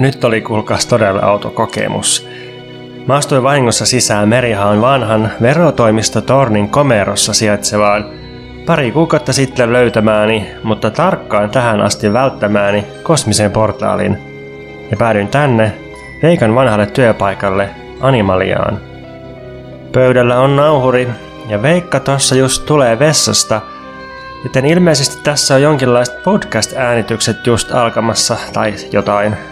nyt oli kuulkaas todella autokokemus. Mä astuin vahingossa sisään Merihaan vanhan verotoimisto Tornin komerossa sijaitsevaan pari kuukautta sitten löytämääni, mutta tarkkaan tähän asti välttämääni kosmisen portaalin. Ja päädyin tänne, Veikan vanhalle työpaikalle, Animaliaan. Pöydällä on nauhuri, ja Veikka tossa just tulee vessasta, joten ilmeisesti tässä on jonkinlaiset podcast-äänitykset just alkamassa tai jotain.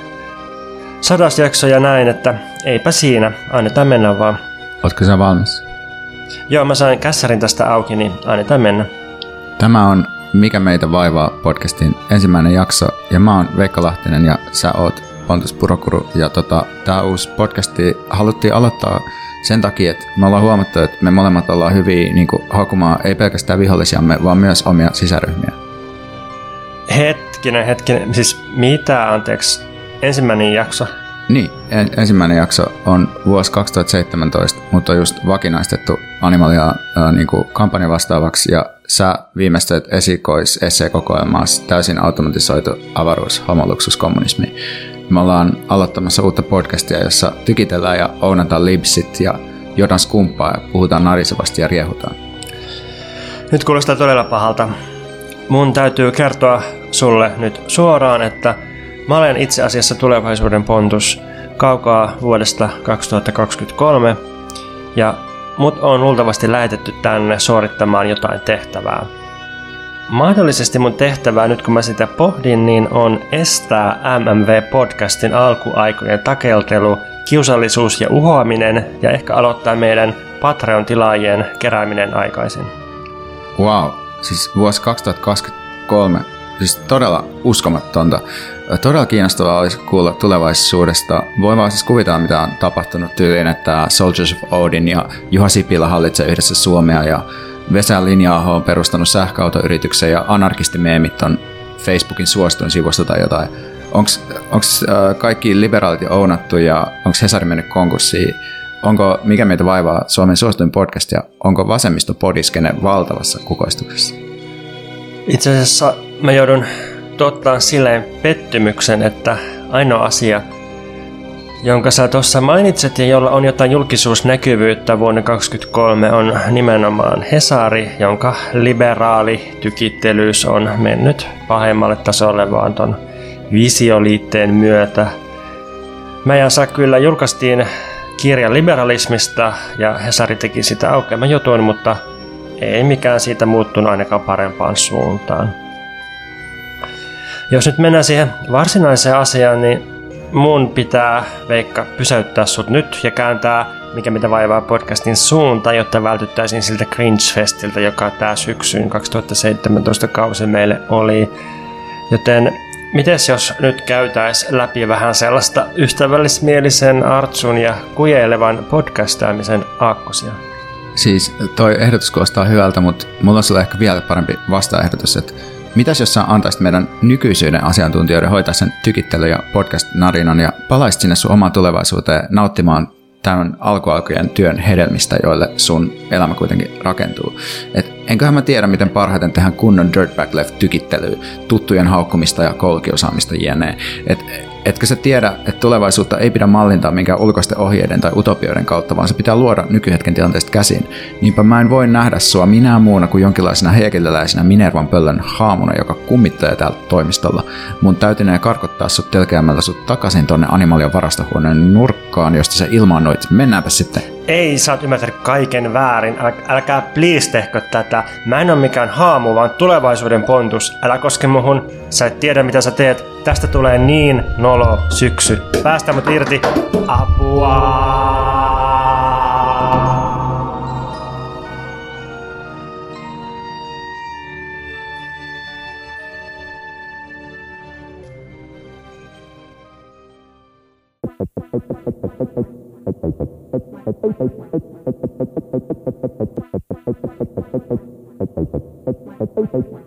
Sadas jakso ja näin, että eipä siinä, annetaan mennä vaan. Ootko sä valmis? Joo, mä sain kässärin tästä auki, niin annetaan mennä. Tämä on Mikä meitä vaivaa podcastin ensimmäinen jakso ja mä oon Veikka Lahtinen ja sä oot Pontus Purokuru ja tota, tää uusi podcasti haluttiin aloittaa sen takia, että me ollaan huomattu, että me molemmat ollaan hyviä niin hakumaan ei pelkästään vihollisiamme, vaan myös omia sisäryhmiä. Hetkinen, hetkinen. Siis mitä, anteeksi, ensimmäinen jakso? Niin, en, ensimmäinen jakso on vuosi 2017, mutta on just vakinaistettu Animalia äh, niin kampanja vastaavaksi ja sä viimeistelet esikois kokoelmaa täysin automatisoitu avaruus, homoluksus, kommunismi. Me ollaan aloittamassa uutta podcastia, jossa tykitellään ja ounataan libsit ja jodan skumppaa ja puhutaan narisevasti ja riehutaan. Nyt kuulostaa todella pahalta. Mun täytyy kertoa sulle nyt suoraan, että mä olen itse asiassa tulevaisuuden pontus kaukaa vuodesta 2023 ja mut on luultavasti lähetetty tänne suorittamaan jotain tehtävää. Mahdollisesti mun tehtävää nyt kun mä sitä pohdin, niin on estää MMV-podcastin alkuaikojen takeltelu, kiusallisuus ja uhoaminen ja ehkä aloittaa meidän Patreon-tilaajien kerääminen aikaisin. Wow, siis vuosi 2023, siis todella uskomatonta. Todella kiinnostavaa olisi kuulla tulevaisuudesta. Voi vaan siis kuvitella, mitä on tapahtunut tyyliin, että Soldiers of Odin ja Juha Sipilä hallitsee yhdessä Suomea ja Vesa linja on perustanut sähköautoyrityksen ja anarkistimeemit on Facebookin suosituin sivusto tai jotain. Onko äh, kaikki liberaalit jo ounattu ja onko Hesari mennyt konkurssiin? Onko Mikä meitä vaivaa Suomen suosituin podcast ja onko vasemmisto podiskene valtavassa kukoistuksessa? Itse asiassa mä joudun tuottaa silleen pettymyksen, että ainoa asia, jonka sä tuossa mainitset ja jolla on jotain julkisuusnäkyvyyttä vuonna 2023 on nimenomaan Hesari, jonka liberaali tykittelyys on mennyt pahemmalle tasolle vaan ton visioliitteen myötä. Mä ja sä kyllä julkaistiin kirja liberalismista ja Hesari teki sitä aukeaman jutun, mutta ei mikään siitä muuttunut ainakaan parempaan suuntaan. Jos nyt mennään siihen varsinaiseen asiaan, niin mun pitää, Veikka, pysäyttää sut nyt ja kääntää Mikä mitä vaivaa podcastin suunta, jotta vältyttäisiin siltä Cringe-festiltä, joka tää syksyn 2017 kausi meille oli. Joten mites jos nyt käytäis läpi vähän sellaista ystävällismielisen Artsun ja kujeilevan podcastaamisen aakkosia? Siis toi ehdotus kuulostaa hyvältä, mutta mulla on sulle ehkä vielä parempi vastaehdotus, että Mitäs jos sä antaisit meidän nykyisyyden asiantuntijoiden hoitaa sen tykittely- ja podcast-narinan ja palaisit sinne sun omaan tulevaisuuteen nauttimaan tämän alkualkujen työn hedelmistä, joille sun elämä kuitenkin rakentuu. Et enköhän mä tiedä, miten parhaiten tehdään kunnon Dirtbag Left tykittelyä, tuttujen haukkumista ja koulukiusaamista jne. Et Etkö sä tiedä, että tulevaisuutta ei pidä mallintaa minkään ulkoisten ohjeiden tai utopioiden kautta, vaan se pitää luoda nykyhetken tilanteesta käsin. Niinpä mä en voi nähdä sua minä muuna kuin jonkinlaisena heikilläläisenä Minervan pöllön haamuna, joka kummittelee täällä toimistolla. Mun täytynee karkottaa sut telkeämällä sut takaisin tonne animalian varastohuoneen nurkkaan, josta sä ilmaannoit. Mennäänpä sitten. Ei, sä oot ymmärtänyt kaiken väärin. Äl, älkää please tehkö tätä. Mä en oo mikään haamu, vaan tulevaisuuden pontus. Älä koske muhun. Sä et tiedä mitä sä teet. Tästä tulee niin nolo syksy. Päästä mut irti. Apua! Thank you.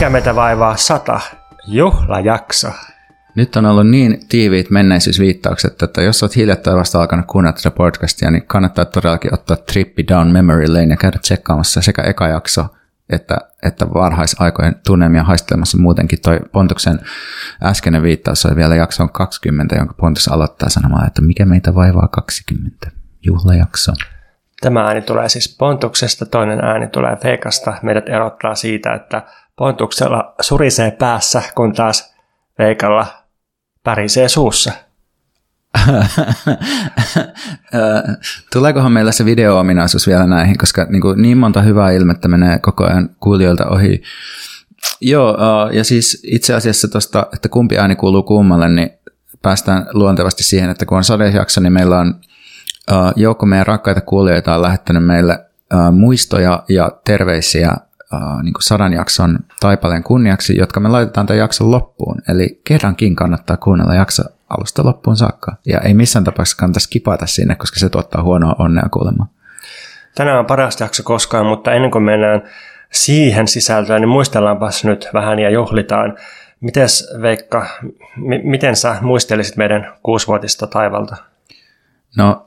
Mikä meitä vaivaa sata? Juhlajakso. Nyt on ollut niin tiiviit menneisyysviittaukset, että jos olet hiljattain vasta alkanut kuunnella tätä podcastia, niin kannattaa todellakin ottaa trippi down memory lane ja käydä tsekkaamassa sekä eka jakso että, että varhaisaikojen tunnelmia haistelemassa muutenkin. Toi Pontuksen äskeinen viittaus oli vielä jakson 20, jonka Pontus aloittaa sanomaan, että mikä meitä vaivaa 20. Juhlajakso. Tämä ääni tulee siis Pontuksesta, toinen ääni tulee Veikasta. Meidät erottaa siitä, että Pontuksella surisee päässä, kun taas Veikalla pärisee suussa. Tuleekohan meillä se video-ominaisuus vielä näihin, koska niin, kuin niin monta hyvää ilmettä menee koko ajan kuulijoilta ohi. Joo, ja siis itse asiassa tuosta, että kumpi ääni kuuluu kummalle, niin päästään luontevasti siihen, että kun on sadejakso, niin meillä on joukko meidän rakkaita kuulijoita on lähettänyt meille muistoja ja terveisiä niin kuin sadan jakson taipaleen kunniaksi, jotka me laitetaan tämän jakson loppuun. Eli kerrankin kannattaa kuunnella jakso alusta loppuun saakka. Ja ei missään tapauksessa kannata skipata sinne, koska se tuottaa huonoa onnea kuulemma. Tänään on paras jakso koskaan, mutta ennen kuin mennään siihen sisältöön, niin muistellaanpas nyt vähän ja juhlitaan. Mites Veikka, m- miten sä muistelisit meidän kuusivuotista taivalta? No,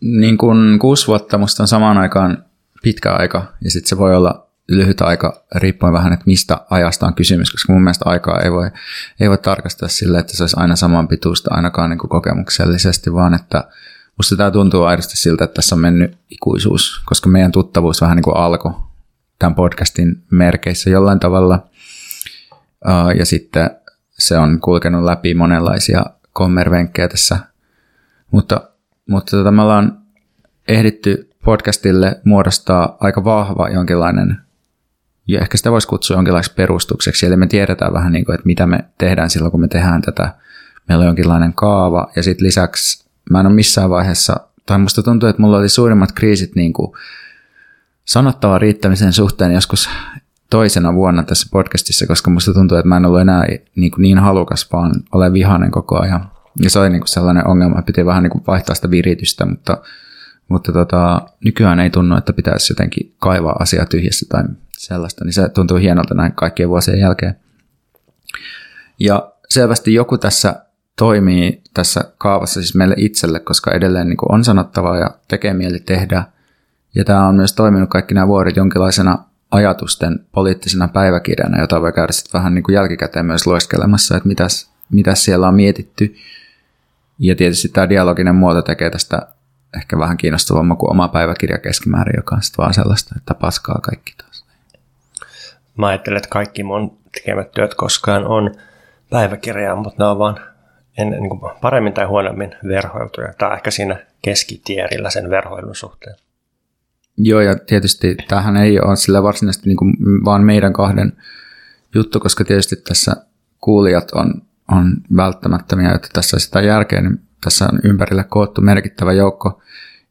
niin kuin kuusi vuotta musta on samaan aikaan pitkä aika, ja sitten se voi olla lyhyt aika, riippuen vähän, että mistä ajasta on kysymys, koska mun mielestä aikaa ei voi, ei voi tarkastaa sille, että se olisi aina saman pituista ainakaan niin kuin kokemuksellisesti, vaan että musta tämä tuntuu aidosti siltä, että tässä on mennyt ikuisuus, koska meidän tuttavuus vähän niin kuin alkoi tämän podcastin merkeissä jollain tavalla, ja sitten se on kulkenut läpi monenlaisia kommervenkkejä tässä, mutta, mutta tota, me ollaan ehditty podcastille muodostaa aika vahva jonkinlainen ja ehkä sitä voisi kutsua jonkinlaiseksi perustukseksi, eli me tiedetään vähän niin kuin, että mitä me tehdään silloin, kun me tehdään tätä. Meillä on jonkinlainen kaava, ja sitten lisäksi mä en ole missään vaiheessa, tai musta tuntuu, että mulla oli suurimmat kriisit niin kuin sanottava riittämisen suhteen joskus toisena vuonna tässä podcastissa, koska musta tuntuu, että mä en ollut enää niin, kuin niin halukas, vaan olen vihainen koko ajan. Ja se oli niin kuin sellainen ongelma, että piti vähän niin kuin vaihtaa sitä viritystä, mutta, mutta tota, nykyään ei tunnu, että pitäisi jotenkin kaivaa asiaa tyhjästä tai sellaista, niin se tuntuu hienolta näin kaikkien vuosien jälkeen. Ja selvästi joku tässä toimii tässä kaavassa siis meille itselle, koska edelleen niin on sanottavaa ja tekee mieli tehdä. Ja tämä on myös toiminut kaikki nämä vuodet jonkinlaisena ajatusten poliittisena päiväkirjana, jota voi käydä sitten vähän niin kuin jälkikäteen myös lueskelemassa, että mitäs, mitäs siellä on mietitty. Ja tietysti tämä dialoginen muoto tekee tästä ehkä vähän kiinnostavamman kuin oma päiväkirja keskimäärin, joka on sitten vaan sellaista, että paskaa kaikki. Mä ajattelen, että kaikki mun tekemät työt koskaan on päiväkirjaa, mutta ne on vaan en, niin kuin paremmin tai huonommin verhoiltuja. Tai ehkä siinä keskitierillä sen verhoilun suhteen. Joo, ja tietysti tämähän ei ole sillä varsinaisesti niin kuin vaan meidän kahden juttu, koska tietysti tässä kuulijat on, on välttämättömiä, että tässä sitä järkeä, niin tässä on ympärille koottu merkittävä joukko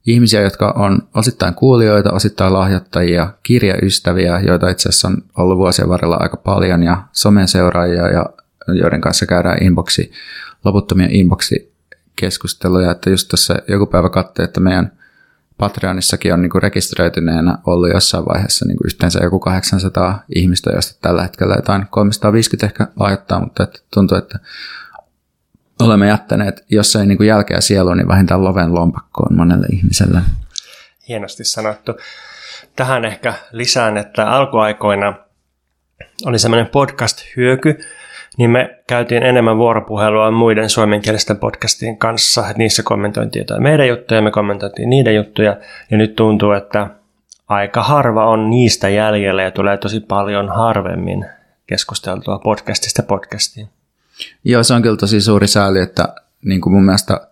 ihmisiä, jotka on osittain kuulijoita, osittain lahjoittajia, kirjaystäviä, joita itse asiassa on ollut vuosien varrella aika paljon, ja somen seuraajia, ja joiden kanssa käydään inboxi, loputtomia inboxi-keskusteluja, että just tässä joku päivä katsoi, että meidän Patreonissakin on niinku rekisteröityneenä ollut jossain vaiheessa niinku yhteensä joku 800 ihmistä, joista tällä hetkellä jotain 350 ehkä lahjoittaa, mutta että tuntuu, että olemme jättäneet, jos ei niin kuin jälkeä sieluun, niin vähintään loven lompakkoon monelle ihmiselle. Hienosti sanottu. Tähän ehkä lisään, että alkuaikoina oli semmoinen podcast-hyöky, niin me käytiin enemmän vuoropuhelua muiden suomenkielisten podcastien kanssa, niissä kommentointiin jotain meidän juttuja, me kommentointiin niiden juttuja, ja nyt tuntuu, että aika harva on niistä jäljellä ja tulee tosi paljon harvemmin keskusteltua podcastista podcastiin. Joo, se on kyllä tosi suuri sääli, että niin kuin mun mielestä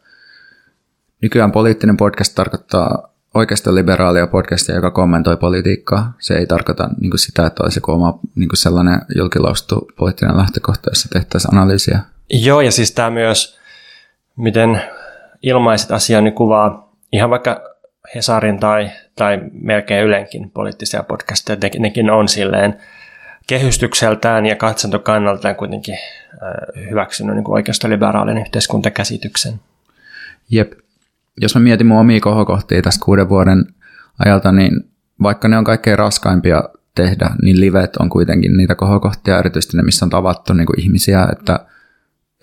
nykyään poliittinen podcast tarkoittaa oikeasta liberaalia podcastia, joka kommentoi politiikkaa. Se ei tarkoita niin kuin sitä, että olisi oma niin kuin sellainen julkilaustu poliittinen lähtökohta, jossa tehtäisiin analyysiä. Joo, ja siis tämä myös, miten ilmaiset asian niin kuvaa ihan vaikka Hesarin tai, tai melkein Ylenkin poliittisia podcasteja, nekin on silleen kehystykseltään ja katsantokannaltaan kuitenkin hyväksynyt niin oikeistoliberaalin yhteiskuntakäsityksen. Jep. Jos mä mietin mun omia kohokohtia tästä kuuden vuoden ajalta, niin vaikka ne on kaikkein raskaimpia tehdä, niin livet on kuitenkin niitä kohokohtia, erityisesti ne, missä on tavattu niin kuin ihmisiä, että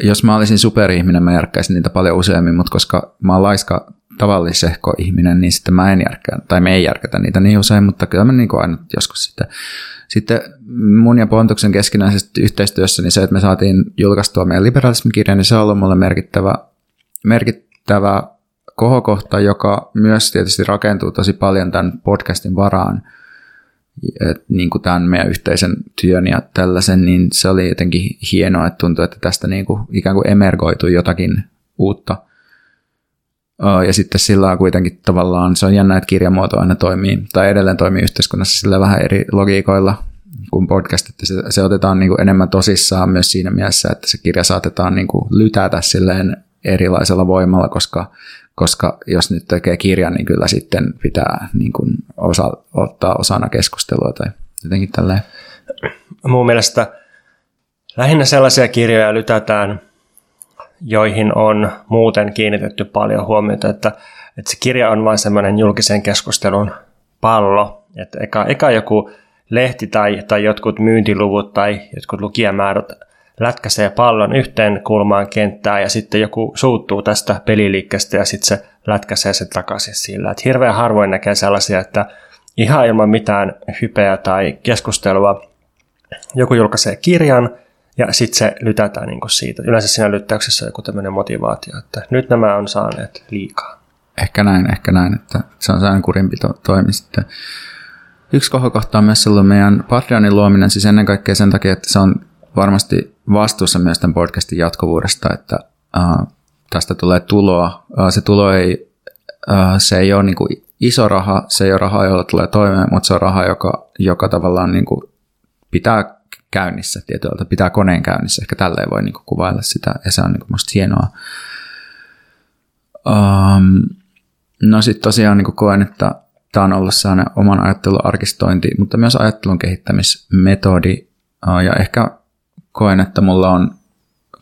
jos mä olisin superihminen, mä järkkäisin niitä paljon useammin, mutta koska mä oon laiska tavallisehko ihminen, niin sitten mä en järkkää, tai me ei järkätä niitä niin usein, mutta kyllä mä niin kuin aina joskus sitten. Sitten mun ja Pontuksen keskinäisessä yhteistyössä, niin se, että me saatiin julkaistua meidän liberalismikirja, niin se on ollut mulle merkittävä, merkittävä kohokohta, joka myös tietysti rakentuu tosi paljon tämän podcastin varaan, et niin kuin tämän meidän yhteisen työn ja tällaisen, niin se oli jotenkin hienoa, että tuntui, että tästä niin kuin ikään kuin emergoitui jotakin uutta. Ja sitten sillä on kuitenkin tavallaan, se on jännä, että kirjamuoto aina toimii, tai edelleen toimii yhteiskunnassa sillä vähän eri logiikoilla kuin podcast, että se, se otetaan niin kuin enemmän tosissaan myös siinä mielessä, että se kirja saatetaan niin kuin lytätä silleen erilaisella voimalla, koska koska jos nyt tekee kirjan, niin kyllä sitten pitää niin kuin osa, ottaa osana keskustelua tai jotenkin tälleen. Mun mielestä lähinnä sellaisia kirjoja lytätään, joihin on muuten kiinnitetty paljon huomiota, että, että se kirja on vain semmoinen julkisen keskustelun pallo, että eka, eka joku lehti tai, tai jotkut myyntiluvut tai jotkut lukijamäärät lätkäsee pallon yhteen kulmaan kenttää ja sitten joku suuttuu tästä peliliikkeestä ja sitten se lätkäsee sen takaisin sillä. Että hirveän harvoin näkee sellaisia, että ihan ilman mitään hypeä tai keskustelua joku julkaisee kirjan ja sitten se lytätään niin kuin siitä. Yleensä siinä lyttäyksessä on joku tämmöinen motivaatio, että nyt nämä on saaneet liikaa. Ehkä näin, ehkä näin, että se on sellainen kurinpito toimi sitten. Yksi kohokohta on myös ollut meidän Patreonin luominen, siis ennen kaikkea sen takia, että se on varmasti vastuussa myös tämän podcastin jatkuvuudesta, että uh, tästä tulee tuloa. Uh, se tulo ei, uh, se ei ole niin kuin iso raha, se ei ole raha, jolla tulee toimeen, mutta se on raha, joka, joka tavallaan niin kuin pitää käynnissä tietyllä, pitää koneen käynnissä. Ehkä tälleen voi niin kuin kuvailla sitä, ja se on niin kuin musta hienoa. Um, no sitten tosiaan niin kuin koen, että tämä on ollut sellainen oman ajattelun arkistointi, mutta myös ajattelun kehittämismetodi, ja ehkä koen, että mulla on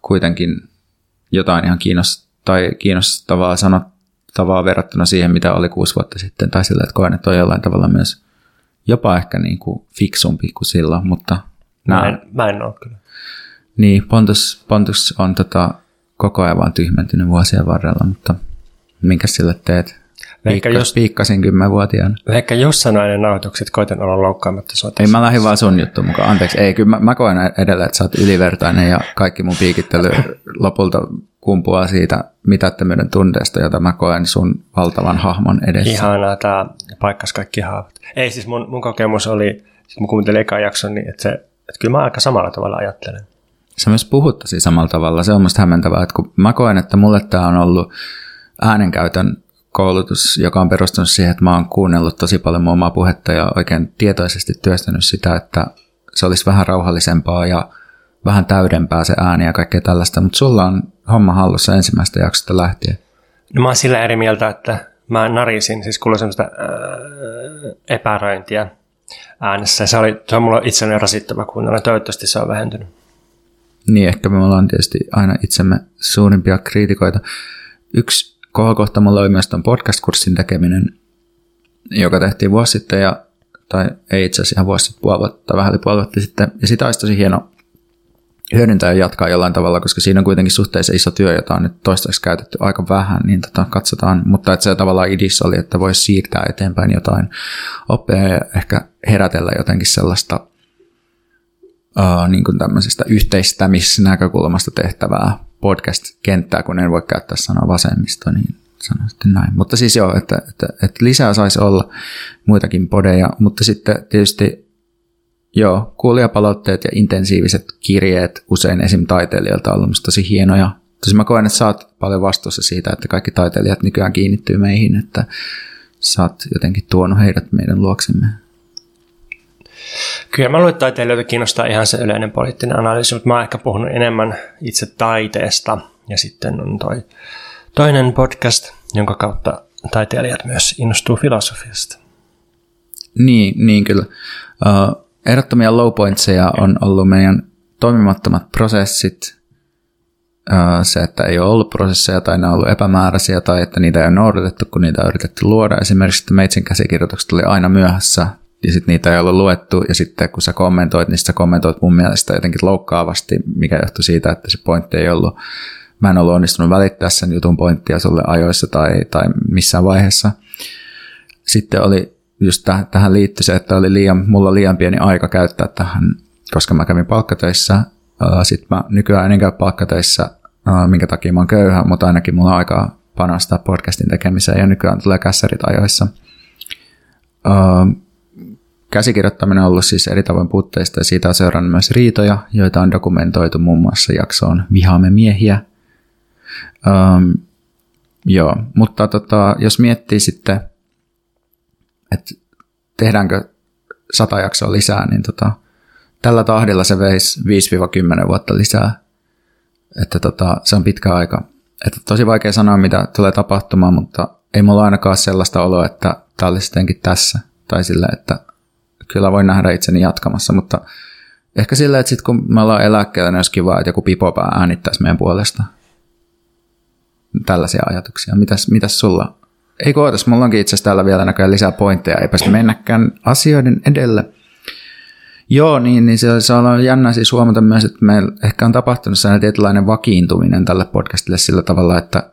kuitenkin jotain ihan kiinnostavaa, tai kiinnostavaa sanottavaa verrattuna siihen, mitä oli kuusi vuotta sitten, tai sillä, että koen, että on jollain tavalla myös jopa ehkä niin kuin fiksumpi kuin silloin, mutta Mä en, mä en ole kyllä. Niin, Pontus, Pontus on tota, koko ajan vaan tyhmentynyt vuosien varrella, mutta minkä sille teet? Ehkä jos, piikkasin kymmenvuotiaana. Ehkä jos sanoin ne nauhoitukset, koitan olla loukkaamatta sua Ei, mä lähdin vaan sun juttu mukaan. Anteeksi, ei, kyllä mä, mä koen edelleen, että sä oot ylivertainen ja kaikki mun piikittely lopulta kumpuaa siitä mitättömyyden tunteesta, jota mä koen sun valtavan hahmon edessä. Ihanaa, tää paikkas kaikki haavat. Ei siis mun, mun kokemus oli, sit mun kuuntelin ekan jakson, niin että, se, että kyllä mä aika samalla tavalla ajattelen. Sä myös puhut tosi samalla tavalla. Se on musta hämmentävää, että kun mä koen, että mulle tämä on ollut äänenkäytön koulutus, joka on perustunut siihen, että mä oon kuunnellut tosi paljon mun omaa puhetta ja oikein tietoisesti työstänyt sitä, että se olisi vähän rauhallisempaa ja vähän täydempää se ääni ja kaikkea tällaista, mutta sulla on homma hallussa ensimmäistä jaksosta lähtien. No mä oon sillä eri mieltä, että mä narisin, siis kuului semmoista äh, epäröintiä äänessä. Se, oli, se on mulla itselleni rasittava kuunnella, toivottavasti se on vähentynyt. Niin, ehkä me ollaan tietysti aina itsemme suurimpia kriitikoita. Yksi kohokohta mulla oli myös podcast-kurssin tekeminen, joka tehtiin vuosi sitten, ja, tai ei itse asiassa ihan vuosi sitten, puoli vuotta, vähän yli puoli vuotta sitten, ja sitä olisi tosi hieno hyödyntää ja jatkaa jollain tavalla, koska siinä on kuitenkin suhteessa iso työ, jota on nyt toistaiseksi käytetty aika vähän, niin tota, katsotaan. Mutta että se tavallaan idis oli, että voisi siirtää eteenpäin jotain oppia ja ehkä herätellä jotenkin sellaista uh, niin kuin tämmöisestä yhteistämisnäkökulmasta tehtävää podcast-kenttää, kun en voi käyttää sanoa vasemmisto, niin sanon sitten näin. Mutta siis joo, että, että, että lisää saisi olla muitakin podeja, mutta sitten tietysti joo, kuulijapalautteet ja intensiiviset kirjeet usein esim. taiteilijoilta on ollut tosi hienoja. Tosi mä koen, että sä oot paljon vastuussa siitä, että kaikki taiteilijat nykyään kiinnittyy meihin, että sä oot jotenkin tuonut heidät meidän luoksemme. Kyllä mä luulen, että taiteilijoita kiinnostaa ihan se yleinen poliittinen analyysi, mutta mä oon ehkä puhunut enemmän itse taiteesta. Ja sitten on toi toinen podcast, jonka kautta taiteilijat myös innostuu filosofiasta. Niin, niin kyllä. Uh, ehdottomia low pointseja on ollut meidän toimimattomat prosessit, se, että ei ole ollut prosesseja tai ne on ollut epämääräisiä tai että niitä ei ole noudatettu, kun niitä on yritetty luoda. Esimerkiksi, että meitsin käsikirjoitukset oli aina myöhässä ja sitten niitä ei ollut luettu, ja sitten kun sä kommentoit, niin sä kommentoit mun mielestä jotenkin loukkaavasti, mikä johtui siitä, että se pointti ei ollut, mä en ollut onnistunut välittää sen jutun pointtia sulle ajoissa tai, tai missään vaiheessa. Sitten oli just täh, tähän liittyi se, että oli liian, mulla liian pieni aika käyttää tähän, koska mä kävin palkkatöissä, sitten mä nykyään en käy palkkatöissä, minkä takia mä oon köyhä, mutta ainakin mulla on aikaa panostaa podcastin tekemiseen ja nykyään tulee kässärit ajoissa käsikirjoittaminen on ollut siis eri tavoin puutteista ja siitä on seurannut myös riitoja, joita on dokumentoitu muun muassa jaksoon Vihaamme miehiä. Um, joo, mutta tota, jos miettii sitten, että tehdäänkö sata jaksoa lisää, niin tota, tällä tahdilla se veisi 5-10 vuotta lisää. Että tota, se on pitkä aika. Että tosi vaikea sanoa, mitä tulee tapahtumaan, mutta ei mulla ainakaan sellaista oloa, että tämä olisi jotenkin tässä. Tai sillä, että kyllä voin nähdä itseni jatkamassa, mutta ehkä sillä, että sitten kun me ollaan eläkkeellä, niin olisi kiva, että joku pipopää äänittäisi meidän puolesta. Tällaisia ajatuksia. Mitäs, mitäs sulla? Ei kootas, mulla onkin itse asiassa täällä vielä näköjään lisää pointteja, eipä sitten mennäkään asioiden edelle. Joo, niin, niin se, se on jännä siis huomata myös, että meillä ehkä on tapahtunut sellainen tietynlainen vakiintuminen tälle podcastille sillä tavalla, että,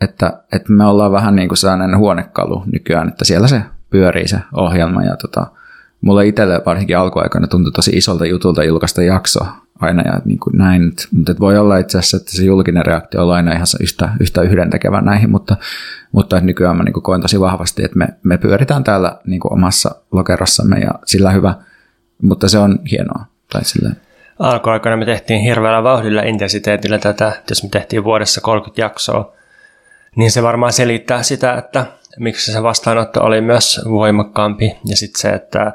että, että me ollaan vähän niin kuin sellainen huonekalu nykyään, että siellä se pyörii se ohjelma. Ja tota, mulla itselle varsinkin alkuaikoina tuntui tosi isolta jutulta julkaista jakso aina ja niin kuin näin, mutta voi olla itse asiassa, että se julkinen reaktio on aina ihan yhtä, yhtä yhdentekevä näihin, mutta, mutta nykyään mä niin kuin koen tosi vahvasti, että me, me pyöritään täällä niin kuin omassa lokerossamme ja sillä hyvä, mutta se on hienoa. Tai silleen. Alkuaikoina me tehtiin hirveällä vauhdilla intensiteetillä tätä, jos me tehtiin vuodessa 30 jaksoa, niin se varmaan selittää sitä, että miksi se vastaanotto oli myös voimakkaampi. Ja sitten se, että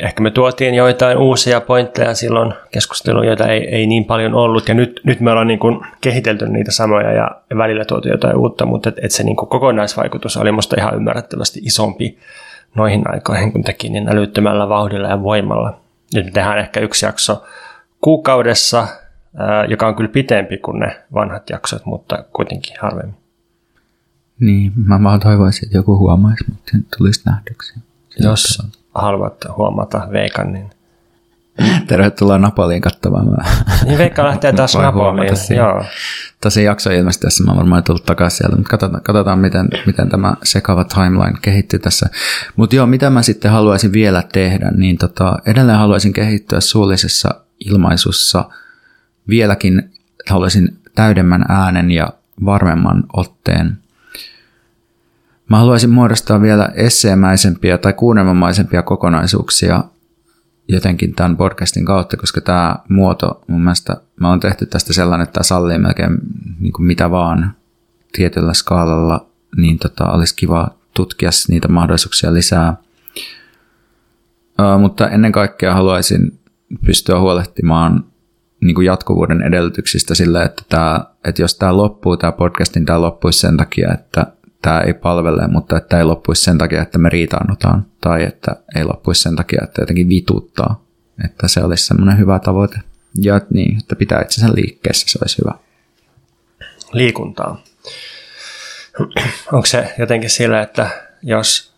ehkä me tuotiin joitain uusia pointteja silloin keskusteluun, joita ei, ei niin paljon ollut. Ja nyt, nyt me ollaan niin kuin kehitelty niitä samoja ja välillä tuotu jotain uutta, mutta et, et se niin kuin kokonaisvaikutus oli musta ihan ymmärrettävästi isompi noihin aikoihin, kun teki niin älyttömällä vauhdilla ja voimalla. Nyt me tehdään ehkä yksi jakso kuukaudessa, joka on kyllä pitempi kuin ne vanhat jaksot, mutta kuitenkin harvemmin. Niin, mä vaan toivoisin, että joku huomaisi, mutta tulisi nähdyksi. Jos haluat huomata Veikan, niin... Tervetuloa Napoliin katsomaan. Niin Veikka lähtee taas Napoliin, joo. Tosi jakso ilmeisesti tässä, mä varmaan tullut takaisin sieltä, mutta katsotaan, katsotaan miten, miten tämä sekava timeline kehittyy tässä. Mutta joo, mitä mä sitten haluaisin vielä tehdä, niin tota, edelleen haluaisin kehittyä suullisessa ilmaisussa vieläkin, haluaisin täydemmän äänen ja varmemman otteen Mä haluaisin muodostaa vielä esseemäisempiä tai kuunnelmamaisempia kokonaisuuksia jotenkin tämän podcastin kautta, koska tämä muoto mun mielestä, mä oon tehty tästä sellainen, että tämä sallii melkein niin kuin mitä vaan tietyllä skaalalla, niin tota, olisi kiva tutkia niitä mahdollisuuksia lisää. Uh, mutta ennen kaikkea haluaisin pystyä huolehtimaan niin kuin jatkuvuuden edellytyksistä sillä, että, tämä, että jos tämä loppuu, tämä podcastin tämä loppuisi sen takia, että tämä ei palvele, mutta että ei loppuisi sen takia, että me riitaannutaan, tai että ei loppuisi sen takia, että jotenkin vituttaa. Että se olisi semmoinen hyvä tavoite. Ja niin, että pitää itsensä liikkeessä, se olisi hyvä. Liikuntaa. Onko se jotenkin sillä, että jos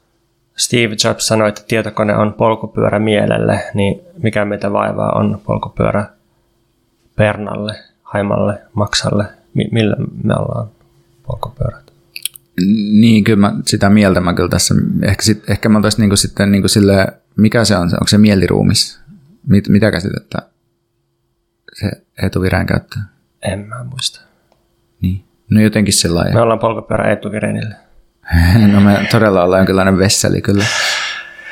Steve Jobs sanoi, että tietokone on polkupyörä mielelle, niin mikä meitä vaivaa on polkupyörä Pernalle, Haimalle, Maksalle? Millä me ollaan polkupyörät? Niin, kyllä mä sitä mieltä mä kyllä tässä, ehkä, sit, ehkä mä ottaisin niinku sitten niinku sille, mikä se on, onko se mieliruumis? Mit, mitä käsitettä se etuvireen käyttää? En mä muista. Niin, no jotenkin sellainen. Me ollaan polkupyörä etuvireenille. no me todella ollaan jonkinlainen vesseli kyllä.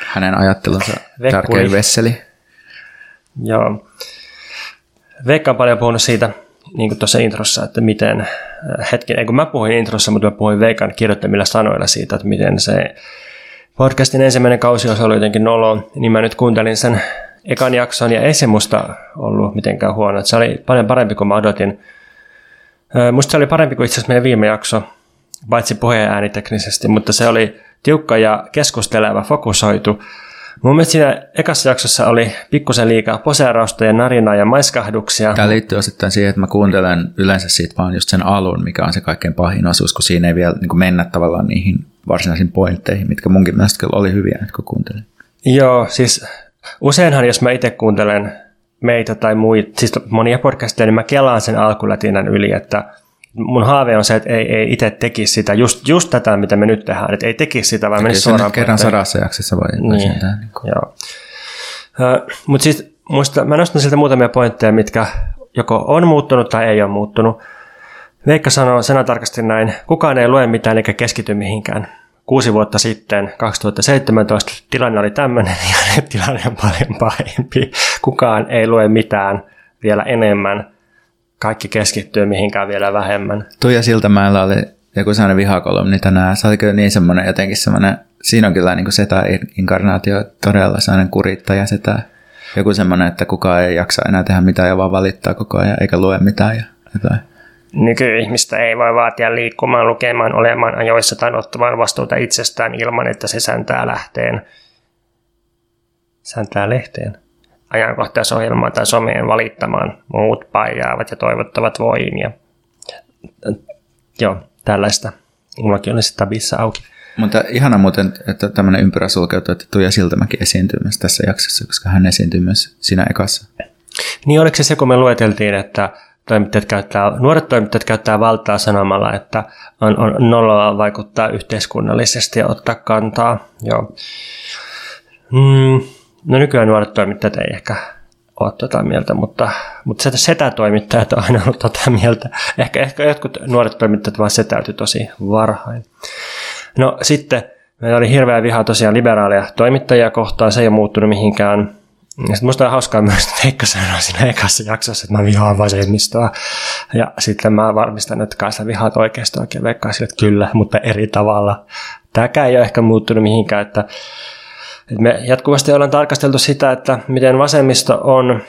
Hänen ajattelunsa tärkein vesseli. Joo. Veikka on paljon puhunut siitä, niin kuin tuossa introssa, että miten, äh, hetken, kun mä puhuin introssa, mutta mä puhuin Veikan kirjoittamilla sanoilla siitä, että miten se podcastin ensimmäinen kausi ollut jotenkin nolo, niin mä nyt kuuntelin sen ekan jakson ja ei se musta ollut mitenkään huono. Se oli paljon parempi kuin mä odotin. Äh, musta se oli parempi kuin itse asiassa meidän viime jakso, paitsi puheen ääniteknisesti, mutta se oli tiukka ja keskusteleva, fokusoitu. Mun mielestä siinä ekassa jaksossa oli pikkusen liikaa poseerausta ja narinaa ja maiskahduksia. Tämä liittyy osittain siihen, että mä kuuntelen yleensä siitä vaan just sen alun, mikä on se kaikkein pahin osuus, kun siinä ei vielä niin mennä tavallaan niihin varsinaisiin pointteihin, mitkä munkin mielestä kyllä oli hyviä, kun kuuntelin. Joo, siis useinhan jos mä itse kuuntelen meitä tai muita, siis monia podcasteja, niin mä kelaan sen alkulätinän yli, että mun haave on se, että ei, ei itse tekisi sitä, just, just tätä, mitä me nyt tehdään, että ei tekisi sitä, vaan menisi suoraan. kerran sadassa jaksossa voi. Niin, niin joo. Mutta siis muista, mä nostan sieltä muutamia pointteja, mitkä joko on muuttunut tai ei ole muuttunut. Veikka sanoo sanatarkasti näin, kukaan ei lue mitään eikä keskity mihinkään. Kuusi vuotta sitten, 2017, tilanne oli tämmöinen ja nyt tilanne on paljon pahempi. Kukaan ei lue mitään vielä enemmän. Kaikki keskittyy mihinkään vielä vähemmän. Tuija Siltamäellä oli joku sellainen vihakolumni tänään. Se oli kyllä niin semmoinen jotenkin semmoinen, siinä on kyllä niin kuin seta-inkarnaatio todella sellainen kurittaja setä. Joku semmoinen, että kukaan ei jaksa enää tehdä mitään ja vaan valittaa koko ajan eikä lue mitään ja jotain. Nykyihmistä ei voi vaatia liikkumaan, lukemaan, olemaan ajoissa tai ottamaan vastuuta itsestään ilman, että se säntää lähteen. Säntää lehteen? Ajankohtaisohjelmaan tai someen valittamaan. Muut paijaavat ja toivottavat voimia. Joo, tällaista. Mullakin oli sitä tabissa auki. Mutta ihana muuten, että tämmöinen ympyrä sulkeutuu, että Tuija Siltamäki esiintyy myös tässä jaksossa, koska hän esiintyy myös siinä ekassa. Niin oliko se se, kun me lueteltiin, että toimittajat käyttää, nuoret toimittajat käyttää valtaa sanomalla, että on, on noloa vaikuttaa yhteiskunnallisesti ja ottaa kantaa. Joo. Mm, no nykyään nuoret toimittajat ei ehkä ole tota mieltä, mutta, mutta sitä setätoimittajat on aina ollut tota mieltä. Ehkä, ehkä jotkut nuoret toimittajat vaan setäytyi tosi varhain. No sitten meillä oli hirveä viha tosiaan liberaaleja toimittajia kohtaan, se ei ole muuttunut mihinkään. Ja sitten musta on hauskaa myös, että Veikka sanoi siinä ekassa jaksossa, että mä vihaan vasemmistoa. Ja sitten mä varmistan, että kai sä vihaat oikeastaan oikein Veikka sille, että kyllä, mutta eri tavalla. Tämäkään ei ole ehkä muuttunut mihinkään, että, että me jatkuvasti ollaan tarkasteltu sitä, että miten vasemmisto on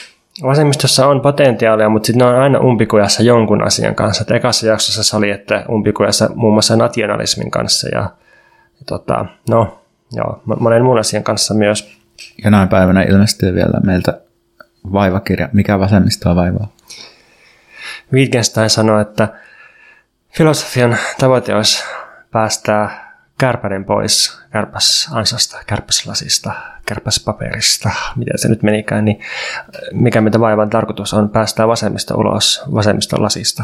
Vasemmistossa on potentiaalia, mutta sitten ne on aina umpikujassa jonkun asian kanssa. Et ekassa jaksossa se oli, että umpikujassa muun muassa nationalismin kanssa ja, ja tota, no, joo, monen muun asian kanssa myös. Jonain päivänä ilmestyy vielä meiltä vaivakirja, mikä vasemmistoa vaivaa. Wittgenstein sanoi, että filosofian tavoite olisi päästää kärpänen pois kärpäsansasta, kärpäslasista, kärpäspaperista, miten se nyt menikään, niin mikä mitä vaivan tarkoitus on päästää vasemmista ulos vasemmista lasista.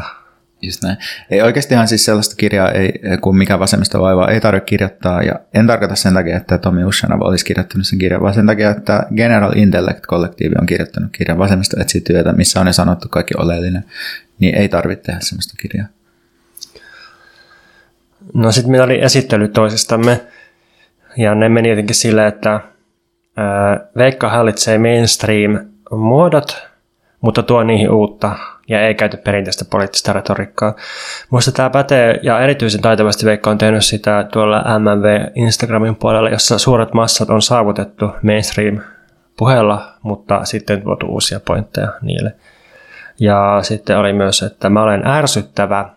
Just näin. Ei oikeastihan siis sellaista kirjaa, ei, kuin mikä vasemmista vaivaa, ei tarvitse kirjoittaa. Ja en tarkoita sen takia, että Tomi Ushanov olisi kirjoittanut sen kirjan, vaan sen takia, että General Intellect-kollektiivi on kirjoittanut kirjan vasemmista etsii työtä, missä on jo sanottu kaikki oleellinen. Niin ei tarvitse tehdä sellaista kirjaa. No sitten meillä oli esittely toisistamme, ja ne meni jotenkin silleen, että Veikka hallitsee mainstream-muodot, mutta tuo niihin uutta ja ei käytä perinteistä poliittista retoriikkaa. Minusta tämä pätee, ja erityisen taitavasti Veikka on tehnyt sitä tuolla MMV Instagramin puolella, jossa suuret massat on saavutettu mainstream-puheella, mutta sitten tuotu uusia pointteja niille. Ja sitten oli myös, että mä olen ärsyttävä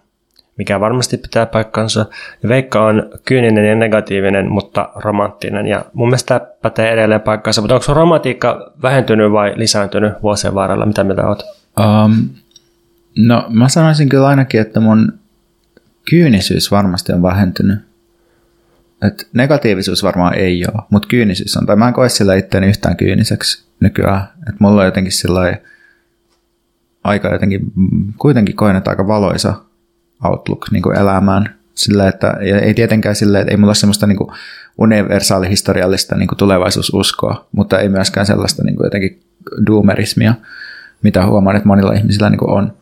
mikä varmasti pitää paikkansa. Ja Veikka on kyyninen ja negatiivinen, mutta romanttinen. Ja mun mielestä tämä pätee edelleen paikkansa. Mutta onko romantiikka vähentynyt vai lisääntynyt vuosien varrella? Mitä mieltä oot? Um, no mä sanoisin kyllä ainakin, että mun kyynisyys varmasti on vähentynyt. Et negatiivisuus varmaan ei ole, mutta kyynisyys on. Tai mä en koe sillä itseäni yhtään kyyniseksi nykyään. Et mulla on jotenkin sillä aika jotenkin, kuitenkin koen, että aika valoisa outlook niin kuin elämään. Sillä, että, ei tietenkään sille, että ei mulla ole semmoista niin kuin universaalihistoriallista niin kuin tulevaisuususkoa, mutta ei myöskään sellaista niin kuin jotenkin doomerismia, mitä huomaan, että monilla ihmisillä niin kuin on.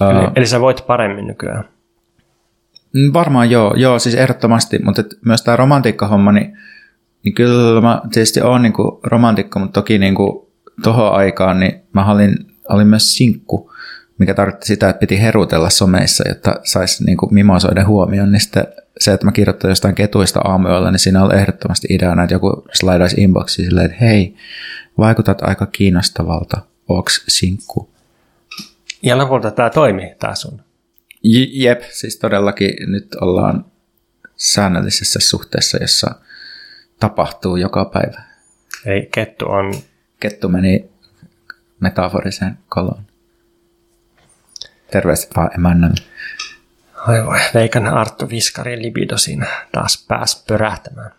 Eli, uh, eli sä voit paremmin nykyään? Mm, varmaan joo, joo siis ehdottomasti, mutta et myös tämä romantiikkahomma, niin, niin kyllä mä tietysti oon niin kuin romantikko, mutta toki niin kuin tohon aikaan niin mä olin, olin myös sinkku, mikä tarkoitti sitä, että piti herutella someissa, jotta saisi niin kuin mimosoiden huomioon, niin sitten se, että mä kirjoitan jostain ketuista aamuilla, niin siinä on ehdottomasti ideana, että joku slaidaisi inboxiin silleen, että hei, vaikutat aika kiinnostavalta, onks sinkku? Ja lopulta tämä toimii taas sun. J- jep, siis todellakin nyt ollaan säännöllisessä suhteessa, jossa tapahtuu joka päivä. Eli kettu on... Kettu meni metaforiseen koloon. Terveiset vaan emännälle. Oi voi, Veikan Arttu Viskarin libido siinä taas pääsi pörähtämään.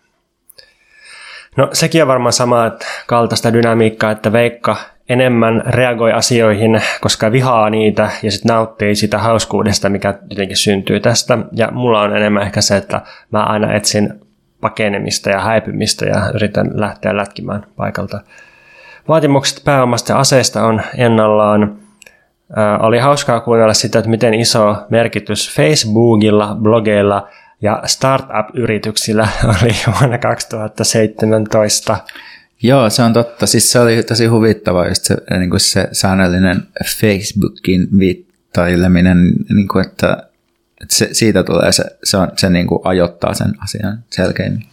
No sekin on varmaan sama että kaltaista dynamiikkaa, että Veikka enemmän reagoi asioihin, koska vihaa niitä ja sitten nauttii sitä hauskuudesta, mikä jotenkin syntyy tästä. Ja mulla on enemmän ehkä se, että mä aina etsin pakenemista ja häipymistä ja yritän lähteä lätkimään paikalta. Vaatimukset pääomasta ja aseista on ennallaan. Oli hauskaa kuunnella sitä, että miten iso merkitys Facebookilla, blogeilla ja startup-yrityksillä oli vuonna 2017. Joo, se on totta. Siis se oli tosi huvittava just se, niin kuin se säännöllinen Facebookin viittaileminen, niin kuin, että, että se, siitä tulee se, se, on, se niin kuin ajoittaa sen asian selkeämmin.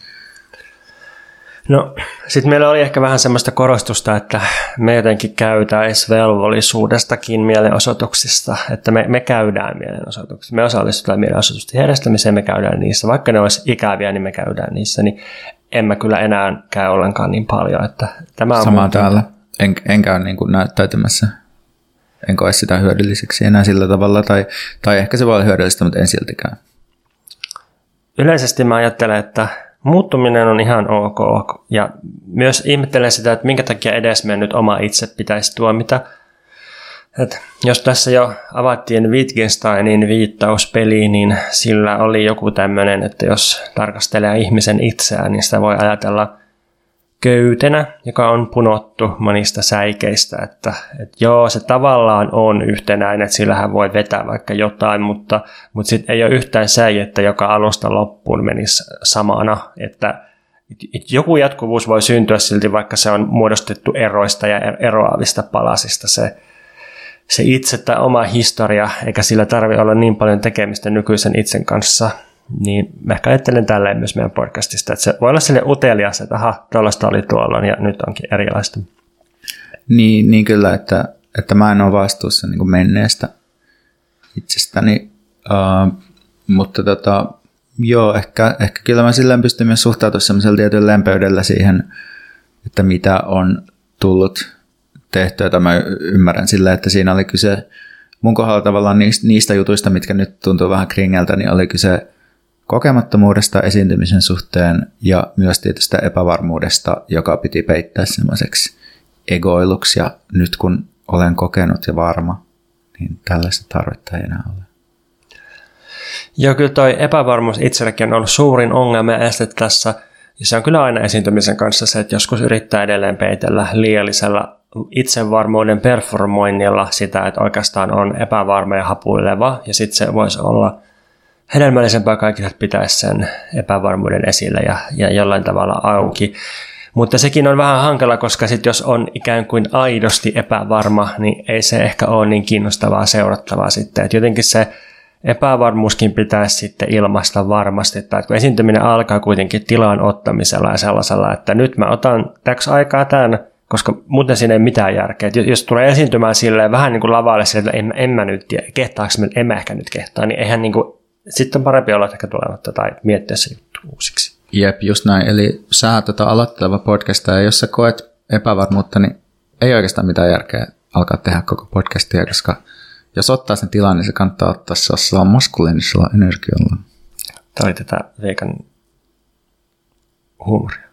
No, sitten meillä oli ehkä vähän semmoista korostusta, että me jotenkin käydään edes velvollisuudestakin mielenosoituksista, että me, me käydään mielenosoituksista, me osallistutaan mielenosoitusten järjestämiseen, me käydään niissä, vaikka ne olisi ikäviä, niin me käydään niissä, niin en mä kyllä enää käy ollenkaan niin paljon. Että tämä on Sama täällä. En, en käy niin kuin näyttäytymässä. En koe sitä hyödylliseksi enää sillä tavalla, tai, tai ehkä se voi olla hyödyllistä, mutta en siltikään. Yleisesti mä ajattelen, että muuttuminen on ihan ok. Ja myös ihmettelen sitä, että minkä takia edesmennyt oma itse pitäisi tuomita. Et jos tässä jo avattiin Wittgensteinin viittaus peliin, niin sillä oli joku tämmöinen, että jos tarkastelee ihmisen itseään, niin sitä voi ajatella köytenä, joka on punottu monista säikeistä, että, että joo, se tavallaan on yhtenäinen, että sillähän voi vetää vaikka jotain, mutta, mutta sitten ei ole yhtään säijettä, joka alusta loppuun menisi samana, että joku jatkuvuus voi syntyä silti, vaikka se on muodostettu eroista ja eroavista palasista. Se, se itse tai oma historia, eikä sillä tarvitse olla niin paljon tekemistä nykyisen itsen kanssa, niin mä ehkä ajattelen tälleen myös meidän podcastista, että se voi olla sille utelias, että aha, tuollaista oli tuolla ja nyt onkin erilaista. Niin, niin kyllä, että, että mä en ole vastuussa niin menneestä itsestäni, uh, mutta tota, joo, ehkä, ehkä kyllä mä silleen pystyn myös suhtautumaan semmoisella tietyllä lempeydellä siihen, että mitä on tullut tehtyä, että mä ymmärrän sillä, että siinä oli kyse mun kohdalla tavallaan niistä, niistä jutuista, mitkä nyt tuntuu vähän kringeltä, niin oli kyse kokemattomuudesta esiintymisen suhteen ja myös tietystä epävarmuudesta, joka piti peittää semmoiseksi egoiluksi ja nyt kun olen kokenut ja varma, niin tällaista tarvetta ei enää ole. Joo, kyllä toi epävarmuus itsellekin on ollut suurin ongelma ja este tässä. Ja se on kyllä aina esiintymisen kanssa se, että joskus yrittää edelleen peitellä liiallisella itsevarmuuden performoinnilla sitä, että oikeastaan on epävarma ja hapuileva. Ja sitten se voisi olla hedelmällisempää kaikille, pitäisi sen epävarmuuden esillä ja, ja jollain tavalla auki. Mutta sekin on vähän hankala, koska sit jos on ikään kuin aidosti epävarma, niin ei se ehkä ole niin kiinnostavaa seurattavaa sitten. Et jotenkin se epävarmuuskin pitäisi sitten ilmaista varmasti, että kun esiintyminen alkaa kuitenkin tilan ottamisella ja sellaisella, että nyt mä otan täksi aikaa tämän, koska muuten siinä ei mitään järkeä. Et jos tulee esiintymään silleen vähän niin kuin lavalle, että en, en mä nyt tiedä, kehtaako mä, en mä ehkä nyt kehtaa, niin eihän niin kuin sitten on parempi olla ehkä tulematta tai miettiä se juttu uusiksi. Jep, just näin. Eli sä tota aloitteleva podcasta ja jos sä koet epävarmuutta, niin ei oikeastaan mitään järkeä alkaa tehdä koko podcastia, koska jos ottaa sen tilan, niin se kannattaa ottaa sellaisella maskuliinisella energialla. Tämä oli tätä veikan huumoria.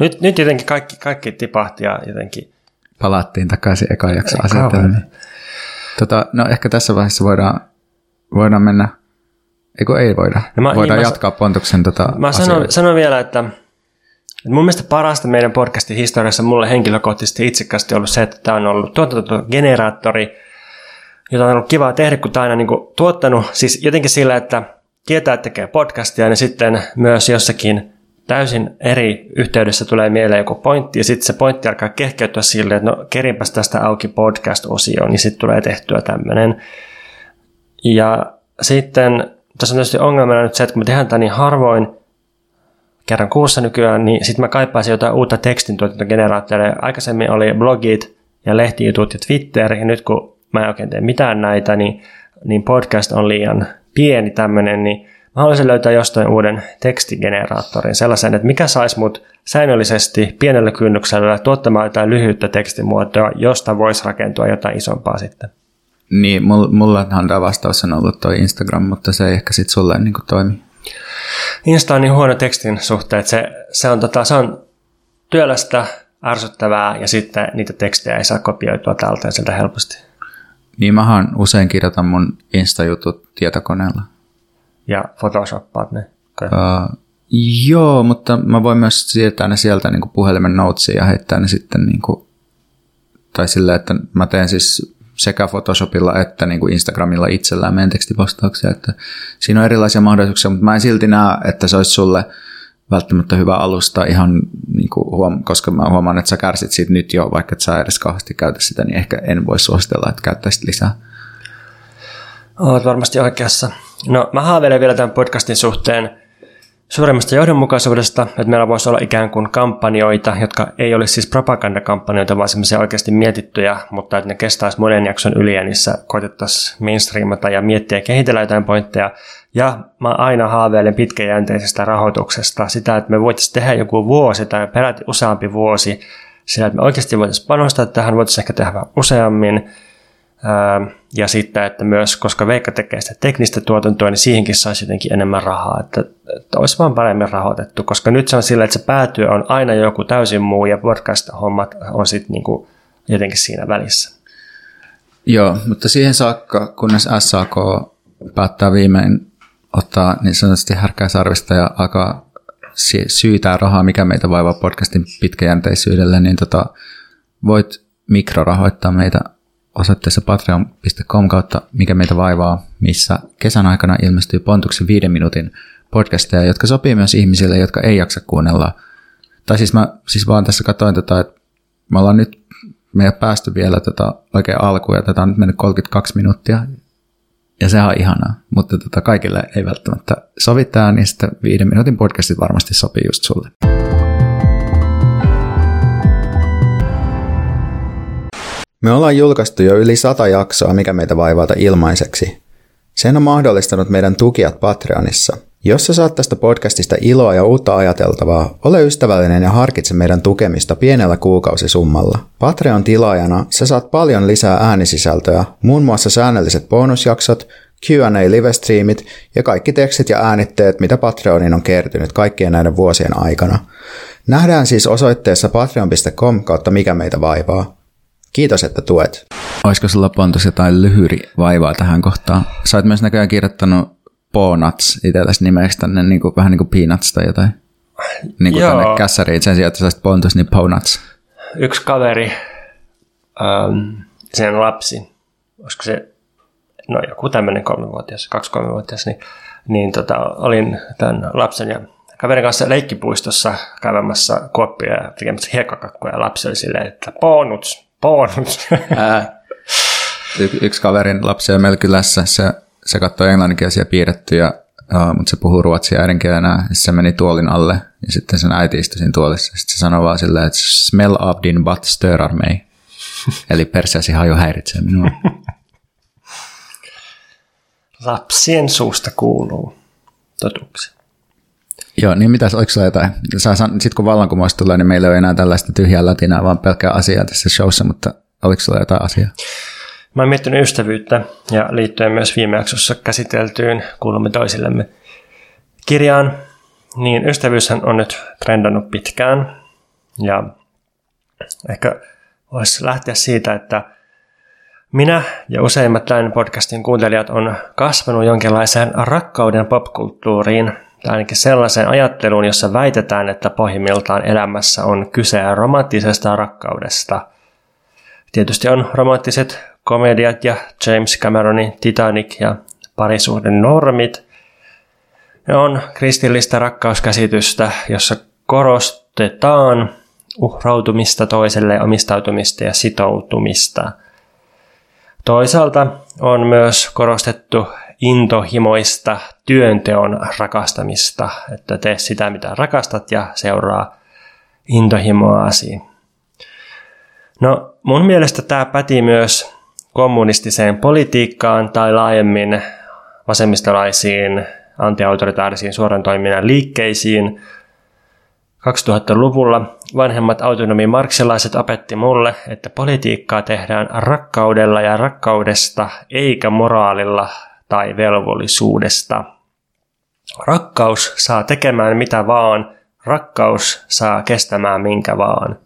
Nyt, nyt jotenkin kaikki, kaikki tipahti ja jotenkin... Palattiin takaisin eka jakso asetelmiin. Tota, no ehkä tässä vaiheessa voidaan voidaan mennä, eikö ei voida, no mä, voidaan niin, jatkaa mä, Pontuksen tota Mä sanon, sanon vielä, että, että mun mielestä parasta meidän podcastin historiassa mulle henkilökohtaisesti itsekästi ollut se, että tämä on ollut tuotantogeneraattori, jota on ollut kiva tehdä, kun tämä aina niin kuin tuottanut, siis jotenkin sillä, että tietää, että tekee podcastia, niin sitten myös jossakin täysin eri yhteydessä tulee mieleen joku pointti, ja sitten se pointti alkaa kehkeytyä silleen, että no kerinpäs tästä auki podcast-osioon, niin sitten tulee tehtyä tämmöinen. Ja sitten tässä on tietysti ongelmana nyt se, että kun me tehdään tämä niin harvoin, kerran kuussa nykyään, niin sitten mä kaipaisin jotain uutta tekstintuotantogeneraattoria. Aikaisemmin oli blogit ja lehtijutut ja Twitter, ja nyt kun mä en oikein tee mitään näitä, niin, niin podcast on liian pieni tämmöinen, niin mä haluaisin löytää jostain uuden tekstigeneraattorin, sellaisen, että mikä saisi mut säännöllisesti pienellä kynnyksellä tuottamaan jotain lyhyttä tekstimuotoa, josta voisi rakentua jotain isompaa sitten. Niin, mullahan tämä vastaus on ollut toi Instagram, mutta se ei ehkä sitten sulle niin toimi. Insta on niin huono tekstin suhteen, että se, se, on, tota, se on työlästä, ärsyttävää ja sitten niitä tekstejä ei saa kopioitua täältä sieltä helposti. Niin mähän usein kirjoitan mun Insta-jutut tietokoneella. Ja photoshoppaat ne. Okay. Uh, joo, mutta mä voin myös siirtää ne sieltä niin puhelimen notesiin ja heittää ne sitten, niin kuin, tai silleen, että mä teen siis sekä Photoshopilla että niin kuin Instagramilla itsellään meidän tekstipostauksia, että siinä on erilaisia mahdollisuuksia, mutta mä en silti näe, että se olisi sulle välttämättä hyvä alusta ihan, niin kuin huom- koska mä huomaan, että sä kärsit siitä nyt jo, vaikka et sä edes kauheasti käytä sitä, niin ehkä en voi suositella, että käyttäisit lisää. Olet varmasti oikeassa. No mä haaveilen vielä tämän podcastin suhteen suuremmasta johdonmukaisuudesta, että meillä voisi olla ikään kuin kampanjoita, jotka ei olisi siis propagandakampanjoita, vaan semmoisia oikeasti mietittyjä, mutta että ne kestäisi monen jakson yli ja niissä koitettaisiin mainstreamata ja miettiä ja kehitellä jotain pointteja. Ja mä aina haaveilen pitkäjänteisestä rahoituksesta, sitä, että me voitaisiin tehdä joku vuosi tai peräti useampi vuosi, sillä että me oikeasti voitaisiin panostaa tähän, voitaisiin ehkä tehdä useammin, ja sitten, että myös, koska Veikka tekee sitä teknistä tuotantoa, niin siihenkin saisi jotenkin enemmän rahaa, että, että olisi vaan paremmin rahoitettu, koska nyt se on sillä, että se päätyö on aina joku täysin muu ja podcast-hommat on sitten niin kuin jotenkin siinä välissä. Joo, mutta siihen saakka, kunnes SAK päättää viimein ottaa niin sanotusti härkää sarvista ja alkaa syytää rahaa, mikä meitä vaivaa podcastin pitkäjänteisyydelle, niin tota, voit mikrorahoittaa meitä osoitteessa patreon.com kautta Mikä meitä vaivaa, missä kesän aikana ilmestyy Pontuksen viiden minuutin podcasteja, jotka sopii myös ihmisille, jotka ei jaksa kuunnella. Tai siis mä siis vaan tässä katsoin tätä, että me ollaan nyt, me ei ole päästy vielä tätä oikein alkuun ja tätä on nyt mennyt 32 minuuttia. Ja sehän on ihanaa, mutta tota kaikille ei välttämättä sovi niin sitten viiden minuutin podcastit varmasti sopii just sulle. Me ollaan julkaistu jo yli sata jaksoa, mikä meitä vaivata ilmaiseksi. Sen on mahdollistanut meidän tukijat Patreonissa. Jos sä saat tästä podcastista iloa ja uutta ajateltavaa, ole ystävällinen ja harkitse meidän tukemista pienellä kuukausisummalla. Patreon-tilaajana sä saat paljon lisää äänisisältöä, muun muassa säännölliset bonusjaksot, Q&A-livestreamit ja kaikki tekstit ja äänitteet, mitä Patreonin on kertynyt kaikkien näiden vuosien aikana. Nähdään siis osoitteessa patreon.com kautta mikä meitä vaivaa. Kiitos, että tuet. Olisiko sulla Pontus jotain lyhyri vaivaa tähän kohtaan? Sä oot myös näköjään kirjoittanut Ponuts itsellesi nimeksi tänne niin kuin, vähän niin kuin Peanuts tai jotain. Niin kuin Joo. tänne kässäriin sen sijaan, että sä Pontus, niin Ponuts. Yksi kaveri, ähm, sen lapsi, olisiko se, no joku tämmöinen kolmevuotias, kaksi kolmevuotias, niin, niin tota, olin tämän lapsen ja kaverin kanssa leikkipuistossa käymässä kuoppia ja tekemässä hiekkakakkuja ja lapsi oli silleen, että Ponuts, bonus. y- yksi kaverin lapsi on meillä kylässä, se, se katsoi englanninkielisiä piirrettyjä, uh, mutta se puhuu ruotsia äidinkielenä, se meni tuolin alle, ja sitten sen äiti istui siinä tuolissa, sitten se sanoi vaan silleen, että smell of din butt störar mig. Eli perseesi haju häiritsee minua. Lapsien suusta kuuluu totuuksia. Joo, niin mitäs, oliko sulla jotain? Sitten kun vallankumous tulee, niin meillä ei ole enää tällaista tyhjää latinaa, vaan pelkkää asiaa tässä showssa, mutta oliko sulla jotain asiaa? Mä oon miettinyt ystävyyttä ja liittyen myös viime jaksossa käsiteltyyn kuulumme toisillemme kirjaan, niin ystävyyshän on nyt trendannut pitkään ja ehkä voisi lähteä siitä, että minä ja useimmat tämän podcastin kuuntelijat on kasvanut jonkinlaiseen rakkauden popkulttuuriin – tai ainakin sellaiseen ajatteluun, jossa väitetään, että pohjimmiltaan elämässä on kyse romanttisesta rakkaudesta. Tietysti on romanttiset komediat ja James Cameronin Titanic ja parisuhden normit. Ne on kristillistä rakkauskäsitystä, jossa korostetaan uhrautumista toiselle, omistautumista ja sitoutumista. Toisaalta on myös korostettu intohimoista työnteon rakastamista, että tee sitä mitä rakastat ja seuraa intohimoasi. No mun mielestä tämä päti myös kommunistiseen politiikkaan tai laajemmin vasemmistolaisiin antiautoritaarisiin suoran toiminnan liikkeisiin. 2000-luvulla vanhemmat autonomi marksilaiset opetti mulle, että politiikkaa tehdään rakkaudella ja rakkaudesta eikä moraalilla tai velvollisuudesta. Rakkaus saa tekemään mitä vaan, rakkaus saa kestämään minkä vaan.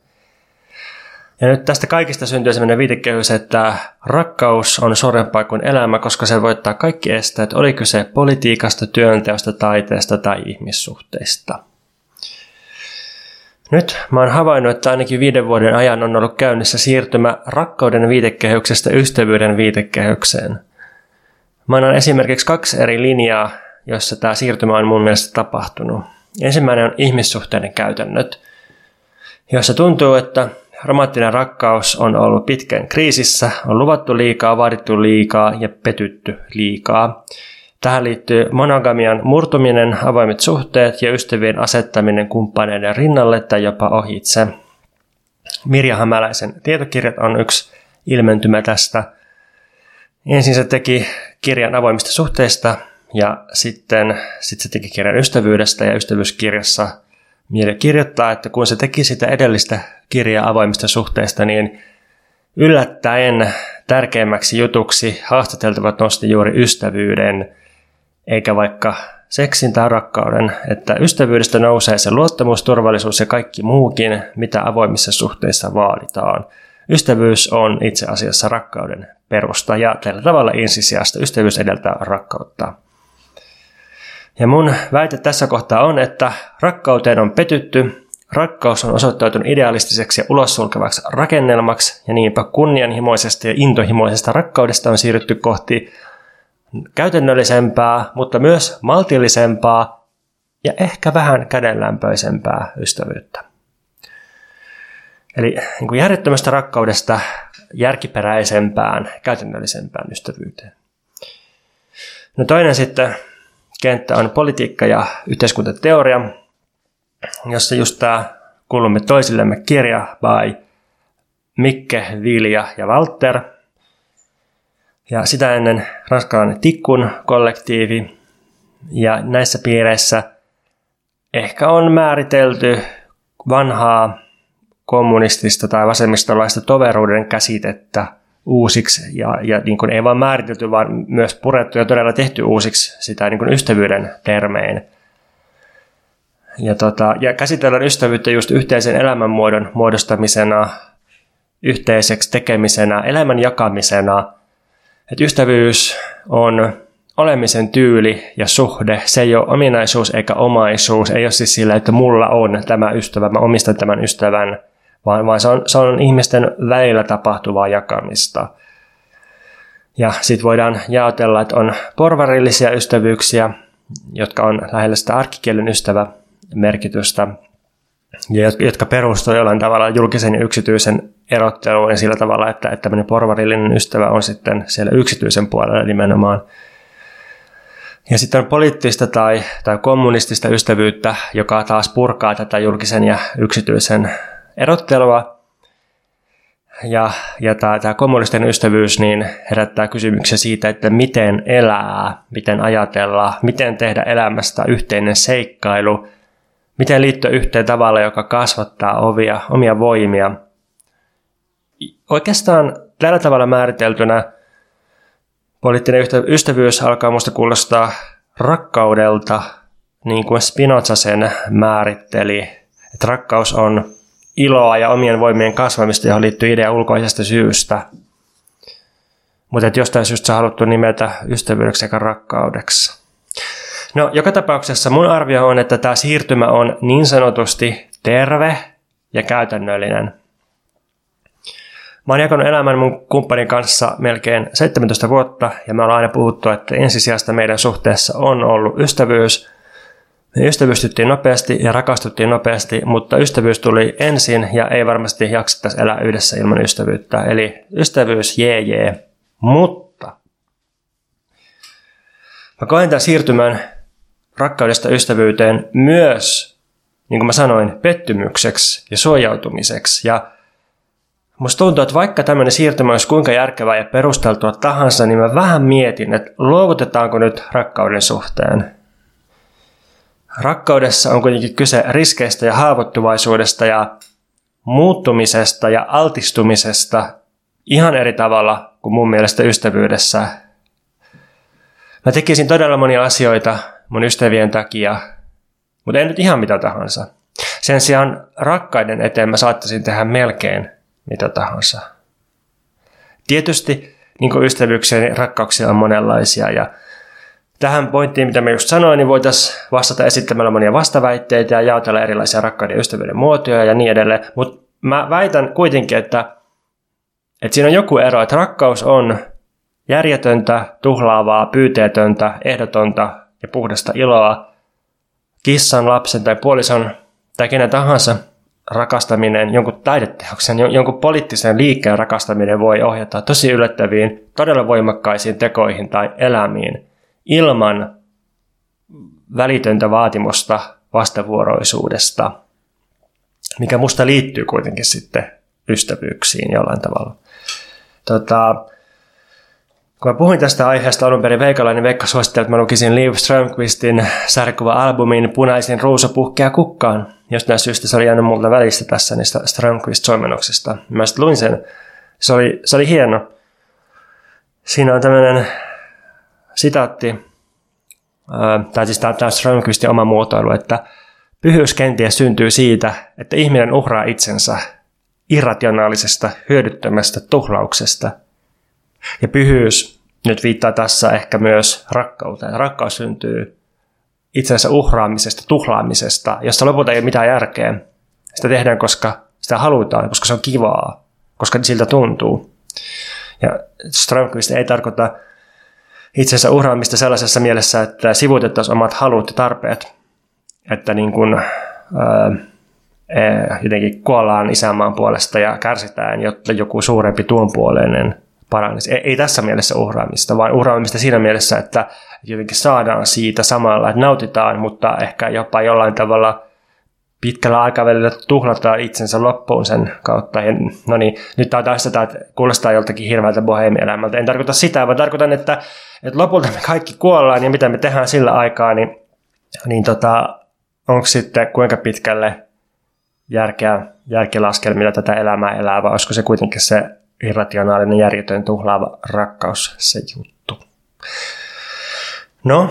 Ja nyt tästä kaikista syntyy sellainen viitekehys, että rakkaus on suurempaa kuin elämä, koska se voittaa kaikki esteet, oli kyse politiikasta, työnteosta, taiteesta tai ihmissuhteista. Nyt mä oon havainnut, että ainakin viiden vuoden ajan on ollut käynnissä siirtymä rakkauden viitekehyksestä ystävyyden viitekehykseen. Mä annan esimerkiksi kaksi eri linjaa, jossa tämä siirtymä on mun mielestä tapahtunut. Ensimmäinen on ihmissuhteiden käytännöt, jossa tuntuu, että romanttinen rakkaus on ollut pitkään kriisissä, on luvattu liikaa, vaadittu liikaa ja petytty liikaa. Tähän liittyy monogamian murtuminen, avoimet suhteet ja ystävien asettaminen kumppaneiden rinnalle tai jopa ohitse. Mirja Hämäläisen tietokirjat on yksi ilmentymä tästä. Ensin se teki kirjan avoimista suhteista ja sitten sit se teki kirjan ystävyydestä ja ystävyyskirjassa Miele kirjoittaa, että kun se teki sitä edellistä kirjaa avoimista suhteista, niin yllättäen tärkeimmäksi jutuksi haastateltavat nosti juuri ystävyyden, eikä vaikka seksin tai rakkauden, että ystävyydestä nousee se luottamus, turvallisuus ja kaikki muukin, mitä avoimissa suhteissa vaaditaan. Ystävyys on itse asiassa rakkauden perusta ja tällä tavalla ensisijasta ystävyys edeltää rakkautta. Ja mun väite tässä kohtaa on, että rakkauteen on petytty, rakkaus on osoittautunut idealistiseksi ja ulossulkevaksi rakennelmaksi, ja niinpä kunnianhimoisesta ja intohimoisesta rakkaudesta on siirrytty kohti käytännöllisempää, mutta myös maltillisempaa ja ehkä vähän kädenlämpöisempää ystävyyttä. Eli niin kuin järjettömästä rakkaudesta järkiperäisempään, käytännöllisempään ystävyyteen. No toinen sitten kenttä on politiikka ja yhteiskuntateoria, jossa just tämä kuulumme toisillemme kirja by Mikke, Vilja ja Walter. Ja sitä ennen ranskalainen Tikkun kollektiivi. Ja näissä piireissä ehkä on määritelty vanhaa kommunistista tai vasemmistolaista toveruuden käsitettä – uusiksi ja, ja niin kuin ei vain määritelty, vaan myös purettu ja todella tehty uusiksi sitä niin kuin ystävyyden termein. Ja, tota, ja käsitellään ystävyyttä just yhteisen elämänmuodon muodostamisena, yhteiseksi tekemisenä, elämän jakamisena. Että ystävyys on olemisen tyyli ja suhde. Se ei ole ominaisuus eikä omaisuus. Ei ole siis sillä, että mulla on tämä ystävä, mä omistan tämän ystävän – vaan, vaan se, on, se on ihmisten välillä tapahtuvaa jakamista. Ja sitten voidaan jaotella, että on porvarillisia ystävyyksiä, jotka on lähellä sitä arkkikielen ystävä merkitystä, ja jotka perustuvat jollain tavalla julkisen ja yksityisen erotteluun ja sillä tavalla, että, että tämmöinen porvarillinen ystävä on sitten siellä yksityisen puolella nimenomaan. Ja sitten on poliittista tai, tai kommunistista ystävyyttä, joka taas purkaa tätä julkisen ja yksityisen erottelua. Ja, ja tämä, tämä kommunistinen ystävyys niin herättää kysymyksiä siitä, että miten elää, miten ajatella, miten tehdä elämästä yhteinen seikkailu, miten liittyä yhteen tavalla, joka kasvattaa ovia, omia voimia. Oikeastaan tällä tavalla määriteltynä poliittinen ystävyys alkaa minusta kuulostaa rakkaudelta, niin kuin Spinoza sen määritteli, että rakkaus on iloa ja omien voimien kasvamista, johon liittyy idea ulkoisesta syystä. Mutta jostain syystä on haluttu nimetä ystävyydeksi sekä rakkaudeksi. No, joka tapauksessa mun arvio on, että tämä siirtymä on niin sanotusti terve ja käytännöllinen. Mä oon jakanut elämän mun kumppanin kanssa melkein 17 vuotta ja me ollaan aina puhuttu, että ensisijasta meidän suhteessa on ollut ystävyys – ystävystyttiin nopeasti ja rakastuttiin nopeasti, mutta ystävyys tuli ensin ja ei varmasti jaksettaisi elää yhdessä ilman ystävyyttä. Eli ystävyys, jee jee. Mutta mä koen tämän siirtymän rakkaudesta ystävyyteen myös, niin kuin mä sanoin, pettymykseksi ja suojautumiseksi. Ja musta tuntuu, että vaikka tämmöinen siirtymä olisi kuinka järkevää ja perusteltua tahansa, niin mä vähän mietin, että luovutetaanko nyt rakkauden suhteen – Rakkaudessa on kuitenkin kyse riskeistä ja haavoittuvaisuudesta ja muuttumisesta ja altistumisesta ihan eri tavalla kuin mun mielestä ystävyydessä. Mä tekisin todella monia asioita mun ystävien takia, mutta ei nyt ihan mitä tahansa. Sen sijaan rakkaiden eteen mä saattaisin tehdä melkein mitä tahansa. Tietysti niin ystävyksiä niin rakkauksia on monenlaisia ja tähän pointtiin, mitä mä just sanoin, niin voitaisiin vastata esittämällä monia vastaväitteitä ja jaotella erilaisia rakkauden ja ystävyyden muotoja ja niin edelleen. Mutta mä väitän kuitenkin, että, että siinä on joku ero, että rakkaus on järjetöntä, tuhlaavaa, pyyteetöntä, ehdotonta ja puhdasta iloa. Kissan, lapsen tai puolison tai kenen tahansa rakastaminen, jonkun taideteoksen, jonkun poliittisen liikkeen rakastaminen voi ohjata tosi yllättäviin, todella voimakkaisiin tekoihin tai elämiin ilman välitöntä vaatimusta vastavuoroisuudesta, mikä musta liittyy kuitenkin sitten ystävyyksiin jollain tavalla. Tota, kun mä puhuin tästä aiheesta alun perin Veikalla, niin Veikka suositteli, että mä lukisin Liv Strömqvistin sarjakuva-albumin Punaisin ruusu puhkea kukkaan. Jostain syystä se oli jäänyt multa välistä tässä niistä Strömqvist-soimennoksista. Mä sitten luin sen. Se oli, se oli hieno. Siinä on tämmöinen sitaatti, tai siis tämä Strömqvistin oma muotoilu, että pyhyys kenties syntyy siitä, että ihminen uhraa itsensä irrationaalisesta, hyödyttömästä tuhlauksesta – ja pyhyys nyt viittaa tässä ehkä myös rakkauteen. Rakkaus syntyy itsensä uhraamisesta, tuhlaamisesta, jossa lopulta ei ole mitään järkeä. Sitä tehdään, koska sitä halutaan, koska se on kivaa, koska siltä tuntuu. Ja Strömqvist ei tarkoita itsensä uhraamista sellaisessa mielessä, että sivutettaisiin omat halut ja tarpeet. Että niin kuin, ää, jotenkin kuollaan isänmaan puolesta ja kärsitään, jotta joku suurempi tuonpuoleinen paranisi. Ei, ei tässä mielessä uhraamista, vaan uhraamista siinä mielessä, että jotenkin saadaan siitä samalla, että nautitaan, mutta ehkä jopa jollain tavalla pitkällä aikavälillä tuhlataan itsensä loppuun sen kautta. Ja, no niin, nyt tämä sitä, että kuulostaa joltakin hirveältä bohemielämältä. En tarkoita sitä, vaan tarkoitan, että, että lopulta me kaikki kuollaan ja mitä me tehdään sillä aikaa, niin, niin tota, onko sitten kuinka pitkälle järkeä, järkilaskelmilla tätä elämää elää, vai olisiko se kuitenkin se irrationaalinen, järjetön, tuhlaava rakkaus se juttu. No,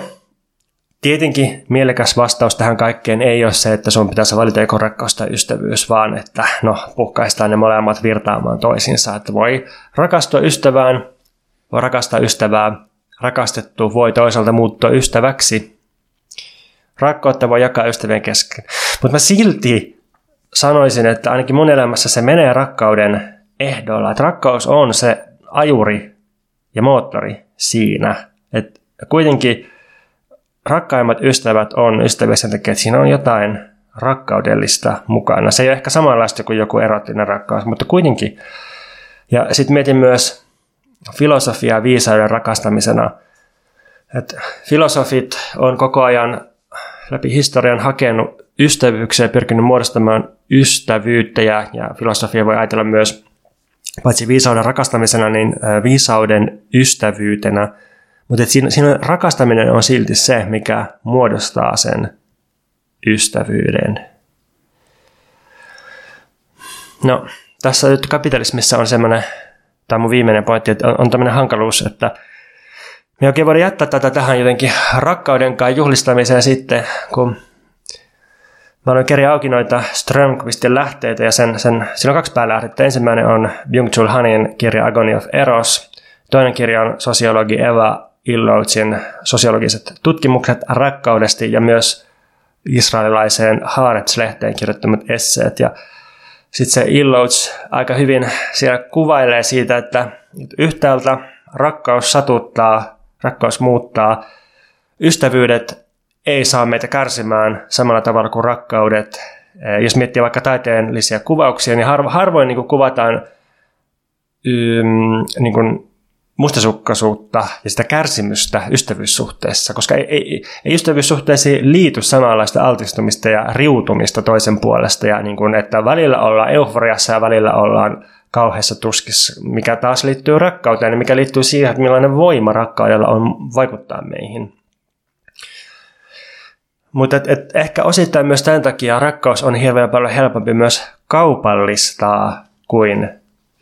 tietenkin mielekäs vastaus tähän kaikkeen ei ole se, että sun pitäisi valita joko rakkaus tai ystävyys, vaan että no, puhkaistaan ne molemmat virtaamaan toisiinsa. Että voi rakastua ystävään, voi rakastaa ystävää, rakastettu voi toisaalta muuttua ystäväksi. Rakkautta voi jakaa ystävien kesken. Mutta mä silti sanoisin, että ainakin mun elämässä se menee rakkauden ehdoilla. Että rakkaus on se ajuri ja moottori siinä. Että kuitenkin rakkaimmat ystävät on ystäviä sen takia, että siinä on jotain rakkaudellista mukana. Se ei ole ehkä samanlaista kuin joku erottinen rakkaus, mutta kuitenkin. Ja sitten mietin myös filosofiaa viisauden rakastamisena. Että filosofit on koko ajan läpi historian hakenut ystävyyksiä ja pyrkinyt muodostamaan ystävyyttä ja, ja filosofia voi ajatella myös paitsi viisauden rakastamisena, niin viisauden ystävyytenä. Mutta siinä, siinä rakastaminen on silti se, mikä muodostaa sen ystävyyden. No, tässä nyt kapitalismissa on semmoinen, tämä mun viimeinen pointti, että on, on tämmöinen hankaluus, että me oikein voidaan jättää tätä tähän jotenkin rakkauden kai juhlistamiseen sitten, kun Mä olen keri auki noita Strömqvistin lähteitä ja sen, sen, siinä on kaksi päälähdettä. Ensimmäinen on Byung-Chul Hanin kirja Agony of Eros. Toinen kirja on sosiologi Eva Illoutsin sosiologiset tutkimukset rakkaudesta ja myös israelilaiseen Haaretz-lehteen kirjoittamat esseet. Ja sitten se Illouts aika hyvin siellä kuvailee siitä, että yhtäältä rakkaus satuttaa, rakkaus muuttaa, ystävyydet ei saa meitä kärsimään samalla tavalla kuin rakkaudet. Eh, jos miettii vaikka taiteellisia kuvauksia, niin harvo, harvoin niin kuin kuvataan ym, niin kuin mustasukkaisuutta ja sitä kärsimystä ystävyyssuhteessa, koska ei, ei, ei ystävyyssuhteisiin liity samanlaista altistumista ja riutumista toisen puolesta, ja niin kuin, että välillä ollaan euforiassa ja välillä ollaan kauheassa tuskissa, mikä taas liittyy rakkauteen ja mikä liittyy siihen, että millainen voima rakkaudella on vaikuttaa meihin. Mutta et, et ehkä osittain myös tämän takia rakkaus on hirveän paljon helpompi myös kaupallistaa kuin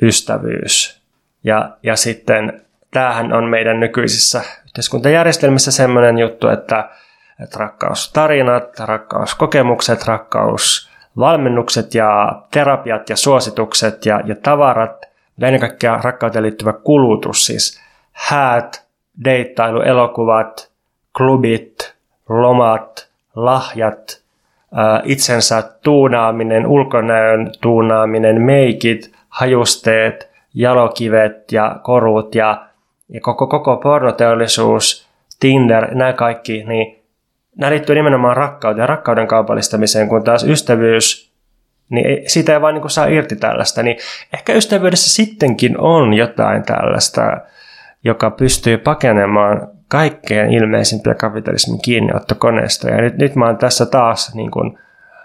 ystävyys. Ja, ja sitten tämähän on meidän nykyisissä yhteiskuntajärjestelmissä sellainen juttu, että Että rakkaustarinat, rakkauskokemukset, rakkausvalmennukset ja terapiat ja suositukset ja, ja tavarat, ja ennen kaikkea rakkauteen liittyvä kulutus, siis häät, deittailu, elokuvat, klubit, lomat, lahjat, itsensä tuunaaminen, ulkonäön tuunaaminen, meikit, hajusteet, jalokivet ja korut ja, ja koko, koko pornoteollisuus, Tinder, nämä kaikki, niin nämä liittyy nimenomaan rakkauteen ja rakkauden kaupallistamiseen, kun taas ystävyys, niin siitä ei vaan niin saa irti tällaista. Niin ehkä ystävyydessä sittenkin on jotain tällaista, joka pystyy pakenemaan kaikkein ilmeisimpiä kapitalismin kiinniottokoneista. Ja nyt, nyt mä oon tässä taas niin kuin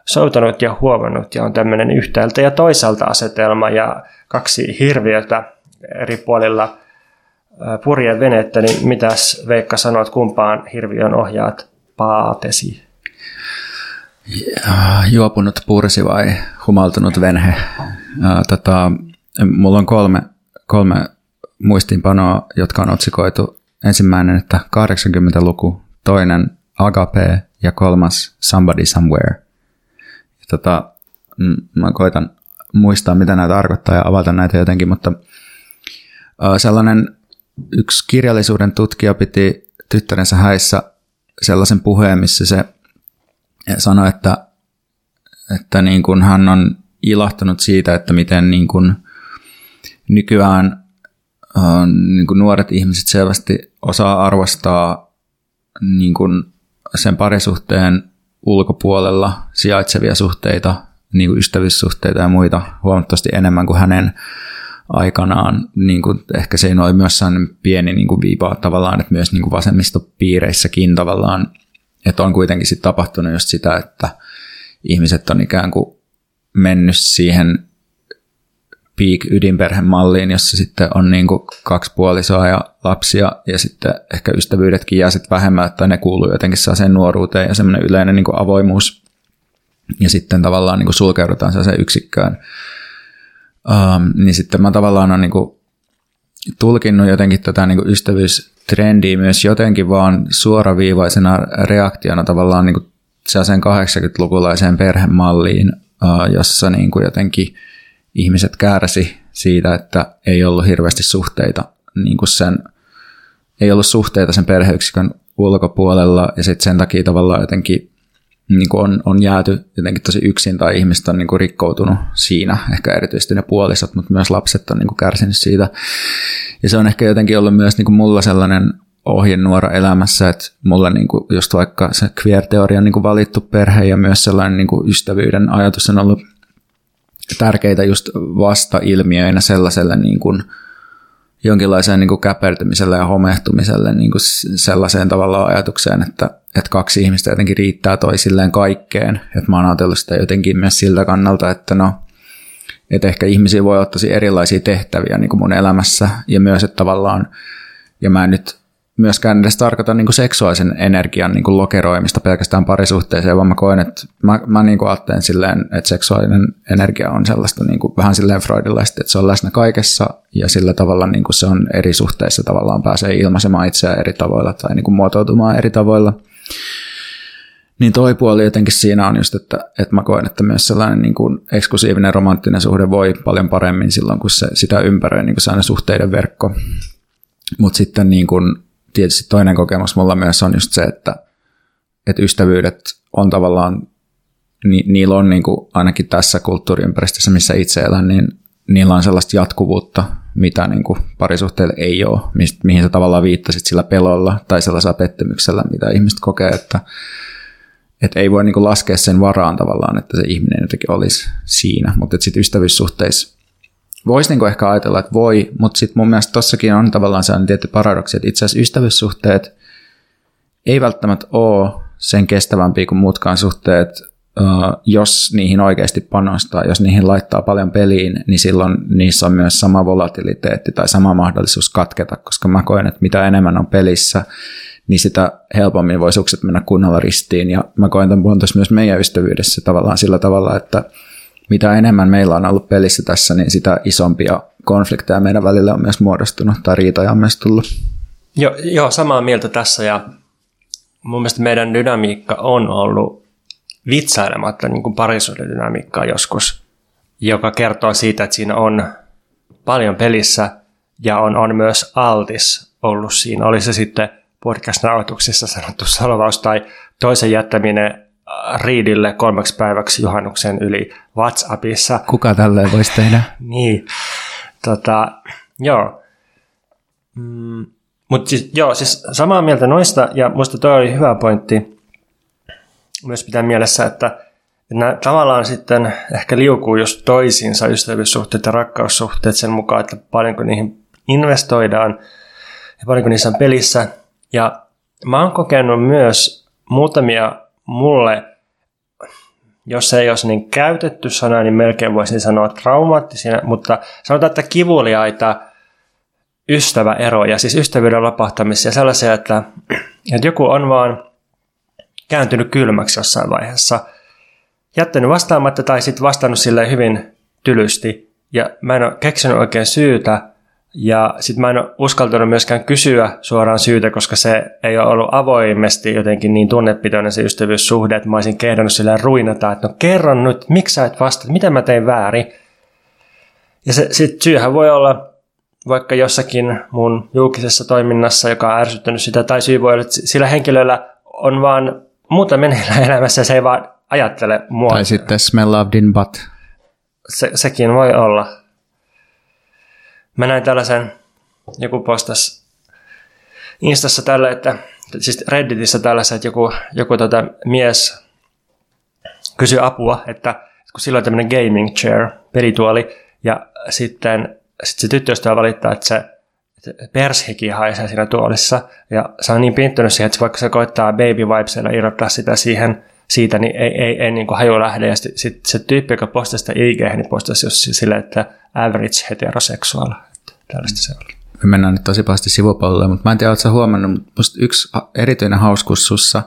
soutanut ja huomannut ja on tämmöinen yhtäältä ja toisaalta asetelma ja kaksi hirviötä eri puolilla purjeen venettä, niin mitäs Veikka sanot, kumpaan hirviön ohjaat paatesi? Juopunut pursi vai humaltunut venhe? Tota, mulla on kolme, kolme muistiinpanoa, jotka on otsikoitu. Ensimmäinen, että 80-luku, toinen Agape ja kolmas Somebody Somewhere. Tota, mä koitan muistaa, mitä nämä tarkoittaa ja avata näitä jotenkin, mutta sellainen yksi kirjallisuuden tutkija piti tyttärensä häissä sellaisen puheen, missä se sanoi, että, että niin kuin hän on ilahtunut siitä, että miten niin kuin nykyään niin kuin nuoret ihmiset selvästi osaa arvostaa niin kuin sen parisuhteen ulkopuolella sijaitsevia suhteita, niin kuin ystävyyssuhteita ja muita huomattavasti enemmän kuin hänen aikanaan. Niin kuin, ehkä se oli myös sellainen pieni niin kuin viipa tavallaan, että myös niin kuin vasemmistopiireissäkin tavallaan, että on kuitenkin sit tapahtunut just sitä, että ihmiset on ikään kuin mennyt siihen peak-ydinperhemalliin, jossa sitten on niin kuin kaksi puolisoa ja lapsia ja sitten ehkä ystävyydetkin jää sitten vähemmän, että ne kuuluu jotenkin sellaiseen nuoruuteen ja semmoinen yleinen niin kuin avoimuus ja sitten tavallaan niin kuin sulkeudutaan sellaiseen yksikköön. Um, niin sitten mä tavallaan on niin kuin tulkinnut jotenkin tätä niin kuin ystävyystrendiä myös jotenkin vaan suoraviivaisena reaktiona tavallaan niin kuin sellaiseen 80-lukulaiseen perhemalliin, uh, jossa niin kuin jotenkin – ihmiset kärsi siitä, että ei ollut hirveästi suhteita niin kuin sen, ei ollut suhteita sen perheyksikön ulkopuolella. Ja sitten sen takia tavallaan jotenkin niin kuin on, on jääty jotenkin tosi yksin tai ihmiset on niin kuin rikkoutunut siinä, ehkä erityisesti ne puolisot, mutta myös lapset on niin kuin kärsinyt siitä. Ja se on ehkä jotenkin ollut myös niin kuin mulla sellainen ohjenuora elämässä, että mulla niin kuin just vaikka se queer-teoria on niin kuin valittu perhe ja myös sellainen niin kuin ystävyyden ajatus on ollut tärkeitä just vasta-ilmiöinä sellaiselle niin kuin jonkinlaiseen niin kuin käpertymiselle ja homehtumiselle niin kuin sellaiseen tavallaan ajatukseen, että, että kaksi ihmistä jotenkin riittää toisilleen kaikkeen. Että mä oon ajatellut sitä jotenkin myös siltä kannalta, että no, että ehkä ihmisiä voi tosi erilaisia tehtäviä niin kuin mun elämässä ja myös, että tavallaan, ja mä en nyt myöskään edes tarkoita niin kuin seksuaalisen energian niin kuin lokeroimista pelkästään parisuhteeseen, vaan mä koen, että mä, mä niin kuin ajattelen silleen, että seksuaalinen energia on sellaista niin kuin, vähän silleen freudilaista, että se on läsnä kaikessa ja sillä tavalla niin kuin se on eri suhteissa tavallaan pääsee ilmaisemaan itseään eri tavoilla tai niin kuin muotoutumaan eri tavoilla. Niin toi puoli jotenkin siinä on just, että, että mä koen, että myös sellainen niin kuin eksklusiivinen romanttinen suhde voi paljon paremmin silloin, kun se, sitä ympäröi niin kuin suhteiden verkko. Mutta sitten niin kuin tietysti toinen kokemus mulla myös on just se, että, että ystävyydet on tavallaan, ni, niillä on niin kuin, ainakin tässä kulttuuriympäristössä, missä itse elän, niin niillä on sellaista jatkuvuutta, mitä niin kuin parisuhteille ei ole, mihin sä tavallaan viittasit sillä pelolla tai sellaisella pettymyksellä, mitä ihmiset kokee, että, että ei voi niin kuin laskea sen varaan tavallaan, että se ihminen jotenkin olisi siinä, mutta sitten ystävyyssuhteissa voisi niin ehkä ajatella, että voi, mutta sitten mun mielestä tossakin on tavallaan sellainen tietty paradoksi, että itse asiassa ystävyyssuhteet ei välttämättä ole sen kestävämpiä kuin muutkaan suhteet, jos niihin oikeasti panostaa, jos niihin laittaa paljon peliin, niin silloin niissä on myös sama volatiliteetti tai sama mahdollisuus katketa, koska mä koen, että mitä enemmän on pelissä, niin sitä helpommin voi sukset mennä kunnolla ristiin. Ja mä koen tämän myös meidän ystävyydessä tavallaan sillä tavalla, että mitä enemmän meillä on ollut pelissä tässä, niin sitä isompia konflikteja meidän välillä on myös muodostunut tai riitoja on myös tullut. Joo, joo samaa mieltä tässä ja mun mielestä meidän dynamiikka on ollut vitsailematta niin kuin parisuuden dynamiikkaa joskus, joka kertoo siitä, että siinä on paljon pelissä ja on, on myös altis ollut siinä. Oli se sitten podcast-nauhoituksissa sanottu solvaus tai toisen jättäminen riidille kolmeksi päiväksi juhannuksen yli WhatsAppissa. Kuka tälleen voisi tehdä? niin, tota, joo. Mm, Mutta siis, joo, siis samaa mieltä noista, ja musta toi oli hyvä pointti myös pitää mielessä, että nämä tavallaan sitten ehkä liukuu just toisiinsa ystävyyssuhteet ja rakkaussuhteet sen mukaan, että paljonko niihin investoidaan ja paljonko niissä on pelissä. Ja mä oon kokenut myös muutamia mulle, jos ei olisi niin käytetty sana, niin melkein voisin sanoa traumaattisia, mutta sanotaan, että kivuliaita ystäväeroja, siis ystävyyden lopahtamisia, sellaisia, että, että joku on vaan kääntynyt kylmäksi jossain vaiheessa, jättänyt vastaamatta tai sitten vastannut sille hyvin tylysti, ja mä en ole keksinyt oikein syytä, ja sitten mä en ole uskaltanut myöskään kysyä suoraan syytä, koska se ei ole ollut avoimesti jotenkin niin tunnepitoinen se ystävyyssuhde, että mä olisin kehdannut silleen ruinata, että no kerron nyt, miksi sä et vastaa, mitä mä tein väärin. Ja se sit syyhän voi olla vaikka jossakin mun julkisessa toiminnassa, joka on ärsyttänyt sitä, tai syy voi olla, että sillä henkilöllä on vaan muuta meneillään elämässä se ei vaan ajattele mua. Tai sitten smell of din butt. Se, sekin voi olla. Mä näin tällaisen, joku postas Instassa tällä, että siis Redditissä tällaisen, että joku, joku tota mies kysyi apua, että kun silloin on tämmöinen gaming chair, pelituoli, ja sitten sit se tyttöystävä valittaa, että se pershiki haisee siinä tuolissa, ja se on niin pinttynyt siihen, että vaikka se koittaa baby vibesilla irrottaa sitä siihen, siitä, niin ei, ei, ei niin kuin haju lähde. Ja sitten sit se tyyppi, joka postasi sitä IG, niin postasi just sille, että average heteroseksuaali. Tällaista se oli. Me mennään nyt tosi pahasti sivupuolelle, mutta mä en tiedä, oletko huomannut, mutta yksi erityinen hauskuus sussa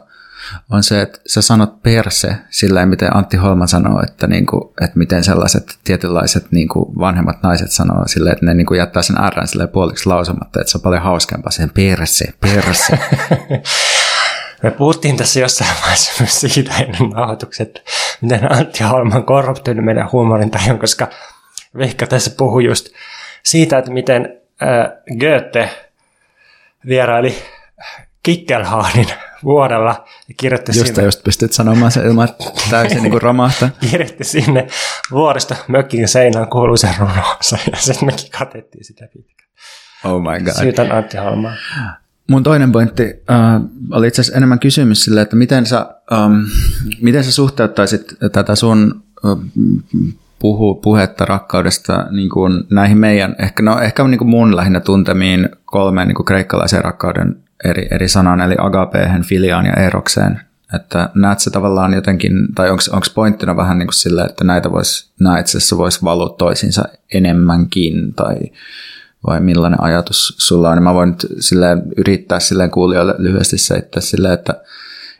on se, että sä sanot perse sillä miten Antti Holman sanoo, että, niinku, että miten sellaiset tietynlaiset niinku vanhemmat naiset sanoo sille, että ne niinku jättää sen R sille puoliksi lausumatta, että se on paljon hauskempaa sen perse, perse. Me puhuttiin tässä jossain vaiheessa myös siitä ennen nauhoitukset, miten Antti Holman korruptoinut meidän huumorintajun, koska Vehka tässä puhui just siitä, että miten äh, Goethe vieraili Kikkelhaanin vuodella ja kirjoitti just, sinne. Just pystyt sanomaan se ilman, täysin niin romahtaa. kirjoitti sinne vuorista mökin seinään kuuluisen runonsa ja sitten mekin katettiin sitä pitkään. Oh my god. Syytän Antti Holmaa. Mun toinen pointti uh, oli itse asiassa enemmän kysymys sille, että miten sä, um, miten sä suhteuttaisit tätä sun puhu, puhetta rakkaudesta niin kuin näihin meidän, ehkä, no, ehkä niin kuin mun lähinnä tuntemiin kolmeen niin kuin kreikkalaisen rakkauden eri, eri sanan, eli agapeen, filiaan ja erokseen. Että näet se tavallaan jotenkin, tai onko pointtina vähän niin kuin sille, että näitä vois, nämä itse asiassa voisi valua toisiinsa enemmänkin, tai vai millainen ajatus sulla on, niin mä voin nyt silleen, yrittää silleen kuulijoille lyhyesti seittää silleen, että,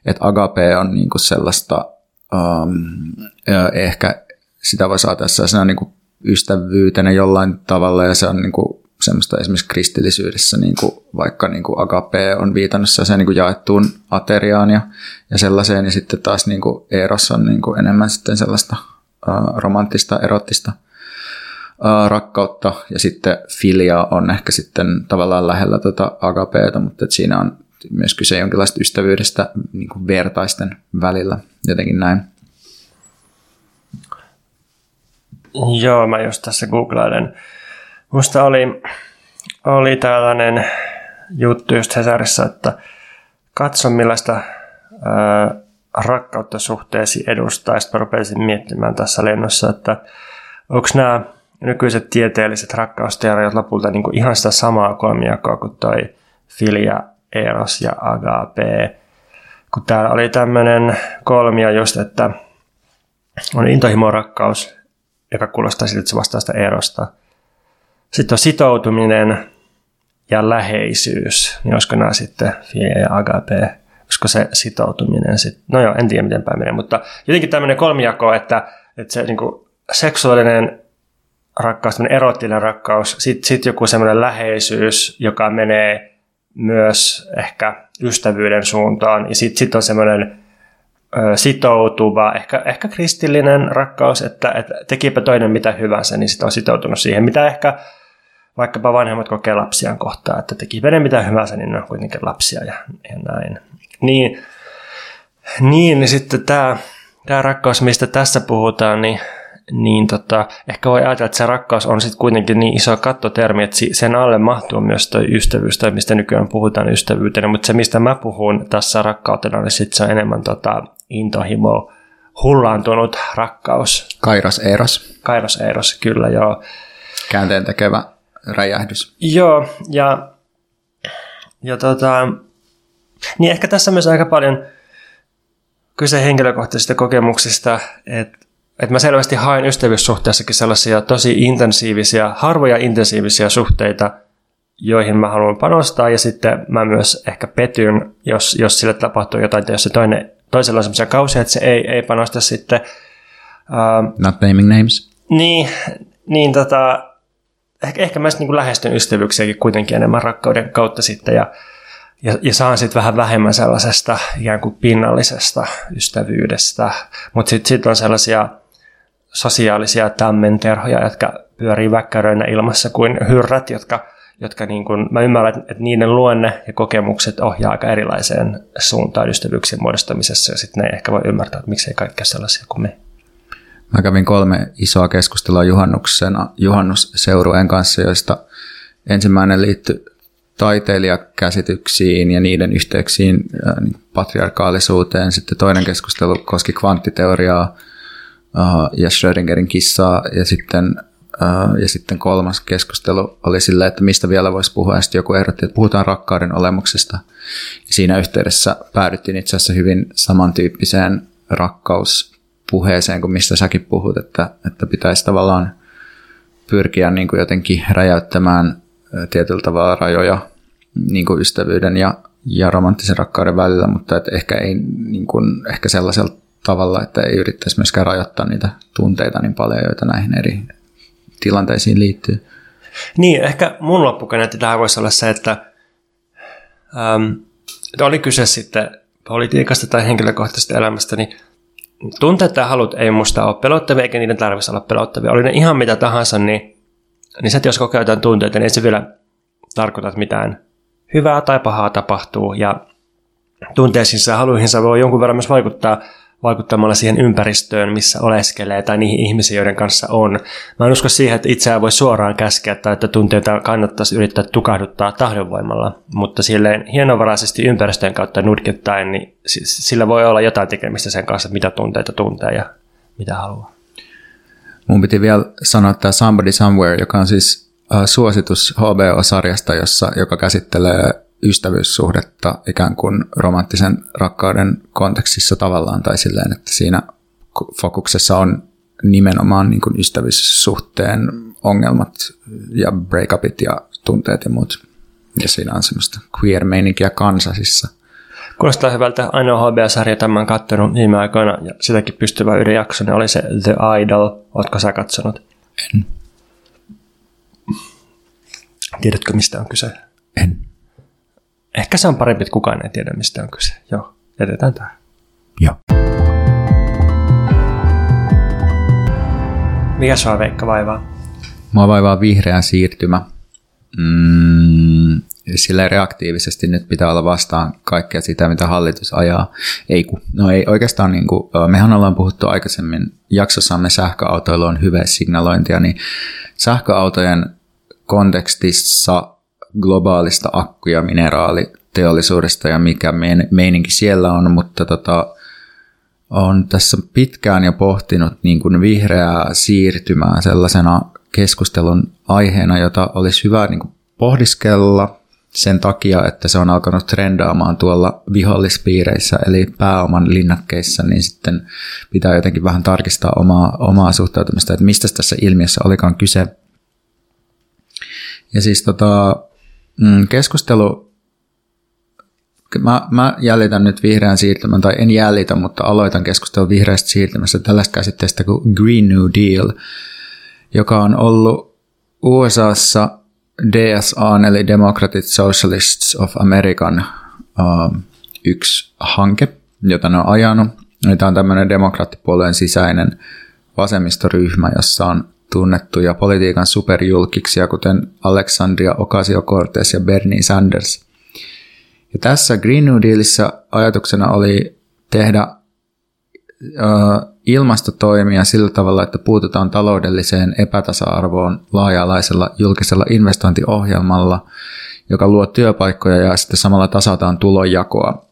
että agape on niin kuin sellaista um, ehkä sitä voi saada sellaisena niin kuin ystävyytenä jollain tavalla ja se on niin kuin semmoista esimerkiksi kristillisyydessä, niin kuin vaikka niin kuin agape on viitannut sellaiseen niin kuin jaettuun ateriaan ja, ja sellaiseen, ja sitten taas niin kuin eros on niin kuin enemmän sitten sellaista uh, romanttista, erottista uh, rakkautta, ja sitten filia on ehkä sitten tavallaan lähellä tota agapeeta, mutta siinä on myös kyse jonkinlaista ystävyydestä niin kuin vertaisten välillä, jotenkin näin. Joo, mä just tässä googlailen. Musta oli, oli tällainen juttu just Hesarissa, että katso millaista ää, rakkautta suhteesi edustaa. Sitten rupesin miettimään tässä lennossa, että onko nämä nykyiset tieteelliset rakkausteoriat lopulta niin kuin ihan sitä samaa kolmijakoa kuin toi filia, eros ja agape. Kun täällä oli tämmöinen kolmio just, että on intohimo rakkaus, joka kuulostaa siltä, että se vastaa sitä erosta. Sitten on sitoutuminen ja läheisyys, niin olisiko nämä sitten filia ja agape, olisiko se sitoutuminen sitten, no joo, en tiedä miten päin menee, mutta jotenkin tämmöinen kolmijako, että, että se niin kuin seksuaalinen rakkaus, erottinen rakkaus, sitten sit joku semmoinen läheisyys, joka menee myös ehkä ystävyyden suuntaan. Ja sitten sit on semmoinen sitoutuva, ehkä, ehkä kristillinen rakkaus, että, että tekipä toinen mitä hyvänsä, niin sitten on sitoutunut siihen, mitä ehkä vaikkapa vanhemmat kokee lapsiaan kohtaan, että teki veden mitä hyvänsä, niin ne on kuitenkin lapsia ja, ja näin. Niin, niin, niin sitten tämä, tämä rakkaus, mistä tässä puhutaan, niin, niin tota, ehkä voi ajatella, että se rakkaus on sitten kuitenkin niin iso kattotermi, että sen alle mahtuu myös tuo ystävyys, tai mistä nykyään puhutaan ystävyytenä, mutta se, mistä mä puhun tässä rakkautena, niin sitten se on enemmän tota, intohimo, hullaantunut rakkaus. Kairos Eros. Kairos Eros, kyllä joo. Käänteen tekevä räjähdys. Joo, ja, ja tota, niin ehkä tässä myös aika paljon kyse henkilökohtaisista kokemuksista, että että mä selvästi haen ystävyyssuhteessakin sellaisia tosi intensiivisiä, harvoja intensiivisiä suhteita, joihin mä haluan panostaa, ja sitten mä myös ehkä petyn, jos, jos sille tapahtuu jotain, jos se toinen, toisella on sellaisia kausia, että se ei, ei panosta sitten. Uh, Not naming names. Niin, niin tota, ehkä, ehkä mä niin lähestyn ystävyyksiäkin kuitenkin enemmän rakkauden kautta sitten, ja, ja, ja saan sitten vähän vähemmän sellaisesta ikään kuin pinnallisesta ystävyydestä, mutta sitten sit on sellaisia sosiaalisia tämmenterhoja, jotka pyörii väkkäröinä ilmassa kuin hyrrät, jotka, jotka niin kuin, mä ymmärrän, että niiden luonne ja kokemukset ohjaa aika erilaiseen suuntaan ystävyyksien muodostamisessa, ja sitten ne ehkä voi ymmärtää, että miksei kaikki sellaisia kuin me. Mä kävin kolme isoa keskustelua juhannuksena, juhannusseurueen kanssa, joista ensimmäinen liittyi taiteilijakäsityksiin ja niiden yhteyksiin niin patriarkaalisuuteen. Sitten toinen keskustelu koski kvanttiteoriaa, ja Schrödingerin kissaa ja sitten, ja sitten kolmas keskustelu oli sillä, että mistä vielä voisi puhua ja sitten joku ehdotti, että puhutaan rakkauden olemuksesta. Ja siinä yhteydessä päädyttiin itse asiassa hyvin samantyyppiseen rakkauspuheeseen kuin mistä säkin puhut, että, että pitäisi tavallaan pyrkiä niin kuin jotenkin räjäyttämään tietyllä tavalla rajoja niin kuin ystävyyden ja, ja romanttisen rakkauden välillä, mutta että ehkä ei niin kuin, ehkä sellaisella tavalla, että ei yrittäisi myöskään rajoittaa niitä tunteita niin paljon, joita näihin eri tilanteisiin liittyy. Niin, ehkä mun loppukaneetti tähän voisi olla se, että ähm, oli kyse sitten politiikasta tai henkilökohtaisesta elämästä, niin tunteet tai halut ei musta ole pelottavia, eikä niiden tarvitsisi olla pelottavia. Oli ne ihan mitä tahansa, niin, niin että jos kokee jotain tunteita, niin ei se vielä tarkoita, että mitään hyvää tai pahaa tapahtuu. Ja tunteisiinsa ja haluihinsa voi jonkun verran myös vaikuttaa vaikuttamalla siihen ympäristöön, missä oleskelee tai niihin ihmisiin, joiden kanssa on. Mä en usko siihen, että itseään voi suoraan käskeä tai että tunteita kannattaisi yrittää tukahduttaa tahdonvoimalla, mutta silleen hienovaraisesti ympäristön kautta nudkettaen, niin sillä voi olla jotain tekemistä sen kanssa, mitä tunteita tuntee ja mitä haluaa. Mun piti vielä sanoa tämä Somebody Somewhere, joka on siis äh, suositus HBO-sarjasta, jossa, joka käsittelee ystävyyssuhdetta ikään kuin romanttisen rakkauden kontekstissa tavallaan tai silleen, että siinä fokuksessa on nimenomaan niin kuin ystävyyssuhteen ongelmat ja breakupit ja tunteet ja muut. Ja siinä on semmoista queer-meininkiä kansasissa. Kuulostaa hyvältä. Ainoa HBO-sarja, tämän olen katsonut viime aikoina, ja sitäkin pystyvä yhden jakson, oli se The Idol. Oletko sä katsonut? En. Tiedätkö, mistä on kyse? En. Ehkä se on parempi, että kukaan ei tiedä, mistä on kyse. Joo, jätetään tähän. Joo. Mikä sua Veikka vaivaa? Mua vaivaa vihreä siirtymä. Mm, sillä reaktiivisesti nyt pitää olla vastaan kaikkea sitä, mitä hallitus ajaa. Ei kun, no ei oikeastaan, niin kuin, mehän ollaan puhuttu aikaisemmin jaksossamme sähköautoilla on hyvä signalointia, niin sähköautojen kontekstissa globaalista akku- ja mineraaliteollisuudesta ja mikä meininki siellä on, mutta tota, on tässä pitkään jo pohtinut niin kuin vihreää siirtymää sellaisena keskustelun aiheena, jota olisi hyvä niin kuin pohdiskella sen takia, että se on alkanut trendaamaan tuolla vihollispiireissä, eli pääoman linnakkeissa, niin sitten pitää jotenkin vähän tarkistaa omaa, omaa suhtautumista, että mistä tässä ilmiössä olikaan kyse. Ja siis tota, Mm, keskustelu, mä, mä jäljitän nyt vihreän siirtymän, tai en jäljitä, mutta aloitan keskustelun vihreästä siirtymästä tällaista käsitteestä kuin Green New Deal, joka on ollut USAssa DSA, eli Democratic Socialists of American, uh, yksi hanke, jota ne on ajanut. Tämä on tämmöinen demokraattipuolueen sisäinen vasemmistoryhmä, jossa on tunnettuja politiikan superjulkiksia, kuten Alexandria Ocasio-Cortez ja Bernie Sanders. Ja tässä Green New Dealissa ajatuksena oli tehdä ilmastotoimia sillä tavalla, että puututaan taloudelliseen epätasa-arvoon laaja-alaisella julkisella investointiohjelmalla, joka luo työpaikkoja ja sitten samalla tasataan tulonjakoa.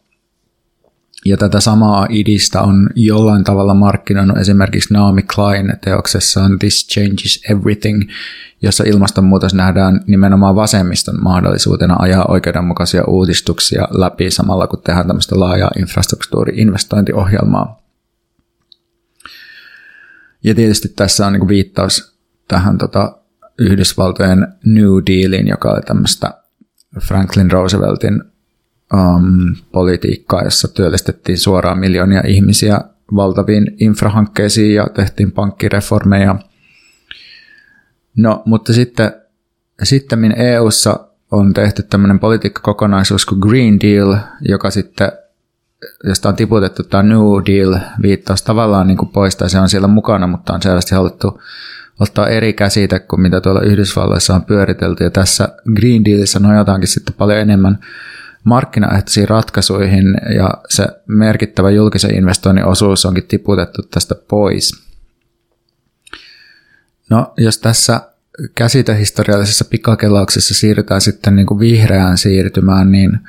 Ja tätä samaa idistä on jollain tavalla markkinoinut esimerkiksi Naomi Klein teoksessaan This Changes Everything, jossa ilmastonmuutos nähdään nimenomaan vasemmiston mahdollisuutena ajaa oikeudenmukaisia uudistuksia läpi samalla kun tehdään tämmöistä laajaa infrastruktuuri-investointiohjelmaa. Ja tietysti tässä on niin viittaus tähän tota Yhdysvaltojen New Dealin, joka oli tämmöistä Franklin Rooseveltin um, politiikkaa, jossa työllistettiin suoraan miljoonia ihmisiä valtaviin infrahankkeisiin ja tehtiin pankkireformeja. No, mutta sitten sitten EU:ssa on tehty tämmöinen politiikkakokonaisuus kuin Green Deal, joka sitten, josta on tiputettu tämä New Deal viittaus tavallaan niin kuin se on siellä mukana, mutta on selvästi haluttu ottaa eri käsite kuin mitä tuolla Yhdysvalloissa on pyöritelty, ja tässä Green Dealissa nojataankin sitten paljon enemmän markkinaehtoisiin ratkaisuihin ja se merkittävä julkisen investoinnin osuus onkin tiputettu tästä pois. No, jos tässä käsitehistoriallisessa pikakelauksessa siirrytään sitten niin kuin vihreään siirtymään, niin,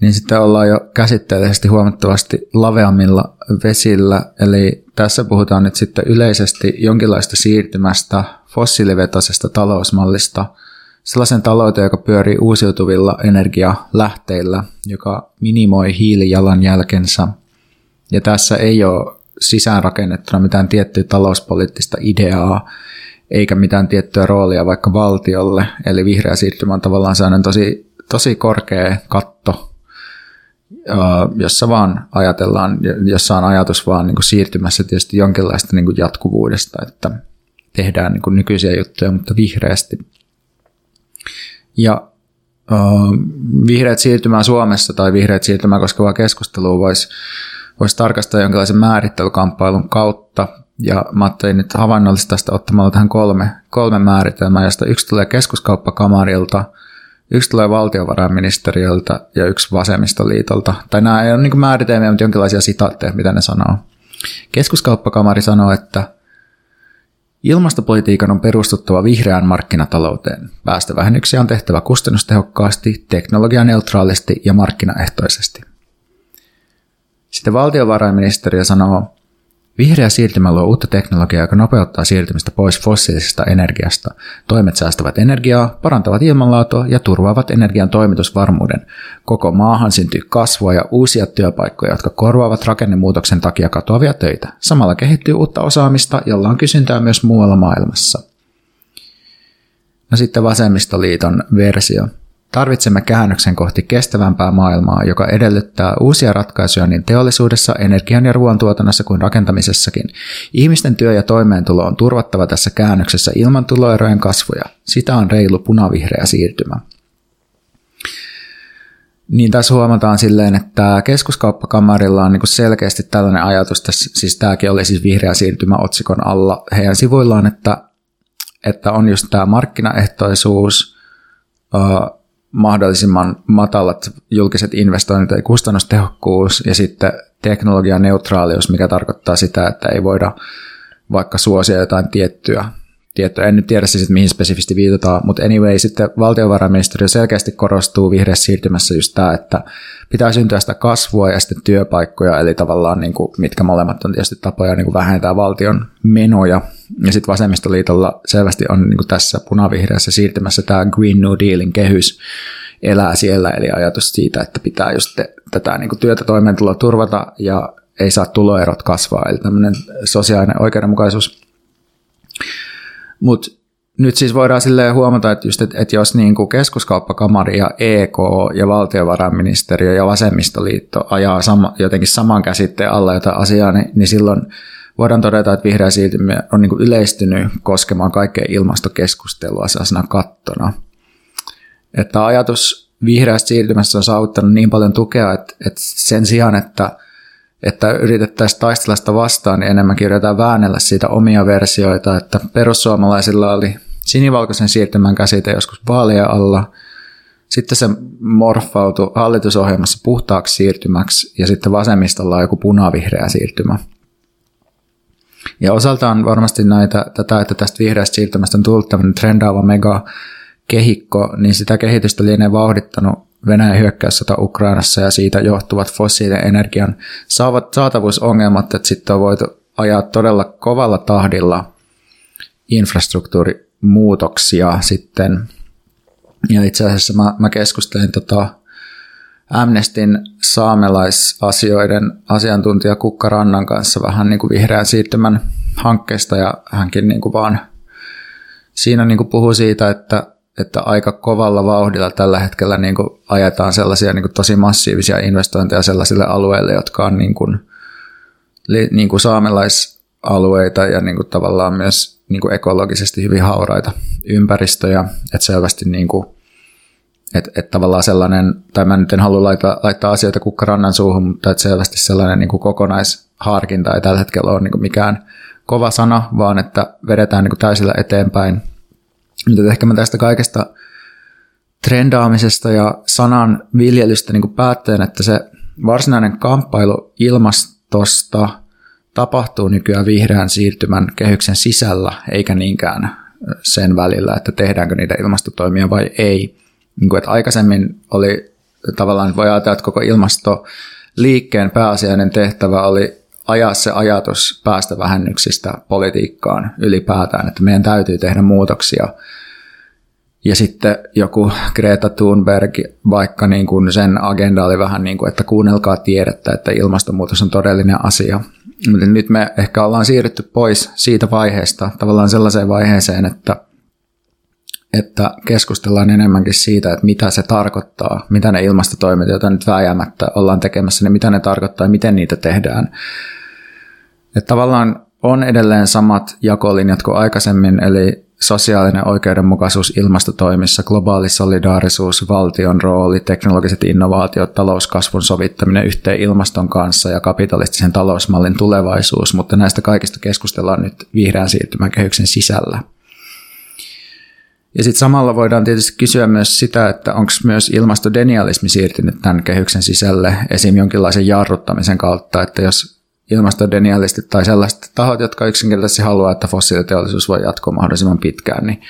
niin sitten ollaan jo käsitteellisesti huomattavasti laveammilla vesillä. Eli tässä puhutaan nyt sitten yleisesti jonkinlaista siirtymästä fossiilivetoisesta talousmallista – sellaisen talouteen, joka pyörii uusiutuvilla energialähteillä, joka minimoi hiilijalanjälkensä. Ja tässä ei ole sisäänrakennettuna mitään tiettyä talouspoliittista ideaa, eikä mitään tiettyä roolia vaikka valtiolle. Eli vihreä siirtymä on tavallaan sellainen tosi, tosi korkea katto, jossa vaan ajatellaan, jossa on ajatus vaan niin kuin siirtymässä tietysti jonkinlaista niin kuin jatkuvuudesta, että tehdään niin kuin nykyisiä juttuja, mutta vihreästi. Ja uh, vihreät siirtymää Suomessa tai vihreät siirtymää koskevaa keskustelua voisi vois tarkastaa jonkinlaisen määrittelykamppailun kautta. Ja mä ajattelin nyt havainnollista tästä ottamalla tähän kolme, kolme määritelmää, josta yksi tulee keskuskauppakamarilta, yksi tulee valtiovarainministeriöltä ja yksi vasemmistoliitolta. Tai nämä ei ole niin määritelmiä, mutta jonkinlaisia sitaatteja, mitä ne sanoo. Keskuskauppakamari sanoo, että Ilmastopolitiikan on perustuttava vihreään markkinatalouteen. Päästövähennyksiä on tehtävä kustannustehokkaasti, teknologianeutraalisti ja markkinaehtoisesti. Sitten valtiovarainministeriö sanoo, Vihreä siirtymä luo uutta teknologiaa, joka nopeuttaa siirtymistä pois fossiilisesta energiasta. Toimet säästävät energiaa, parantavat ilmanlaatua ja turvaavat energian toimitusvarmuuden. Koko maahan syntyy kasvua ja uusia työpaikkoja, jotka korvaavat rakennemuutoksen takia katoavia töitä. Samalla kehittyy uutta osaamista, jolla on kysyntää myös muualla maailmassa. No sitten vasemmistoliiton versio. Tarvitsemme käännöksen kohti kestävämpää maailmaa, joka edellyttää uusia ratkaisuja niin teollisuudessa, energian ja ruoantuotannossa kuin rakentamisessakin. Ihmisten työ ja toimeentulo on turvattava tässä käännöksessä ilman tuloerojen kasvuja. Sitä on reilu punavihreä siirtymä. Niin tässä huomataan silleen, että keskuskauppakamarilla on niinku selkeästi tällainen ajatus, tässä, siis tämäkin oli siis vihreä siirtymä otsikon alla heidän sivuillaan, että, että on just tämä markkinaehtoisuus, mahdollisimman matalat julkiset investoinnit ja kustannustehokkuus ja sitten teknologian neutraalius, mikä tarkoittaa sitä, että ei voida vaikka suosia jotain tiettyä tiettyä. En nyt tiedä siis, että mihin spesifisti viitataan, mutta anyway, sitten valtiovarainministeriö selkeästi korostuu vihreässä siirtymässä just tämä, että pitää syntyä sitä kasvua ja sitten työpaikkoja, eli tavallaan niin kuin, mitkä molemmat on tietysti tapoja niin kuin vähentää valtion menoja. Ja sitten vasemmistoliitolla selvästi on niin kuin tässä punavihreässä siirtymässä tämä Green New Dealin kehys elää siellä, eli ajatus siitä, että pitää just tätä niin kuin työtä toimeentuloa turvata ja ei saa tuloerot kasvaa, eli tämmöinen sosiaalinen oikeudenmukaisuus. Mutta nyt siis voidaan silleen huomata, että, just, että, että jos niin kuin keskuskauppakamari ja EK ja valtiovarainministeriö ja vasemmistoliitto ajaa sama, jotenkin saman käsitteen alla jotain asiaa, niin, niin silloin voidaan todeta, että vihreä siirtymä on niin yleistynyt koskemaan kaikkea ilmastokeskustelua sellaisena kattona. että ajatus vihreästä siirtymästä on saavuttanut niin paljon tukea, että, että sen sijaan, että, että yritettäisiin taistella sitä vastaan, niin enemmänkin yritetään väännellä siitä omia versioita, että perussuomalaisilla oli sinivalkoisen siirtymän käsite joskus vaalien alla, sitten se morfautui hallitusohjelmassa puhtaaksi siirtymäksi ja sitten vasemmistolla on joku punavihreä siirtymä. Ja osaltaan varmasti näitä, tätä, että tästä vihreästä siirtymästä on tullut tämmöinen trendaava mega kehikko, niin sitä kehitystä lienee vauhdittanut Venäjän hyökkäyssota Ukrainassa ja siitä johtuvat fossiilinen energian saatavuusongelmat, että sitten on voitu ajaa todella kovalla tahdilla infrastruktuurimuutoksia sitten. Ja itse asiassa mä, mä keskustelin tota Amnestin saamelaisasioiden asiantuntija Kukka Rannan kanssa vähän niin kuin vihreän siirtymän hankkeesta ja hänkin niin kuin vaan siinä niin kuin puhui siitä, että, että aika kovalla vauhdilla tällä hetkellä niin kuin ajetaan sellaisia niin kuin tosi massiivisia investointeja sellaisille alueille, jotka on niin kuin, niin kuin saamelaisalueita ja niin kuin tavallaan myös niin kuin ekologisesti hyvin hauraita ympäristöjä, että selvästi niin kuin että et tavallaan sellainen, tai mä nyt en halua laittaa, laittaa asioita kukkarannan suuhun, mutta että selvästi sellainen niin kuin kokonaisharkinta ei tällä hetkellä ole niin kuin mikään kova sana, vaan että vedetään niin kuin täysillä eteenpäin. Mutta ehkä mä tästä kaikesta trendaamisesta ja sanan viljelystä niin päätteen, että se varsinainen kamppailu ilmastosta tapahtuu nykyään vihreän siirtymän kehyksen sisällä, eikä niinkään sen välillä, että tehdäänkö niitä ilmastotoimia vai ei niin kuin, että aikaisemmin oli tavallaan, voi ajatella, että koko ilmastoliikkeen pääasiallinen tehtävä oli ajaa se ajatus päästövähennyksistä politiikkaan ylipäätään, että meidän täytyy tehdä muutoksia. Ja sitten joku Greta Thunberg, vaikka niin kuin sen agenda oli vähän niin kuin, että kuunnelkaa tiedettä, että ilmastonmuutos on todellinen asia. Mutta nyt me ehkä ollaan siirrytty pois siitä vaiheesta tavallaan sellaiseen vaiheeseen, että että keskustellaan enemmänkin siitä, että mitä se tarkoittaa, mitä ne ilmastotoimet, joita nyt vääjäämättä ollaan tekemässä, niin mitä ne tarkoittaa ja miten niitä tehdään. Että tavallaan on edelleen samat jakolinjat kuin aikaisemmin, eli sosiaalinen oikeudenmukaisuus ilmastotoimissa, globaali solidaarisuus, valtion rooli, teknologiset innovaatiot, talouskasvun sovittaminen yhteen ilmaston kanssa ja kapitalistisen talousmallin tulevaisuus, mutta näistä kaikista keskustellaan nyt vihreän siirtymän kehyksen sisällä. Ja sitten samalla voidaan tietysti kysyä myös sitä, että onko myös ilmastodenialismi siirtynyt tämän kehyksen sisälle esim. jonkinlaisen jarruttamisen kautta, että jos ilmastodenialistit tai sellaiset tahot, jotka yksinkertaisesti haluaa, että fossiiliteollisuus voi jatkoa mahdollisimman pitkään, niin,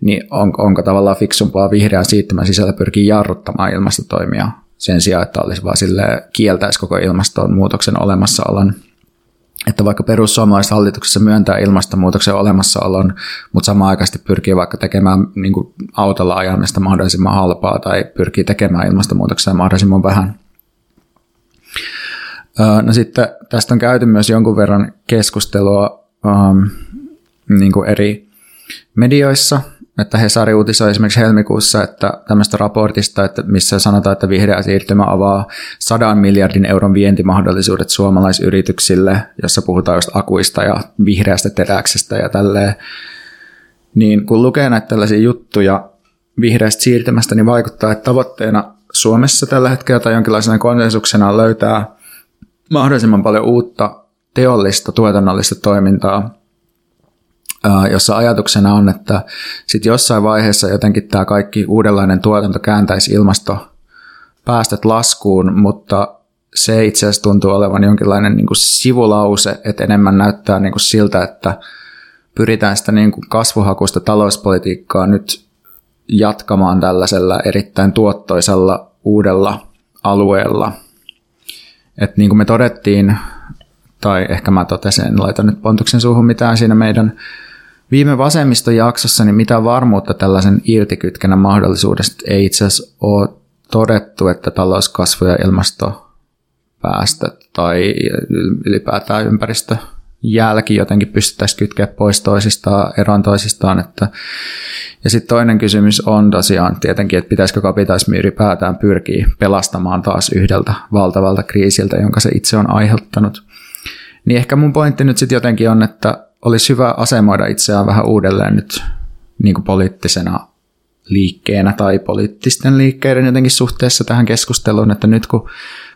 niin on, onko tavallaan fiksumpaa vihreän siirtymän sisällä pyrkii jarruttamaan ilmastotoimia sen sijaan, että olisi vaan sille kieltäisi koko ilmastonmuutoksen olemassaolon että vaikka perussuomalaiset hallituksessa myöntää ilmastonmuutoksen olemassaolon, mutta samaan aikaisesti pyrkii vaikka tekemään niin kuin autolla ajamista mahdollisimman halpaa tai pyrkii tekemään ilmastonmuutoksen mahdollisimman vähän. No sitten tästä on käyty myös jonkun verran keskustelua um, niin kuin eri medioissa, että Hesari uutisoi esimerkiksi helmikuussa että tämmöistä raportista, että missä sanotaan, että vihreä siirtymä avaa sadan miljardin euron vientimahdollisuudet suomalaisyrityksille, jossa puhutaan just akuista ja vihreästä teräksestä ja tälleen. Niin kun lukee näitä tällaisia juttuja vihreästä siirtymästä, niin vaikuttaa, että tavoitteena Suomessa tällä hetkellä tai jonkinlaisena konsensuksena löytää mahdollisimman paljon uutta teollista, tuotannollista toimintaa jossa ajatuksena on, että sitten jossain vaiheessa jotenkin tämä kaikki uudenlainen tuotanto kääntäisi ilmastopäästöt laskuun, mutta se itse asiassa tuntuu olevan jonkinlainen niin kuin sivulause, että enemmän näyttää niin kuin siltä, että pyritään sitä niin kuin kasvuhakuista talouspolitiikkaa nyt jatkamaan tällaisella erittäin tuottoisella uudella alueella. Et niin kuin me todettiin, tai ehkä mä totesin, en laita nyt pontuksen suuhun mitään siinä meidän Viime vasemmiston jaksossa niin mitä varmuutta tällaisen irtikytkennän mahdollisuudesta ei itse asiassa ole todettu, että talouskasvu ja ilmastopäästöt tai ylipäätään ympäristö jälki jotenkin pystyttäisiin kytkeä pois toisistaan, eroon toisistaan. Että, ja sitten toinen kysymys on tosiaan tietenkin, että pitäisikö kapitalismi ylipäätään pyrkiä pelastamaan taas yhdeltä valtavalta kriisiltä, jonka se itse on aiheuttanut. Niin ehkä mun pointti nyt sitten jotenkin on, että olisi hyvä asemoida itseään vähän uudelleen nyt niin kuin poliittisena liikkeenä tai poliittisten liikkeiden jotenkin suhteessa tähän keskusteluun, että nyt kun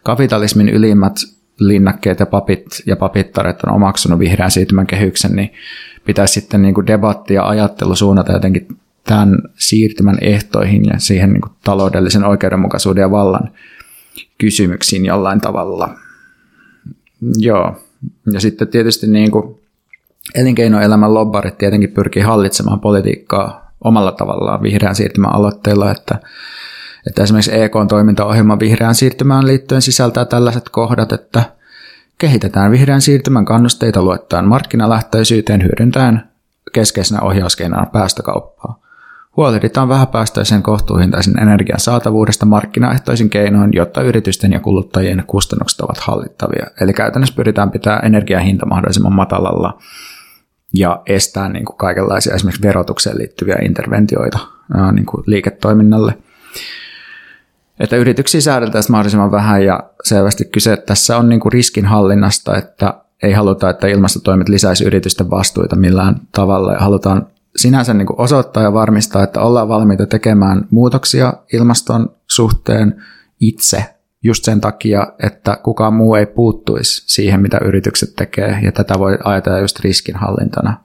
kapitalismin ylimmät linnakkeet ja papit ja papittaret on omaksunut vihreän siirtymän kehyksen, niin pitäisi sitten niin kuin debatti ja ajattelu suunnata jotenkin tämän siirtymän ehtoihin ja siihen niin kuin taloudellisen oikeudenmukaisuuden ja vallan kysymyksiin jollain tavalla. Joo. Ja sitten tietysti niin kuin elinkeinoelämän lobbarit tietenkin pyrkii hallitsemaan politiikkaa omalla tavallaan vihreän siirtymän aloitteilla, että, että esimerkiksi EK-toimintaohjelma vihreään siirtymään liittyen sisältää tällaiset kohdat, että kehitetään vihreän siirtymän kannusteita luettaen markkinalähtöisyyteen hyödyntäen keskeisenä ohjauskeinona päästökauppaa. Huolehditaan vähäpäästöisen kohtuuhintaisen energian saatavuudesta markkinaehtoisin keinoin, jotta yritysten ja kuluttajien kustannukset ovat hallittavia. Eli käytännössä pyritään pitämään energian hinta mahdollisimman matalalla ja estää niin kuin kaikenlaisia esimerkiksi verotukseen liittyviä interventioita niin kuin liiketoiminnalle. Että yrityksiä säädeltäisiin mahdollisimman vähän ja selvästi kyse tässä on niin kuin riskinhallinnasta, että ei haluta, että ilmastotoimet lisäisi yritysten vastuita millään tavalla ja halutaan sinänsä niin kuin osoittaa ja varmistaa, että ollaan valmiita tekemään muutoksia ilmaston suhteen itse just sen takia, että kukaan muu ei puuttuisi siihen, mitä yritykset tekee, ja tätä voi ajatella just riskinhallintana,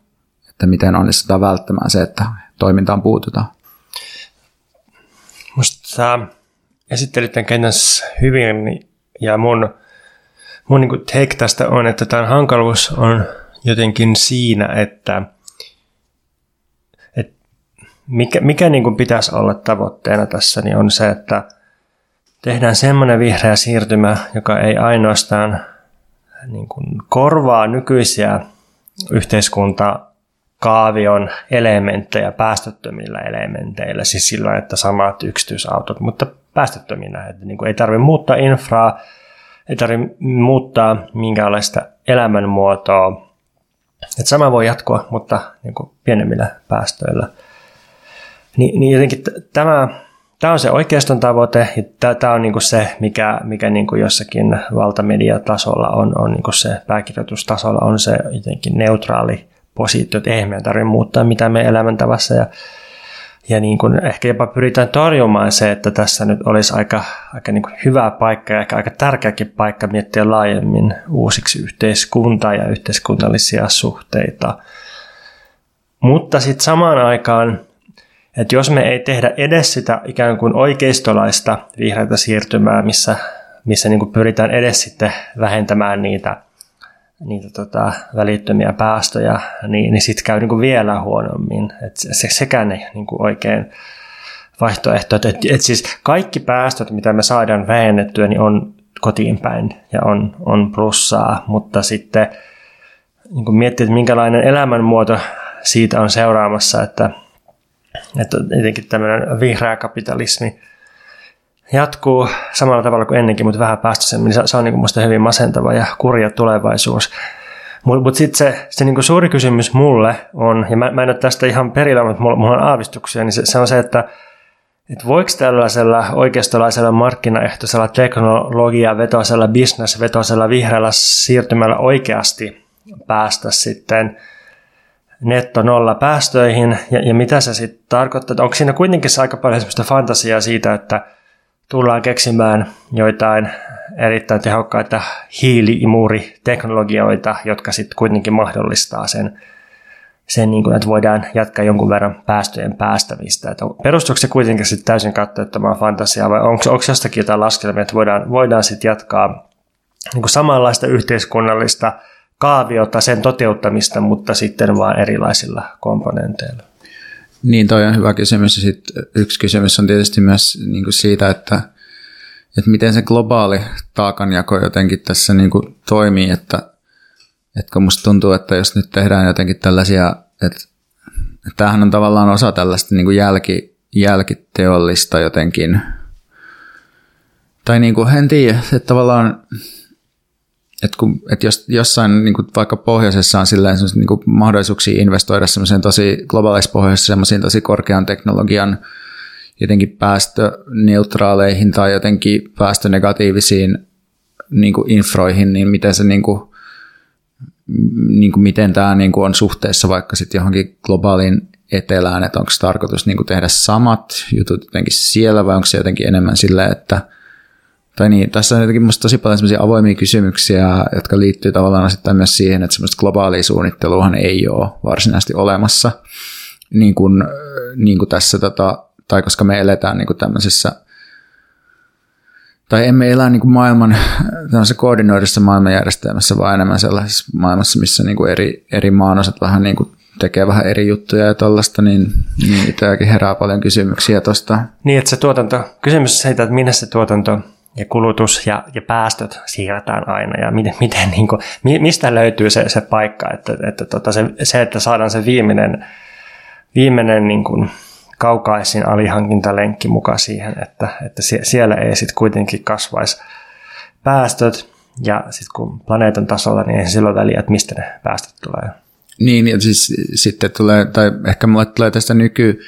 että miten onnistutaan välttämään se, että toimintaan puututaan. Musta esittelit tämän kentän hyvin, ja mun, mun niin take tästä on, että tämän hankaluus on jotenkin siinä, että – mikä, mikä niin kuin pitäisi olla tavoitteena tässä, niin on se, että tehdään semmoinen vihreä siirtymä, joka ei ainoastaan niin kuin korvaa nykyisiä yhteiskuntakaavion elementtejä päästöttömillä elementeillä, siis sillä että samat yksityisautot, mutta päästöttöminä. Että niin kuin ei tarvitse muuttaa infraa, ei tarvitse muuttaa minkäänlaista elämänmuotoa. Että sama voi jatkua, mutta niin kuin pienemmillä päästöillä – niin, niin jotenkin tämä, tämä on se oikeaston tavoite, ja tämä on niin kuin se, mikä, mikä niin kuin jossakin valtamediatasolla on, on niin kuin se pääkirjoitustasolla on se jotenkin neutraali positio, että eihän meidän tarvitse muuttaa mitä me elämäntavassa, ja, ja niin kuin ehkä jopa pyritään torjumaan se, että tässä nyt olisi aika, aika niin kuin hyvä paikka ja ehkä aika tärkeäkin paikka miettiä laajemmin uusiksi yhteiskuntaa ja yhteiskunnallisia suhteita. Mutta sitten samaan aikaan että jos me ei tehdä edes sitä ikään kuin oikeistolaista vihreätä siirtymää, missä, missä niin kuin pyritään edes sitten vähentämään niitä, niitä tota, välittömiä päästöjä, niin, niin sitten käy niin kuin vielä huonommin. Et se, sekään ei niin kuin oikein vaihtoehto. Et, et siis kaikki päästöt, mitä me saadaan vähennettyä, niin on kotiin päin ja on, on plussaa, mutta sitten niin kuin miettii, että minkälainen elämänmuoto siitä on seuraamassa, että että jotenkin tämmöinen vihreä kapitalismi jatkuu samalla tavalla kuin ennenkin, mutta vähän päästöisemmin, niin se on niin minusta hyvin masentava ja kurja tulevaisuus. Mutta mut sitten se, se niin suuri kysymys mulle on, ja mä, mä en ole tästä ihan perillä, mutta mulla, mulla on aavistuksia, niin se, se on se, että et voiko tällaisella oikeistolaisella markkinaehtoisella teknologia-vetoisella, bisnesvetoisella vihreällä siirtymällä oikeasti päästä sitten – netto nolla päästöihin ja, ja mitä se sitten tarkoittaa. Onko siinä kuitenkin aika paljon sellaista fantasiaa siitä, että tullaan keksimään joitain erittäin tehokkaita hiiliimuriteknologioita, jotka sitten kuitenkin mahdollistaa sen, sen niin kuin, että voidaan jatkaa jonkun verran päästöjen päästämistä. Että perustuuko se kuitenkin sitten täysin katsottamaan fantasiaa vai onko, onko jostakin jotain laskelmia, että voidaan, voidaan sitten jatkaa niin kuin samanlaista yhteiskunnallista – kaaviota, sen toteuttamista, mutta sitten vain erilaisilla komponenteilla. Niin, toi on hyvä kysymys. Ja sit yksi kysymys on tietysti myös niin kuin siitä, että, että miten se globaali taakanjako jotenkin tässä niin kuin toimii, että, että kun musta tuntuu, että jos nyt tehdään jotenkin tällaisia, että, että tämähän on tavallaan osa tällaista niin kuin jälki, jälkiteollista jotenkin, tai niin kuin, en tiedä, että tavallaan että kun, että jos jossain niin kuin vaikka pohjoisessa on silleen niin kuin mahdollisuuksia investoida semmoiseen tosi globaalissa pohjoisessa semmoisiin tosi korkean teknologian jotenkin päästöneutraaleihin tai jotenkin päästönegatiivisiin niin kuin infroihin, niin miten se niin kuin, niin kuin miten tämä niin kuin on suhteessa vaikka sitten johonkin globaaliin etelään, että onko tarkoitus niin kuin tehdä samat jutut jotenkin siellä vai onko se jotenkin enemmän silleen, että tai niin, tässä on jotenkin musta tosi paljon sellaisia avoimia kysymyksiä, jotka liittyy tavallaan sitten myös siihen, että semmoista globaalia suunnitteluahan ei ole varsinaisesti olemassa, niin kuin, niin kuin tässä, tota, tai koska me eletään niin kuin tämmöisessä tai emme elä niin kuin maailman koordinoidussa maailmanjärjestelmässä, vaan enemmän sellaisessa maailmassa, missä niin kuin eri, eri maanosat vähän niin kuin tekee vähän eri juttuja ja tollaista, niin, niin herää paljon kysymyksiä tuosta. Niin, että se tuotanto, kysymys siitä, että minne se tuotanto ja kulutus ja, ja päästöt siirretään aina ja miten, miten niin kuin, mistä löytyy se, se paikka, että, että tota, se, se, että saadaan se viimeinen, viimeinen niin kuin, kaukaisin alihankintalenkki mukaan siihen, että, että siellä ei sitten kuitenkin kasvaisi päästöt, ja sitten kun planeetan tasolla, niin ei silloin väliä, että mistä ne päästöt tulee. Niin, ja siis sitten tulee, tai ehkä mulle tulee tästä nyky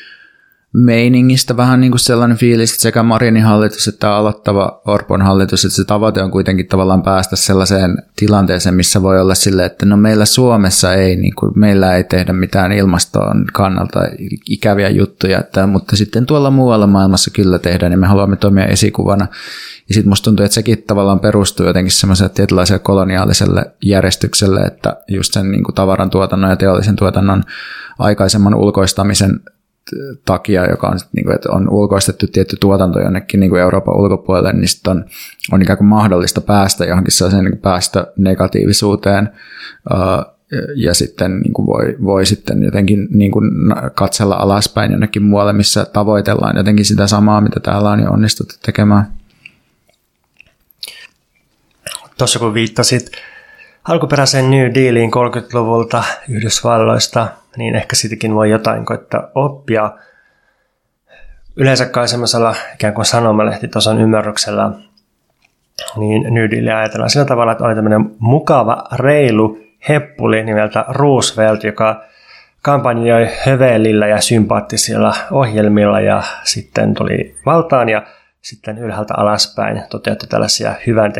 meiningistä vähän niin kuin sellainen fiilis, että sekä Marinin hallitus että aloittava Orpon hallitus, että se tavoite on kuitenkin tavallaan päästä sellaiseen tilanteeseen, missä voi olla sille, että no meillä Suomessa ei, niin kuin, meillä ei tehdä mitään ilmastoon kannalta ikäviä juttuja, että, mutta sitten tuolla muualla maailmassa kyllä tehdään, niin me haluamme toimia esikuvana. Ja sitten musta tuntuu, että sekin tavallaan perustuu jotenkin semmoiselle tietynlaiselle koloniaaliselle järjestykselle, että just sen niin kuin tavaran tuotannon ja teollisen tuotannon aikaisemman ulkoistamisen takia, joka on, niin kuin, että on ulkoistettu tietty tuotanto jonnekin niin kuin Euroopan ulkopuolelle, niin sitten on, on ikään kuin mahdollista päästä johonkin sellaiseen niin päästä negatiivisuuteen, ja sitten niin kuin voi, voi sitten jotenkin niin kuin katsella alaspäin jonnekin muualle, missä tavoitellaan jotenkin sitä samaa, mitä täällä on jo onnistuttu tekemään. Tuossa kun viittasit alkuperäiseen New Dealiin 30-luvulta Yhdysvalloista, niin ehkä siitäkin voi jotain koittaa oppia. Yleensä kai semmoisella ikään kuin sanomalehtitason ymmärryksellä niin Deal ajatellaan sillä tavalla, että oli tämmöinen mukava, reilu heppuli nimeltä Roosevelt, joka kampanjoi hövelillä ja sympaattisilla ohjelmilla ja sitten tuli valtaan ja sitten ylhäältä alaspäin toteutti tällaisia hyvän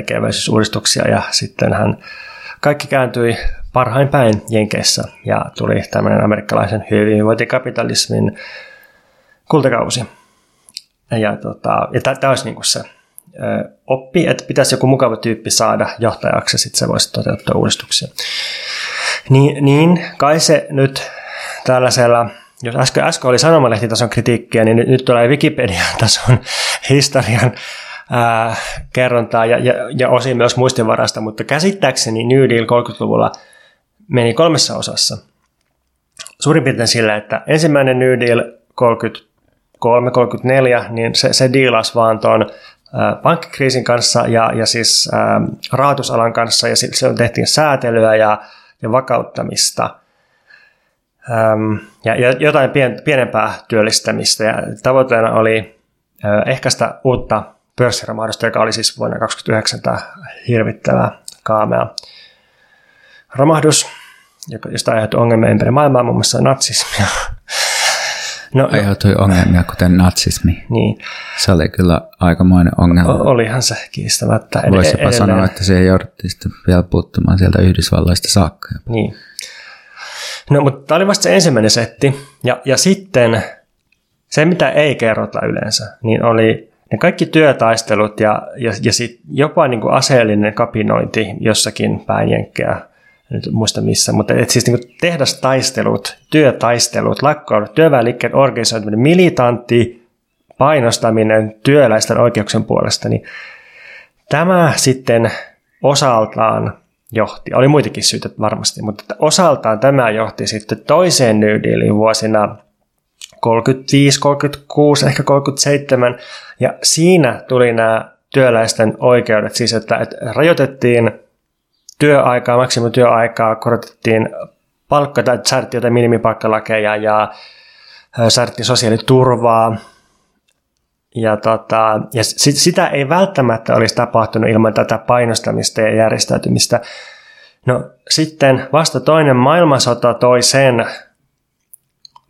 ja sitten hän kaikki kääntyi parhain päin Jenkeissä ja tuli tämmöinen amerikkalaisen hyvinvointikapitalismin kultakausi. Ja, tota, ja tämä olisi niin se ö, oppi, että pitäisi joku mukava tyyppi saada johtajaksi, sitten se voisi toteuttaa uudistuksia. Niin, niin kai se nyt tällaisella, jos äsken, äsken oli sanomalehtitason kritiikkiä, niin nyt, nyt tulee Wikipedia-tason historian ää, kerrontaa ja, ja, ja osin myös muistinvarasta, mutta käsittääkseni New Deal 30-luvulla meni kolmessa osassa. Suurin piirtein sillä, että ensimmäinen New Deal 33-34, niin se, se diilasi vaan tuon pankkikriisin kanssa ja, ja siis ää, rahoitusalan kanssa ja se tehtiin säätelyä ja, ja vakauttamista. Äm, ja, jotain pien, pienempää työllistämistä. Ja tavoitteena oli ää, ehkäistä uutta pörssiromahdusta, joka oli siis vuonna 2029 tämä hirvittävä kaamea romahdus, josta aiheutui ongelmia ympäri maailmaa, muun muassa natsismia. No, aiheutui ongelmia, kuten natsismi. Niin. Se oli kyllä aikamoinen ongelma. O- olihan se kiistämättä. Voisi jopa sanoa, että se jouduttiin sitten vielä puuttumaan sieltä Yhdysvalloista saakka. Niin. No, mutta tämä oli vasta se ensimmäinen setti. Ja, ja sitten se, mitä ei kerrota yleensä, niin oli ne kaikki työtaistelut ja, ja, ja sit jopa niin kuin aseellinen kapinointi jossakin päin jenkkeä, nyt muista missä, mutta et siis niin tehdastaistelut, työtaistelut, lakkoilut, työväenliikkeen organisoituminen, militantti, painostaminen työläisten oikeuksien puolesta, niin tämä sitten osaltaan johti, oli muitakin syitä varmasti, mutta osaltaan tämä johti sitten toiseen New Dealin vuosina 35, 36, ehkä 37, ja siinä tuli nämä työläisten oikeudet, siis että, että rajoitettiin työaikaa, maksimityöaikaa, korotettiin palkka- tai säädettiin jotain minimipalkkalakeja ja säädettiin sosiaaliturvaa. Ja, tota, ja sit, sitä ei välttämättä olisi tapahtunut ilman tätä painostamista ja järjestäytymistä. No sitten vasta toinen maailmansota toi sen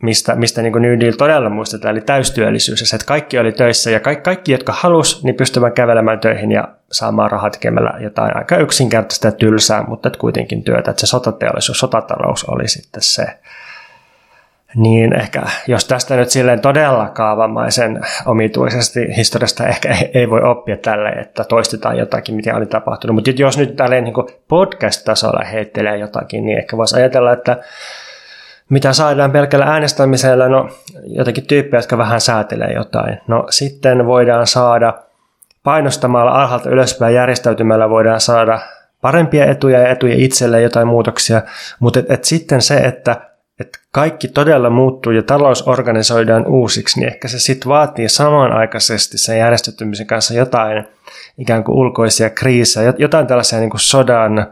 mistä, mistä niin New Deal todella muistetaan, eli täystyöllisyys. Ja se, että kaikki oli töissä ja kaikki, kaikki jotka halus, niin pystyvät kävelemään töihin ja saamaan rahaa tekemällä jotain aika yksinkertaista ja tylsää, mutta että kuitenkin työtä. Että se sotateollisuus, sotatalous oli sitten se. niin ehkä jos tästä nyt silleen todella kaavamaisen omituisesti historiasta ehkä ei, ei voi oppia tälle, että toistetaan jotakin, mitä oli tapahtunut. Mutta jos nyt tälleen niin podcast-tasolla heittelee jotakin, niin ehkä voisi ajatella, että mitä saadaan pelkällä äänestämisellä, no jotenkin tyyppejä, jotka vähän säätelee jotain. No sitten voidaan saada painostamalla alhaalta ylöspäin järjestäytymällä voidaan saada parempia etuja ja etuja itselleen jotain muutoksia, mutta et, et sitten se, että että kaikki todella muuttuu ja talous organisoidaan uusiksi, niin ehkä se sitten vaatii samanaikaisesti sen järjestetymisen kanssa jotain ikään kuin ulkoisia kriisejä, jotain tällaisia niin kuin sodan,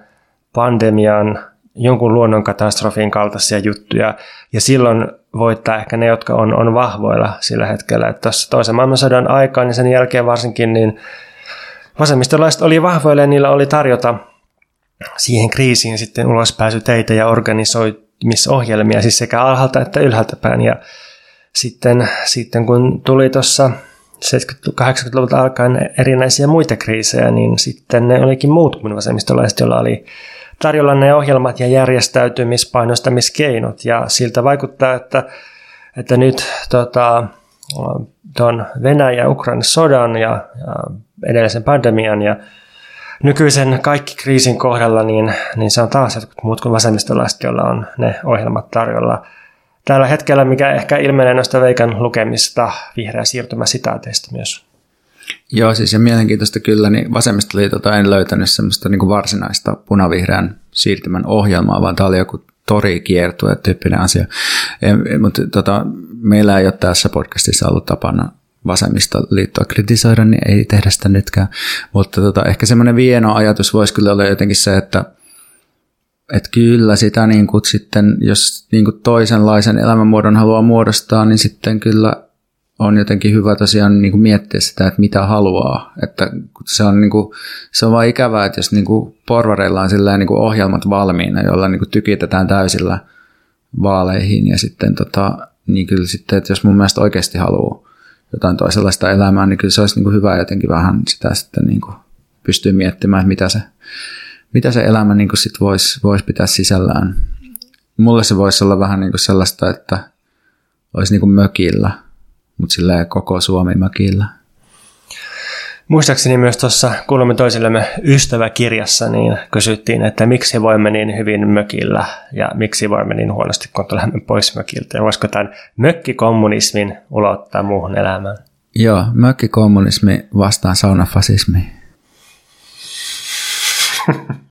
pandemian, jonkun luonnonkatastrofin kaltaisia juttuja. Ja silloin voittaa ehkä ne, jotka on, on vahvoilla sillä hetkellä. Että tuossa toisen maailmansodan aikaan niin sen jälkeen varsinkin niin vasemmistolaiset oli vahvoilla ja niillä oli tarjota siihen kriisiin sitten ulospääsyteitä ja organisoimisohjelmia, siis sekä alhaalta että ylhäältä päin. Ja sitten, sitten kun tuli tuossa 70-80-luvulta alkaen erinäisiä muita kriisejä, niin sitten ne olikin muut kuin vasemmistolaiset, joilla oli tarjolla ne ohjelmat ja järjestäytymispainostamiskeinot. Ja siltä vaikuttaa, että, että nyt tota, tuon Venäjä ja Ukrainan sodan ja, ja edellisen pandemian ja nykyisen kaikki kriisin kohdalla, niin, niin se on taas jotkut muut kuin vasemmistolaiset, joilla on ne ohjelmat tarjolla. Tällä hetkellä, mikä ehkä ilmenee noista Veikan lukemista vihreä siirtymä sitaateista myös. Joo, siis ja mielenkiintoista kyllä, niin vasemmistoliitolta en löytänyt semmoista niin varsinaista punavihreän siirtymän ohjelmaa, vaan tämä oli joku torikiertue tyyppinen asia. Mutta tota, meillä ei ole tässä podcastissa ollut tapana vasemmistoliittoa kritisoida, niin ei tehdä sitä nytkään. Mutta tota, ehkä semmoinen vieno ajatus voisi kyllä olla jotenkin se, että että kyllä sitä niin kuin sitten, jos niin kuin toisenlaisen elämänmuodon haluaa muodostaa, niin sitten kyllä on jotenkin hyvä tosiaan niin kuin miettiä sitä, että mitä haluaa. Että se on, niin kuin, se on vaan ikävää, että jos niin kuin porvareilla on sillä niin kuin ohjelmat valmiina, joilla niin kuin tykitetään täysillä vaaleihin ja sitten tota, niin kyllä sitten, että jos mun mielestä oikeasti haluaa jotain toisenlaista elämää, niin kyllä se olisi niin kuin hyvä jotenkin vähän sitä sitten niin kuin pystyä miettimään, että mitä se, mitä se elämä niin kuin sit voisi vois pitää sisällään. Mulle se voisi olla vähän niin kuin sellaista, että olisi niin kuin mökillä – mutta sillä koko Suomi mökillä. Muistaakseni myös tuossa kuulumme toisillemme ystäväkirjassa, niin kysyttiin, että miksi voimme niin hyvin mökillä ja miksi voimme niin huonosti, kun tulemme pois mökiltä. Ja voisiko tämän mökkikommunismin ulottaa muuhun elämään? Joo, mökkikommunismi vastaan saunafasismi.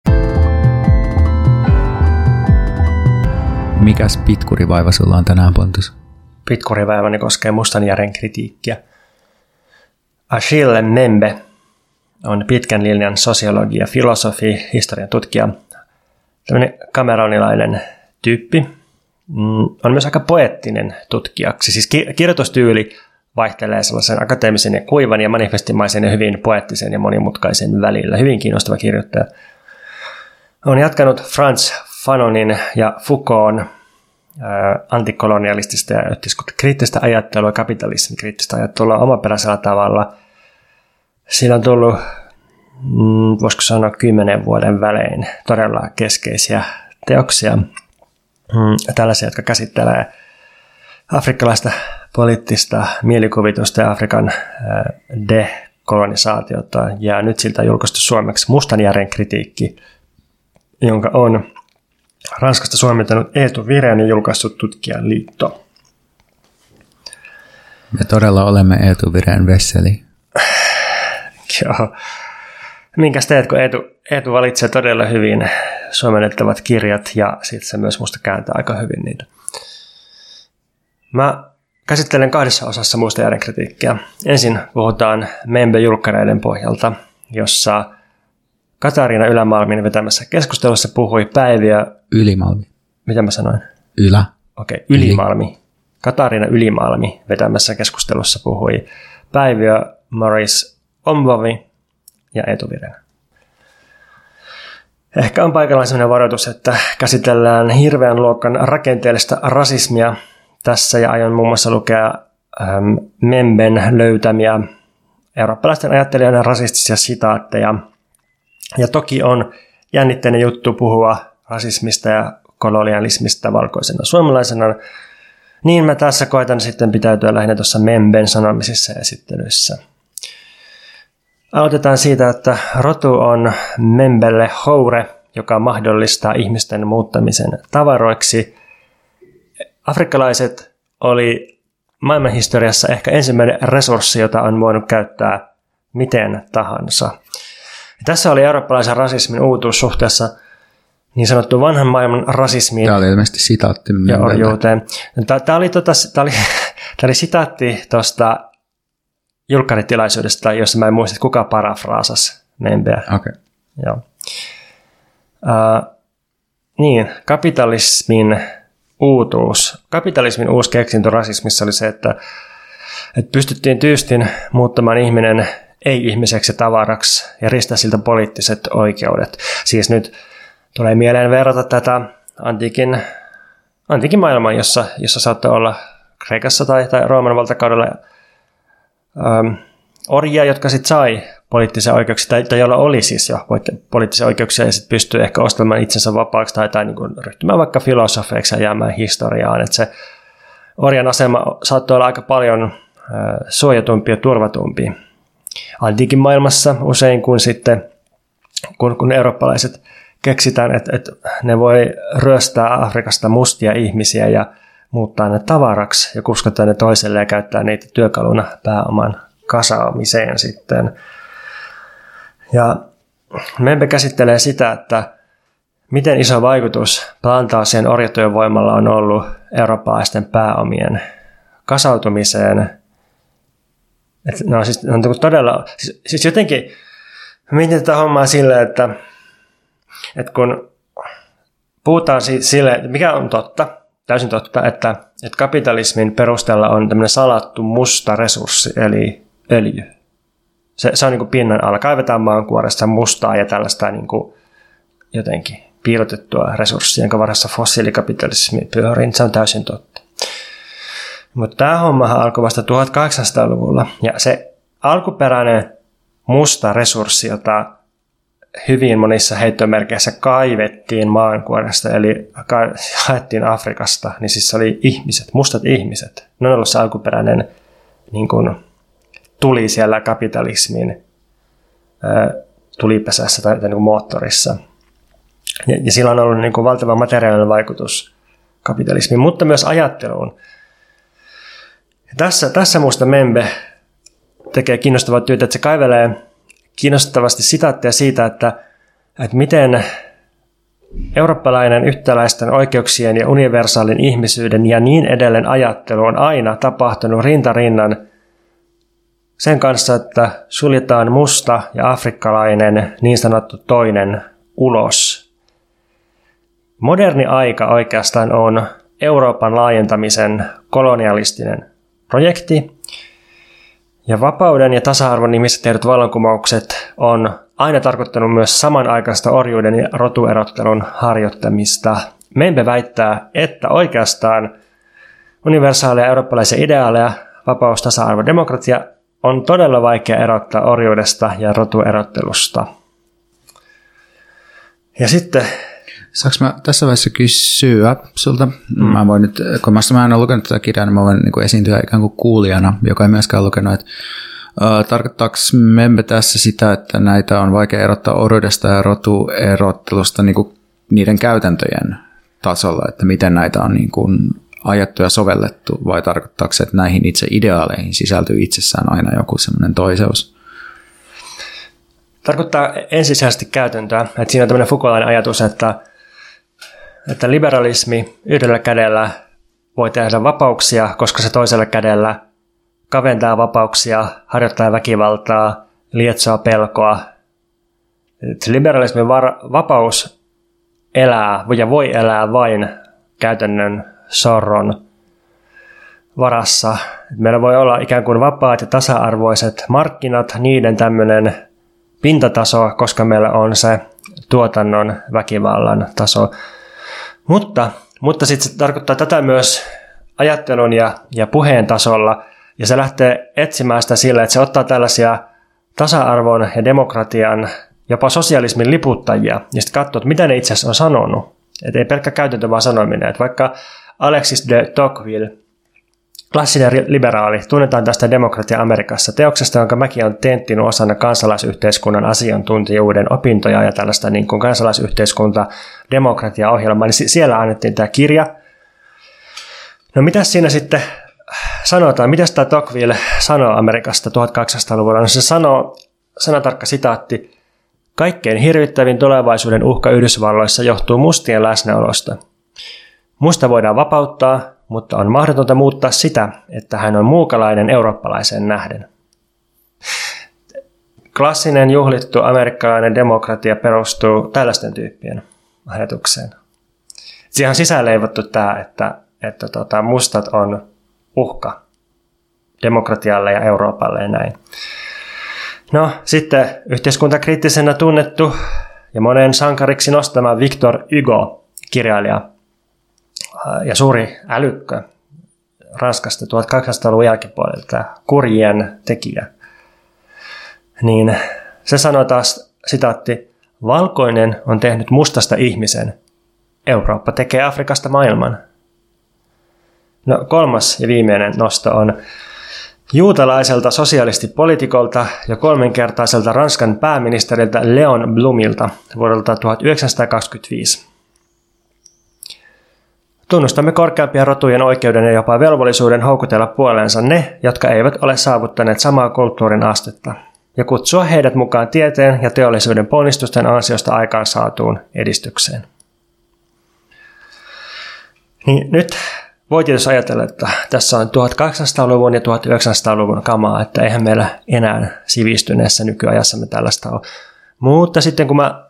Mikäs pitkurivaiva sulla on tänään, Pontus? Pitkuriväiväni koskee Mustanjärjen kritiikkiä. Achille Membe on pitkän linjan sosiologi ja filosofi, historian tutkija, tämmöinen kameronilainen tyyppi. Mm, on myös aika poettinen tutkijaksi, siis kirjoitustyyli vaihtelee sellaisen akateemisen ja kuivan ja manifestimaisen ja hyvin poettisen ja monimutkaisen välillä. Hyvin kiinnostava kirjoittaja. On jatkanut Franz Fanonin ja Foucaultin antikolonialistista ja kriittistä ajattelua, kapitalismin kriittistä ajattelua omaperäisellä tavalla. Siinä on tullut, mm, voisiko sanoa, kymmenen vuoden välein todella keskeisiä teoksia, mm, tällaisia, jotka käsittelee afrikkalaista poliittista mielikuvitusta ja Afrikan dekolonisaatiota. Ja nyt siltä julkaistu suomeksi Mustanjärjen kritiikki, jonka on Ranskasta suomentanut Eetu Vireän ja julkaissut Tutkijan liitto. Me todella olemme Eetu Vireän vesseli. Joo. Minkäs teet, kun Eetu, Eetu valitsee todella hyvin suomennettavat kirjat ja sitten se myös musta kääntää aika hyvin niitä. Mä käsittelen kahdessa osassa muista kritiikkiä. Ensin puhutaan Membe-julkkareiden pohjalta, jossa Katariina Ylämalmin vetämässä keskustelussa puhui päiviä... Ylimalmi. Mitä mä sanoin? Ylä. Okei, okay, Ylimalmi. Yli. Katariina Ylimalmi vetämässä keskustelussa puhui päiviä Maris Omvavi ja Eetu. Ehkä on paikallaan sellainen varoitus, että käsitellään hirveän luokan rakenteellista rasismia tässä ja aion muun muassa lukea ähm, Memben löytämiä eurooppalaisten ajattelijoiden rasistisia sitaatteja – ja toki on jännitteinen juttu puhua rasismista ja kolonialismista valkoisena suomalaisena, Niin mä tässä koitan sitten pitäytyä lähinnä tuossa Memben sanomisissa esittelyissä. Aloitetaan siitä, että rotu on Membelle houre, joka mahdollistaa ihmisten muuttamisen tavaroiksi. Afrikkalaiset oli maailmanhistoriassa ehkä ensimmäinen resurssi, jota on voinut käyttää miten tahansa. Ja tässä oli eurooppalaisen rasismin uutuus suhteessa niin sanottu vanhan maailman rasismiin. Tämä oli ilmeisesti sitaatti. Ja orjuuteen. Tämä oli, tota, tämä oli, tämä oli sitaatti tuosta julkkaritilaisuudesta, jossa mä en muista, kuka parafraasasi Membeä. Okay. Joo. Uh, niin, kapitalismin uutuus. Kapitalismin uusi keksintö rasismissa oli se, että, että pystyttiin tyystin muuttamaan ihminen ei-ihmiseksi tavaraksi ja ristää siltä poliittiset oikeudet. Siis nyt tulee mieleen verrata tätä antiikin, antiikin maailmaan, jossa, jossa saattoi olla Kreikassa tai, tai Rooman valtakaudella ähm, orjia, jotka sitten sai poliittisia oikeuksia, tai, tai joilla oli siis jo poliittisia oikeuksia, ja sitten pystyy ehkä ostamaan itsensä vapaaksi tai, tai niin kuin ryhtymään vaikka filosofeiksi ja jäämään historiaan. Että se orjan asema saattoi olla aika paljon äh, suojatumpi ja turvatumpi antiikin maailmassa usein, kun sitten kun, kun eurooppalaiset keksitään, että, että ne voi ryöstää Afrikasta mustia ihmisiä ja muuttaa ne tavaraksi ja kuskottaa ne toiselle ja käyttää niitä työkaluna pääoman kasaamiseen sitten. Ja Membe käsittelee sitä, että miten iso vaikutus plantaasien orjatyön voimalla on ollut eurooppalaisten pääomien kasautumiseen. Et no siis, on niinku todella, siis, siis jotenkin mietin tätä hommaa silleen, että, että kun puhutaan siitä sille, mikä on totta, täysin totta, että, että kapitalismin perusteella on tämmöinen salattu musta resurssi, eli öljy. Se, se on niin kuin pinnan alla. Kaivetaan maankuoresta mustaa ja tällaista niin kuin jotenkin piilotettua resurssia, jonka varassa fossiilikapitalismi pyörii. Se on täysin totta. Mutta tämä homma alkoi vasta 1800-luvulla. Ja se alkuperäinen musta resurssi, jota hyvin monissa heittomerkeissä kaivettiin maankuoresta, eli haettiin Afrikasta, niin siis se oli ihmiset, mustat ihmiset. Ne on ollut se alkuperäinen niin kuin, tuli siellä kapitalismin tulipesässä tai niin kuin moottorissa. Ja, ja sillä on ollut niin kuin valtava materiaalinen vaikutus kapitalismiin, mutta myös ajatteluun. Tässä, tässä minusta Membe tekee kiinnostavaa työtä, että se kaivelee kiinnostavasti sitaatteja siitä, että, että miten eurooppalainen yhtäläisten oikeuksien ja universaalin ihmisyyden ja niin edelleen ajattelu on aina tapahtunut rintarinnan sen kanssa, että suljetaan musta ja afrikkalainen niin sanottu toinen ulos. Moderni aika oikeastaan on Euroopan laajentamisen kolonialistinen projekti, ja vapauden ja tasa-arvon nimissä tehdyt vallankumoukset on aina tarkoittanut myös samanaikaista orjuuden ja rotuerottelun harjoittamista. Membe väittää, että oikeastaan universaaleja eurooppalaisia ideaaleja, vapaus, tasa-arvo, demokratia on todella vaikea erottaa orjuudesta ja rotuerottelusta. Ja sitten... Saanko mä tässä vaiheessa kysyä sulta? Mm. Mä voin nyt, kun mä en ole lukenut tätä kirjaa, niin mä voin niin esiintyä ikään kuin kuulijana, joka ei myöskään lukenut, että Uh, tarkoittaako Membe tässä sitä, että näitä on vaikea erottaa orjuudesta ja rotuerottelusta niin kuin niiden käytäntöjen tasolla, että miten näitä on niin kuin ajattu ja sovellettu, vai tarkoittaako se, että näihin itse ideaaleihin sisältyy itsessään aina joku semmoinen toiseus? Tarkoittaa ensisijaisesti käytäntöä. Että siinä on tämmöinen Foucaultainen ajatus, että, että liberalismi yhdellä kädellä voi tehdä vapauksia, koska se toisella kädellä kaventaa vapauksia, harjoittaa väkivaltaa, lietsoa pelkoa. Että liberalismin var- vapaus elää ja voi elää vain käytännön sorron varassa. Meillä voi olla ikään kuin vapaat ja tasa-arvoiset markkinat, niiden tämmöinen pintataso, koska meillä on se tuotannon väkivallan taso. Mutta, mutta sitten se tarkoittaa tätä myös ajattelun ja, ja puheen tasolla, ja se lähtee etsimään sitä sillä, että se ottaa tällaisia tasa-arvon ja demokratian, jopa sosialismin liputtajia, ja sitten katsoo, että mitä ne itse asiassa on sanonut. Että ei pelkkä käytäntö, vaan sanominen. Että vaikka Alexis de Tocqueville, klassinen liberaali, tunnetaan tästä demokratia Amerikassa teoksesta, jonka mäkin olen tenttinyt osana kansalaisyhteiskunnan asiantuntijuuden opintoja ja tällaista niin kuin kansalaisyhteiskunta demokratia-ohjelmaa, niin siellä annettiin tämä kirja. No mitä siinä sitten sanotaan, mitä tämä Tocqueville sanoo Amerikasta 1800-luvulla? No se sanoo, sanatarkka sitaatti, Kaikkein hirvittävin tulevaisuuden uhka Yhdysvalloissa johtuu mustien läsnäolosta. Musta voidaan vapauttaa, mutta on mahdotonta muuttaa sitä, että hän on muukalainen eurooppalaisen nähden. Klassinen juhlittu amerikkalainen demokratia perustuu tällaisten tyyppien ajatukseen. Siihen on sisäänleivottu tämä, että, että tota, mustat on uhka demokratialle ja Euroopalle ja näin. No sitten yhteiskuntakriittisenä tunnettu ja monen sankariksi nostama Victor Hugo, kirjailija ja suuri älykkö Ranskasta 1800-luvun jälkipuolelta, kurjien tekijä. Niin se sanoi taas, sitaatti, Valkoinen on tehnyt mustasta ihmisen. Eurooppa tekee Afrikasta maailman. No kolmas ja viimeinen nosto on juutalaiselta sosialistipolitikolta ja kolmenkertaiselta Ranskan pääministeriltä Leon Blumilta vuodelta 1925. Tunnustamme korkeampien rotujen oikeuden ja jopa velvollisuuden houkutella puoleensa ne, jotka eivät ole saavuttaneet samaa kulttuurin astetta, ja kutsua heidät mukaan tieteen ja teollisuuden ponnistusten ansiosta aikaan saatuun edistykseen. Niin nyt voi tietysti ajatella, että tässä on 1800-luvun ja 1900-luvun kamaa, että eihän meillä enää sivistyneessä nykyajassamme tällaista ole. Mutta sitten kun mä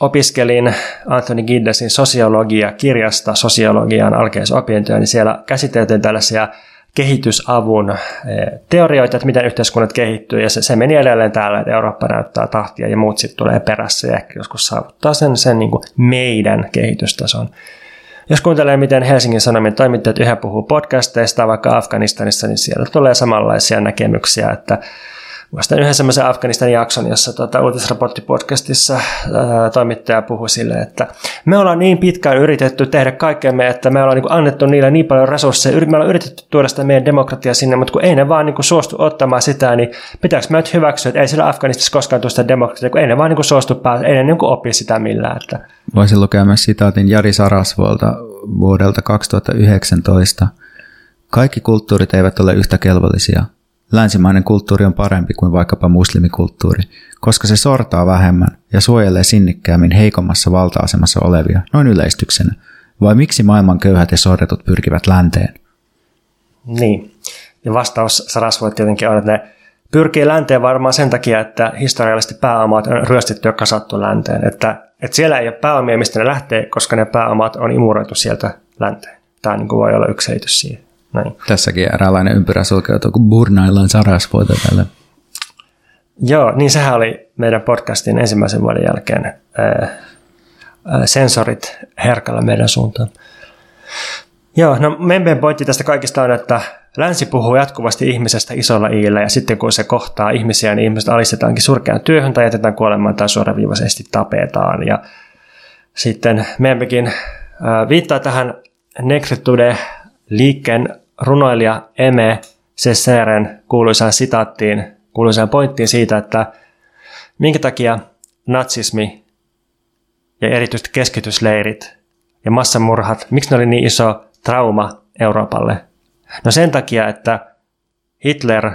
opiskelin Anthony Giddesin sosiologia-kirjasta sosiologian alkeisopintoja, niin siellä käsiteltiin tällaisia kehitysavun eh, teorioita, että miten yhteiskunnat kehittyy, ja se, se meni edelleen täällä, että Eurooppa näyttää tahtia ja muut sitten tulee perässä ja ehkä joskus saavuttaa sen, sen niin meidän kehitystason. Jos kuuntelee, miten Helsingin Sanomien toimittajat yhä puhuu podcasteista vaikka Afganistanissa, niin siellä tulee samanlaisia näkemyksiä, että Muistan yhden semmoisen Afganistan jakson, jossa tuota, uutisraporttipodcastissa ää, toimittaja puhui sille, että me ollaan niin pitkään yritetty tehdä kaikkemme, että me ollaan niin kuin, annettu niille niin paljon resursseja, me ollaan yritetty tuoda sitä meidän demokratiaa sinne, mutta kun ei ne vaan niin kuin, suostu ottamaan sitä, niin pitääkö me nyt hyväksyä, että ei sillä Afganistassa koskaan tule sitä demokratiaa, kun ei ne vaan niin kuin, suostu päästä, ei ne niin kuin, opi sitä millään. Että. Voisin lukea myös sitaatin Jari Sarasvuolta vuodelta 2019. Kaikki kulttuurit eivät ole yhtä kelvollisia – Länsimainen kulttuuri on parempi kuin vaikkapa muslimikulttuuri, koska se sortaa vähemmän ja suojelee sinnikkäämmin heikommassa valta-asemassa olevia, noin yleistyksenä. Vai miksi maailman köyhät ja sorretut pyrkivät länteen? Niin. Ja vastaus Sarasvuot tietenkin on, että ne pyrkii länteen varmaan sen takia, että historiallisesti pääomat on ryöstetty ja kasattu länteen. Että, että siellä ei ole pääomia, mistä ne lähtee, koska ne pääomat on imuroitu sieltä länteen. Tämä niin kuin voi olla yksi selitys siihen. Näin. Tässäkin eräänlainen ympyrä sulkeutuu, kun burnaillaan sarasvoita tällä. Joo, niin sehän oli meidän podcastin ensimmäisen vuoden jälkeen ää, ää, sensorit herkällä meidän suuntaan. Joo, no meidän pointti tästä kaikista on, että länsi puhuu jatkuvasti ihmisestä isolla iillä ja sitten kun se kohtaa ihmisiä, niin ihmiset alistetaankin surkeaan työhön tai jätetään kuolemaan tai suoraviivaisesti tapetaan. Ja sitten meidänkin viittaa tähän Negritude liikkeen runoilija Eme Cesaren kuuluisaan sitaattiin, kuuluisaan pointtiin siitä, että minkä takia natsismi ja erityisesti keskitysleirit ja massamurhat, miksi ne oli niin iso trauma Euroopalle? No sen takia, että Hitler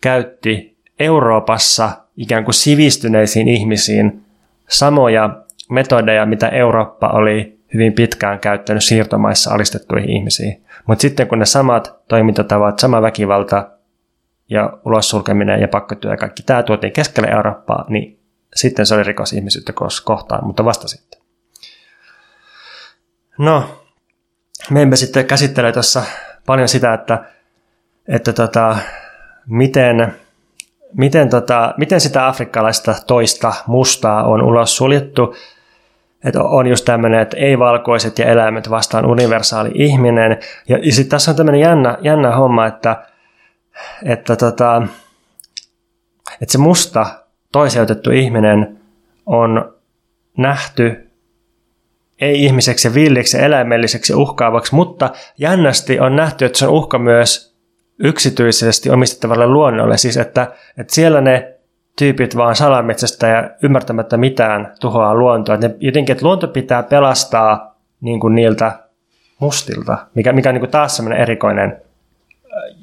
käytti Euroopassa ikään kuin sivistyneisiin ihmisiin samoja metodeja, mitä Eurooppa oli hyvin pitkään käyttänyt siirtomaissa alistettuihin ihmisiin. Mutta sitten kun ne samat toimintatavat, sama väkivalta ja ulos sulkeminen ja pakkotyö ja kaikki tämä tuotiin keskelle Eurooppaa, niin sitten se oli rikos ihmisyyttä kohtaan, mutta vasta sitten. No, me emme sitten käsittele tuossa paljon sitä, että, että tota, miten, miten, tota, miten sitä afrikkalaista toista mustaa on ulos suljettu että on just tämmöinen, että ei-valkoiset ja eläimet vastaan universaali ihminen. Ja, ja sitten tässä on tämmöinen jännä, jännä homma, että, että, tota, että se musta toiseutettu ihminen on nähty ei-ihmiseksi ja villiksi ja eläimelliseksi uhkaavaksi, mutta jännästi on nähty, että se on uhka myös yksityisesti omistettavalle luonnolle. Siis että, että siellä ne tyypit vaan salametsästä ja ymmärtämättä mitään tuhoaa luontoa. Ne, jotenkin, että luonto pitää pelastaa niin kuin niiltä mustilta, mikä, mikä on niin kuin taas semmoinen erikoinen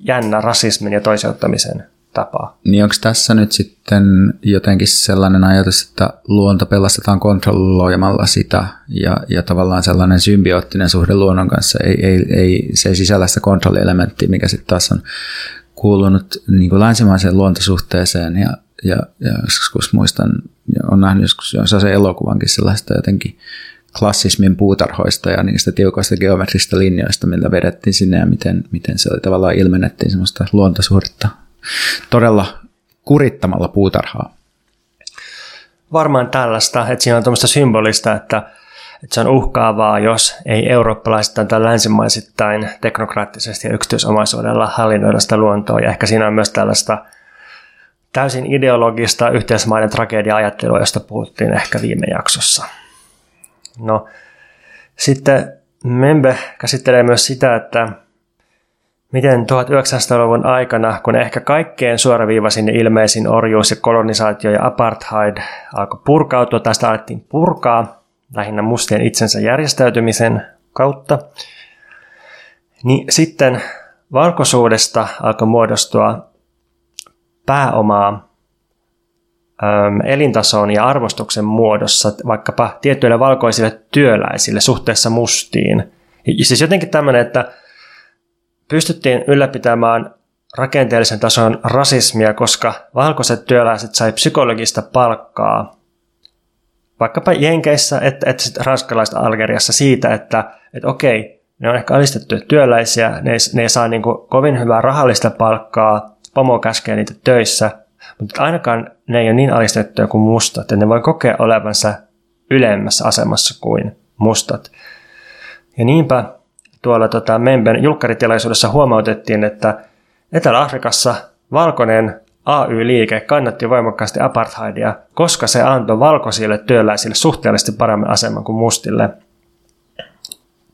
jännä rasismin ja toiseuttamisen tapa. Niin onko tässä nyt sitten jotenkin sellainen ajatus, että luonto pelastetaan kontrolloimalla sitä ja, ja tavallaan sellainen symbioottinen suhde luonnon kanssa ei, ei, ei se ei sisällä sitä kontrollielementtiä, mikä sitten taas on kuulunut niin kuin länsimaiseen luontosuhteeseen ja, ja, ja joskus muistan, on nähnyt joskus se elokuvankin sellaista jotenkin klassismin puutarhoista ja niistä tiukoista geometrista linjoista, millä vedettiin sinne ja miten, miten se oli tavallaan ilmennettiin semmoista luontosuhdetta todella kurittamalla puutarhaa. Varmaan tällaista, että siinä on tämmöistä symbolista, että, että se on uhkaavaa, jos ei eurooppalaisittain tai länsimaisittain teknokraattisesti ja yksityisomaisuudella hallinnoida sitä luontoa. Ja ehkä siinä on myös tällaista täysin ideologista yhteismaiden tragedia-ajattelua, josta puhuttiin ehkä viime jaksossa. No, sitten Membe käsittelee myös sitä, että miten 1900-luvun aikana, kun ehkä kaikkein suoraviivaisin ja ilmeisin orjuus ja kolonisaatio ja apartheid alkoi purkautua, tästä alettiin purkaa lähinnä mustien itsensä järjestäytymisen kautta, niin sitten valkoisuudesta alkoi muodostua pääomaa elintason ja arvostuksen muodossa vaikkapa tietyille valkoisille työläisille suhteessa mustiin. Ja siis jotenkin tämmöinen, että pystyttiin ylläpitämään rakenteellisen tason rasismia, koska valkoiset työläiset sai psykologista palkkaa vaikkapa Jenkeissä että, että sitten ranskalaista Algeriassa siitä, että, että okei, ne on ehkä alistettuja työläisiä, ne ne saa niin kuin kovin hyvää rahallista palkkaa, pomo käskee niitä töissä, mutta ainakaan ne ei ole niin alistettuja kuin mustat, että ne voi kokea olevansa ylemmässä asemassa kuin mustat. Ja niinpä tuolla tota, Memben julkkaritilaisuudessa huomautettiin, että Etelä-Afrikassa valkoinen AY-liike kannatti voimakkaasti apartheidia, koska se antoi valkoisille työläisille suhteellisesti paremman aseman kuin mustille.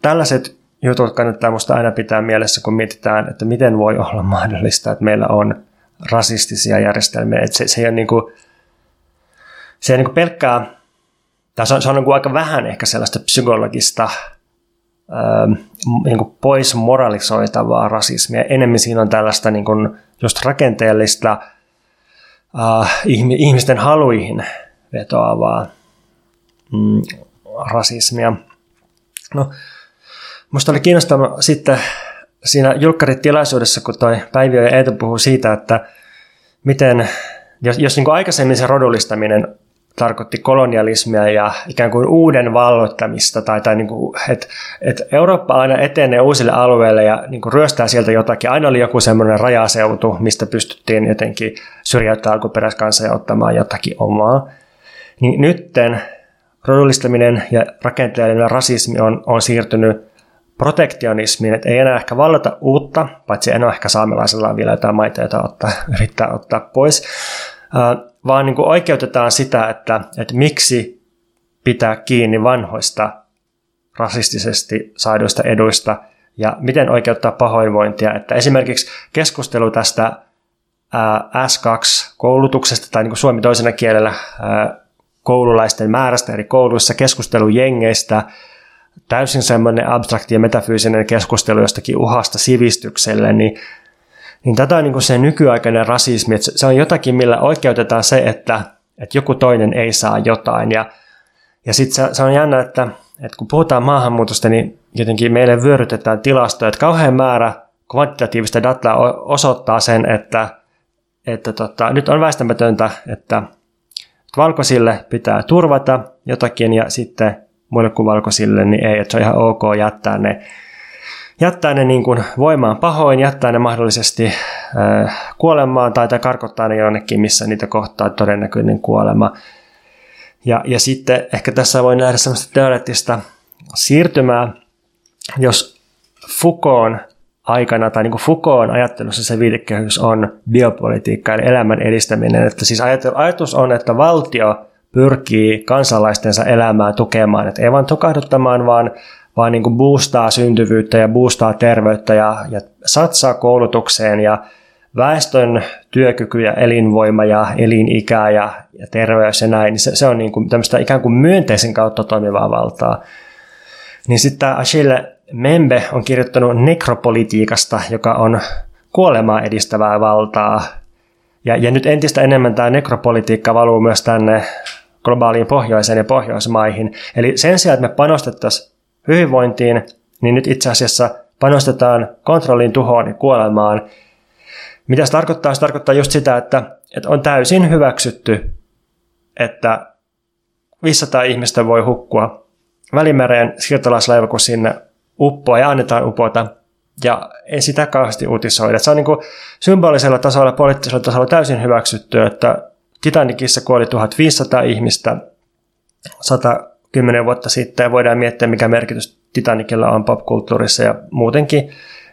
Tällaiset jutut kannattaa minusta aina pitää mielessä, kun mietitään, että miten voi olla mahdollista, että meillä on rasistisia järjestelmiä. Että se, se ei ole niin kuin, se ei niin kuin pelkkää, tai se on, se on niin aika vähän ehkä sellaista psykologista Ähm, niin kuin pois moralisoitavaa rasismia. Enemmän siinä on tällaista niin kuin just rakenteellista uh, ihmisten haluihin vetoavaa mm, rasismia. No, musta oli kiinnostava sitten siinä julkkaritilaisuudessa, kun toi Päivi ja Eetu puhuu siitä, että miten, jos, jos niin kuin aikaisemmin se rodullistaminen tarkoitti kolonialismia ja ikään kuin uuden valloittamista, tai, tai niin kuin, että, että Eurooppa aina etenee uusille alueille ja niin kuin ryöstää sieltä jotakin. Aina oli joku semmoinen rajaseutu, mistä pystyttiin jotenkin syrjäyttämään alkuperäiskansa ja ottamaan jotakin omaa. Niin nytten rodullistaminen ja rakenteellinen rasismi on, on siirtynyt protektionismiin, että ei enää ehkä vallata uutta, paitsi en ole ehkä saamelaisella vielä jotain maita, joita ottaa, yrittää ottaa pois, vaan niin kuin oikeutetaan sitä, että, että miksi pitää kiinni vanhoista rasistisesti saaduista eduista ja miten oikeuttaa pahoinvointia. Että esimerkiksi keskustelu tästä S2-koulutuksesta tai niin kuin suomi toisena kielellä koululaisten määrästä eri kouluissa, keskustelu jengeistä, täysin semmoinen abstrakti ja metafyysinen keskustelu jostakin uhasta sivistykselle, niin niin tätä on niin kuin se nykyaikainen rasismi, että se on jotakin, millä oikeutetaan se, että, että joku toinen ei saa jotain. Ja, ja sitten se, se on jännä, että, että kun puhutaan maahanmuutosta, niin jotenkin meille vyörytetään tilastoja, että kauhean määrä kvantitatiivista dataa osoittaa sen, että, että tota, nyt on väistämätöntä, että valkoisille pitää turvata jotakin ja sitten muille kuin valkoisille, niin ei, että se on ihan ok jättää ne jättää ne niin kuin voimaan pahoin, jättää ne mahdollisesti äh, kuolemaan tai, tai karkottaa ne jonnekin, missä niitä kohtaa todennäköinen kuolema. Ja, ja sitten ehkä tässä voi nähdä sellaista teoreettista siirtymää, jos Foucaultin aikana, tai niin kuin Foucaultin ajattelussa se viitekehys on biopolitiikka, eli elämän edistäminen. Että siis ajatus on, että valtio pyrkii kansalaistensa elämää tukemaan, että ei vain tukahduttamaan, vaan vaan niin kuin boostaa syntyvyyttä ja boostaa terveyttä ja, ja satsaa koulutukseen ja väestön työkyky ja elinvoima ja elinikä ja, ja terveys ja näin, niin se, se on niin kuin tämmöistä ikään kuin myönteisen kautta toimivaa valtaa. Niin sitten tämä Achille Membe on kirjoittanut nekropolitiikasta, joka on kuolemaa edistävää valtaa. Ja, ja nyt entistä enemmän tämä nekropolitiikka valuu myös tänne globaaliin pohjoiseen ja pohjoismaihin. Eli sen sijaan, että me panostettaisiin hyvinvointiin, niin nyt itse asiassa panostetaan kontrollin tuhoon ja kuolemaan. Mitä se tarkoittaa? Se tarkoittaa just sitä, että, että on täysin hyväksytty, että 500 ihmistä voi hukkua Välimereen siirtolaislaiva, kun sinne uppoa ja annetaan upota, ja ei sitä kauheasti uutisoida. Se on niin kuin symbolisella tasolla, poliittisella tasolla täysin hyväksytty, että Titanicissa kuoli 1500 ihmistä 110 vuotta sitten, ja voidaan miettiä, mikä merkitys Titanicilla on popkulttuurissa ja muutenkin.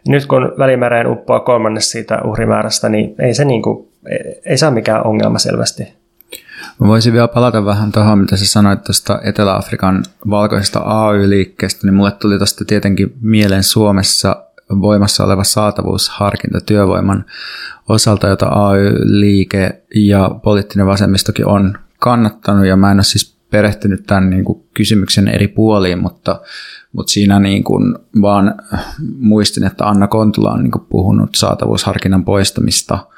Nyt kun Välimereen uppoaa kolmannes siitä uhrimäärästä, niin ei se niin kuin, ei, ei saa mikään ongelma selvästi. Mä voisin vielä palata vähän tuohon, mitä sä sanoit tuosta Etelä-Afrikan valkoisesta AY-liikkeestä, niin mulle tuli tuosta tietenkin mieleen Suomessa voimassa oleva saatavuusharkinta työvoiman osalta, jota AY-liike ja poliittinen vasemmistokin on kannattanut, ja mä en ole siis perehtynyt tämän niin kuin kysymyksen eri puoliin, mutta, mutta siinä niin kuin vaan muistin, että Anna Kontula on niin kuin puhunut saatavuusharkinnan poistamista –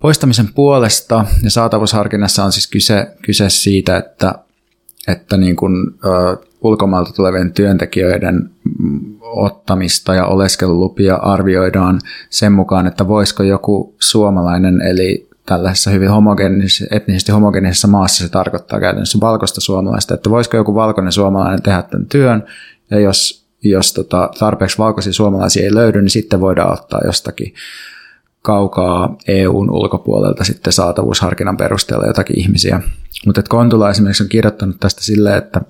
poistamisen puolesta. Ja saatavuusharkinnassa on siis kyse, kyse siitä, että, että niin kuin, ö, ulkomailta tulevien työntekijöiden ottamista ja oleskelulupia arvioidaan sen mukaan, että voisiko joku suomalainen, eli tällaisessa hyvin homogeenis, etnisesti homogeenisessa maassa se tarkoittaa käytännössä valkoista suomalaista, että voisiko joku valkoinen suomalainen tehdä tämän työn, ja jos, jos tota, tarpeeksi valkoisia suomalaisia ei löydy, niin sitten voidaan ottaa jostakin kaukaa EUn ulkopuolelta sitten saatavuusharkinnan perusteella jotakin ihmisiä. Mutta Kontula esimerkiksi on kirjoittanut tästä silleen, että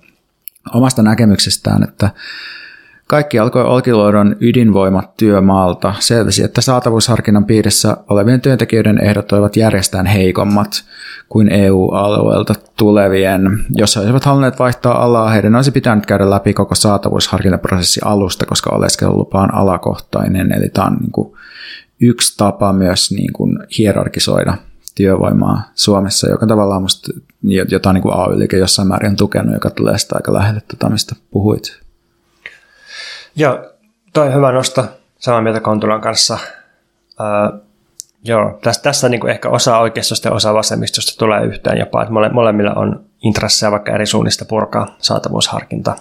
omasta näkemyksestään, että kaikki alkoi Olkiluodon ydinvoimat työmaalta selvisi, että saatavuusharkinnan piirissä olevien työntekijöiden ehdot olivat järjestään heikommat kuin EU-alueelta tulevien. Jos he olisivat halunneet vaihtaa alaa, heidän olisi pitänyt käydä läpi koko saatavuusharkintaprosessi alusta, koska oleskelulupa on alakohtainen. Eli tämä on niin kuin yksi tapa myös niin kuin hierarkisoida työvoimaa Suomessa, joka tavallaan musta, jota niin kuin AY-liike jossain määrin on tukenut, joka tulee sitä aika lähelle, tota, mistä puhuit. Joo, toi on hyvä nosto samaa mieltä Kontulan kanssa. Uh, joo, tässä, tässä niin kuin ehkä osa oikeistosta ja osa vasemmistosta tulee yhteen jopa, että mole, molemmilla on intressejä vaikka eri suunnista purkaa saatavuusharkinta.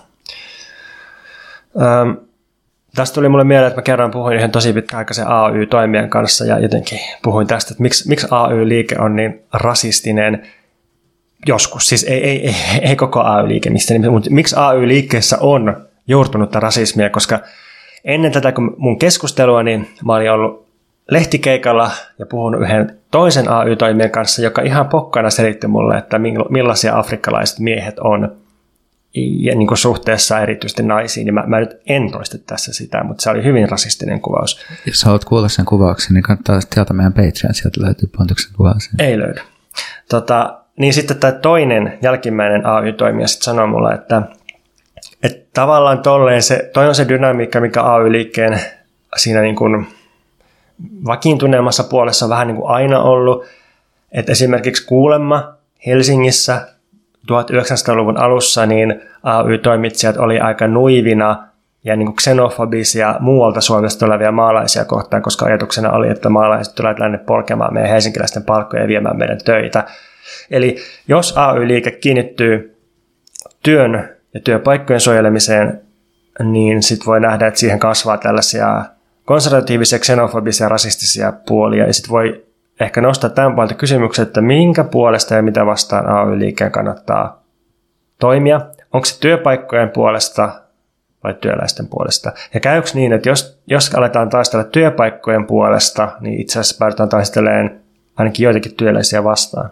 Tästä tuli mulle mieleen, että mä kerran puhuin yhden tosi pitkäaikaisen AY-toimijan kanssa ja jotenkin puhuin tästä, että miksi, miksi AY-liike on niin rasistinen joskus. Siis ei, ei, ei, ei koko AY-liike, mistä, mutta miksi AY-liikkeessä on juurtunutta rasismia, koska ennen tätä kun mun keskustelua, niin mä olin ollut lehtikeikalla ja puhunut yhden toisen AY-toimijan kanssa, joka ihan pokkana selitti mulle, että millaisia afrikkalaiset miehet on – ja niin kuin suhteessa erityisesti naisiin, niin mä, mä nyt en toista tässä sitä, mutta se oli hyvin rasistinen kuvaus. Jos haluat kuulla sen kuvauksen, niin kannattaa tilata meidän Patreon, sieltä löytyy Pontuksen kuvaus. Ei löydy. Tota, niin sitten tämä toinen jälkimmäinen AY-toimija sitten sanoi mulle, että, että tavallaan tolleen se, toi on se dynamiikka, mikä AY-liikkeen siinä niin kuin vakiintuneemmassa puolessa on vähän niin kuin aina ollut, että esimerkiksi kuulemma Helsingissä 1900-luvun alussa niin AY-toimitsijat oli aika nuivina ja niin xenofobisia muualta Suomesta tulevia maalaisia kohtaan, koska ajatuksena oli, että maalaiset tulevat tänne polkemaan meidän helsinkiläisten palkkoja ja viemään meidän töitä. Eli jos AY-liike kiinnittyy työn ja työpaikkojen suojelemiseen, niin sitten voi nähdä, että siihen kasvaa tällaisia konservatiivisia, xenofobisia, rasistisia puolia, ja sitten voi ehkä nostaa tämän puolelta kysymyksen, että minkä puolesta ja mitä vastaan AY-liikkeen kannattaa toimia. Onko se työpaikkojen puolesta vai työläisten puolesta? Ja käykö niin, että jos, jos aletaan taistella työpaikkojen puolesta, niin itse asiassa päädytään taistelemaan ainakin joitakin työläisiä vastaan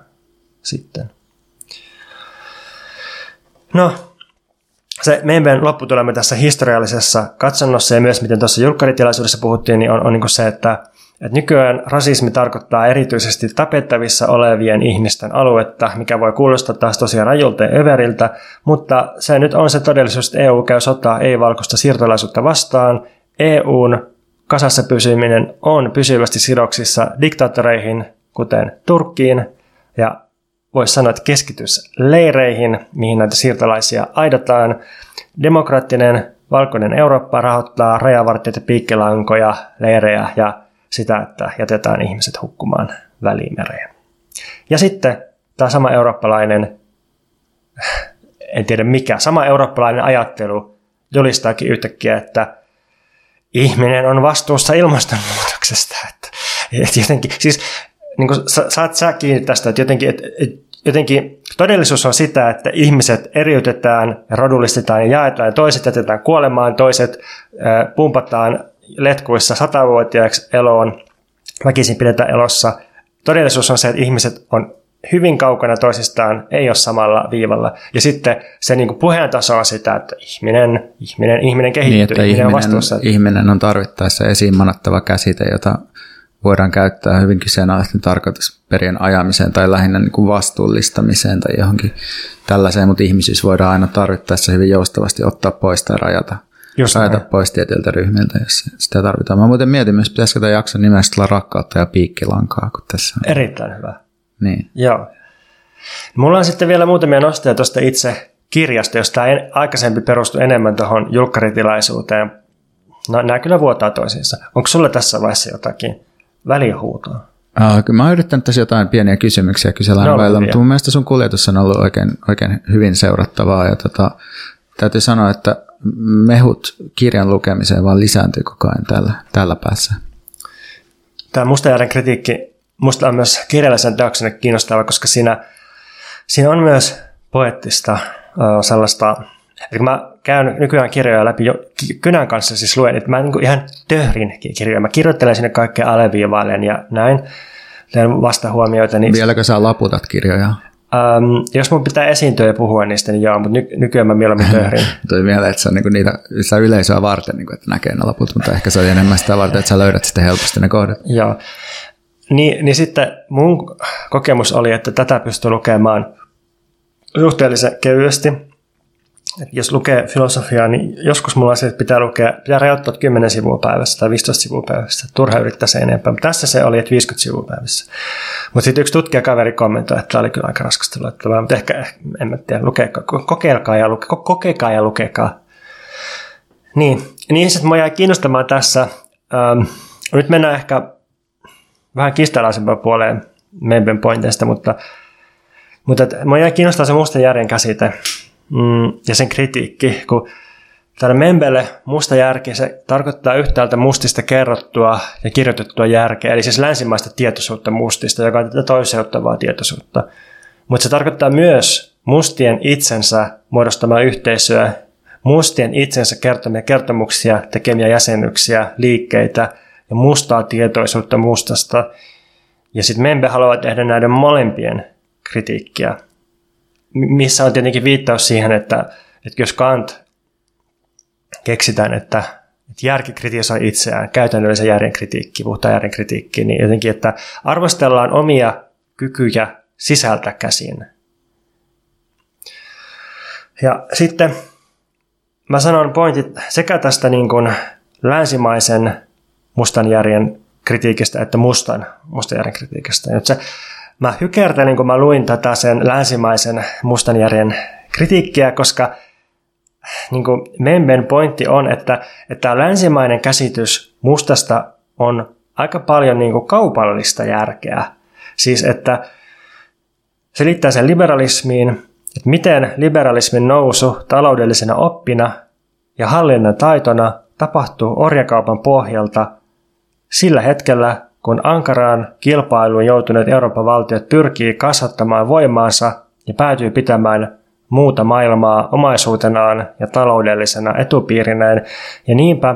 sitten. No, se meidän lopputulemme tässä historiallisessa katsannossa ja myös miten tuossa julkkaritilaisuudessa puhuttiin, niin on, on niin se, että Et nykyään rasismi tarkoittaa erityisesti tapettavissa olevien ihmisten aluetta, mikä voi kuulostaa taas tosiaan rajulta ja överiltä, mutta se nyt on se todellisuus, että EU käy sotaa ei-valkoista siirtolaisuutta vastaan. EUn kasassa pysyminen on pysyvästi sidoksissa diktaattoreihin, kuten Turkkiin, ja voisi sanoa, että keskitys leireihin, mihin näitä siirtolaisia aidataan. Demokraattinen valkoinen Eurooppa rahoittaa rajavartijoita, piikkilankoja, leirejä ja sitä, että jätetään ihmiset hukkumaan välimereen. Ja sitten tämä sama eurooppalainen, en tiedä mikä, sama eurooppalainen ajattelu julistaakin yhtäkkiä, että ihminen on vastuussa ilmastonmuutoksesta. Että, että jotenkin, siis niin kuin saat sä kiinni tästä, että jotenkin, että, että jotenkin todellisuus on sitä, että ihmiset eriytetään rodullistetaan ja jaetaan ja toiset jätetään kuolemaan, toiset äh, pumpataan letkuissa satavuotiaaksi eloon, väkisin pidetään elossa. Todellisuus on se, että ihmiset on hyvin kaukana toisistaan, ei ole samalla viivalla. Ja sitten se niin kuin puheen taso on sitä, että ihminen, ihminen, ihminen kehittyy, niin, että ihminen, ihminen on vastuussa. Ihminen on tarvittaessa esiin manattava käsite, jota voidaan käyttää hyvin kyseenalaisten tarkoitusperien ajamiseen tai lähinnä niin kuin vastuullistamiseen tai johonkin tällaiseen, mutta ihmisyys voidaan aina tarvittaessa hyvin joustavasti ottaa pois tai rajata, Rajata näin. pois tietyiltä ryhmiltä, jos sitä tarvitaan. Mä muuten mietin myös, pitäisikö tämä jakson nimestä olla rakkautta ja piikkilankaa, kun tässä on. Erittäin hyvä. Niin. Joo. Mulla on sitten vielä muutamia nostoja tuosta itse kirjasta, josta tämä aikaisempi perustui enemmän tuohon julkkaritilaisuuteen. No, nämä kyllä vuotaa toisiinsa. Onko sulle tässä vaiheessa jotakin välihuutoa? Mä oon yrittänyt tässä jotain pieniä kysymyksiä kysellä no, välillä, mutta mun mielestä sun kuljetus on ollut oikein, oikein hyvin seurattavaa. Ja tota, täytyy sanoa, että mehut kirjan lukemiseen vaan lisääntyy koko ajan tällä, tällä päässä. Tämä Mustajärjen kritiikki musta on myös kirjallisen teoksen kiinnostava, koska siinä, siinä on myös poettista sellaista, että kun mä käyn nykyään kirjoja läpi jo kynän kanssa siis luen, että mä niin ihan töhrin kirjoja. Mä kirjoittelen sinne kaikkea aleviivailen ja näin, teen vastahuomioita. Niin... Vieläkö sä laputat kirjoja? Um, jos mun pitää esiintyä ja puhua niistä, niin joo, mutta ny- nykyään mä mieluummin töhrin. Tuli mieleen, että se on niinku niitä, sitä yleisöä varten, niinku, että näkee ne laput, mutta ehkä se on enemmän sitä varten, että sä löydät sitten helposti ne kohdat. Joo. Niin, niin sitten mun kokemus oli, että tätä pystyy lukemaan suhteellisen kevyesti. Et jos lukee filosofiaa, niin joskus mulla on se, että pitää lukea, pitää rajoittaa 10 sivua päivässä tai 15 sivua päivässä. Turha yrittää se enempää. Mutta tässä se oli, että 50 sivua päivässä. Mutta sitten yksi tutkijakaveri kommentoi, että tämä oli kyllä aika raskasta luettavaa. Mutta ehkä, en mä tiedä, lukekaa, kokeilkaa ja, luke, kokekaa ja lukekaa. Niin, niin sitten mä jäi kiinnostamaan tässä. Ähm, nyt mennään ehkä vähän kistalaisempaan puoleen Memben pointeista, mutta, mutta mä jäi kiinnostaa se musta järjen käsite mm, ja sen kritiikki, kun täällä Membelle musta järki, se tarkoittaa yhtäältä mustista kerrottua ja kirjoitettua järkeä, eli siis länsimaista tietoisuutta mustista, joka on tätä toiseuttavaa tietoisuutta. Mutta se tarkoittaa myös mustien itsensä muodostamaa yhteisöä, mustien itsensä kertomia kertomuksia, tekemiä jäsenyksiä, liikkeitä ja mustaa tietoisuutta mustasta. Ja sitten Membe haluaa tehdä näiden molempien kritiikkiä missä on tietenkin viittaus siihen, että, että jos Kant keksitään, että, että järki kritisoi itseään, käytännöllisen järjen kritiikki, puhutaan järjen kritiikki, niin jotenkin, että arvostellaan omia kykyjä sisältä käsin. Ja sitten mä sanon pointit sekä tästä niin kuin länsimaisen mustan järjen kritiikistä että mustan, mustan järjen kritiikistä. Nyt se Mä hykertelin, kun mä luin tätä sen länsimaisen mustanjärjen kritiikkiä, koska niin kuin Memben pointti on, että, että länsimainen käsitys mustasta on aika paljon niin kuin kaupallista järkeä. Siis, että se liittää sen liberalismiin, että miten liberalismin nousu taloudellisena oppina ja hallinnan taitona tapahtuu orjakaupan pohjalta sillä hetkellä, kun ankaraan kilpailuun joutuneet Euroopan valtiot pyrkii kasvattamaan voimaansa ja päätyy pitämään muuta maailmaa omaisuutenaan ja taloudellisena etupiirinään, ja niinpä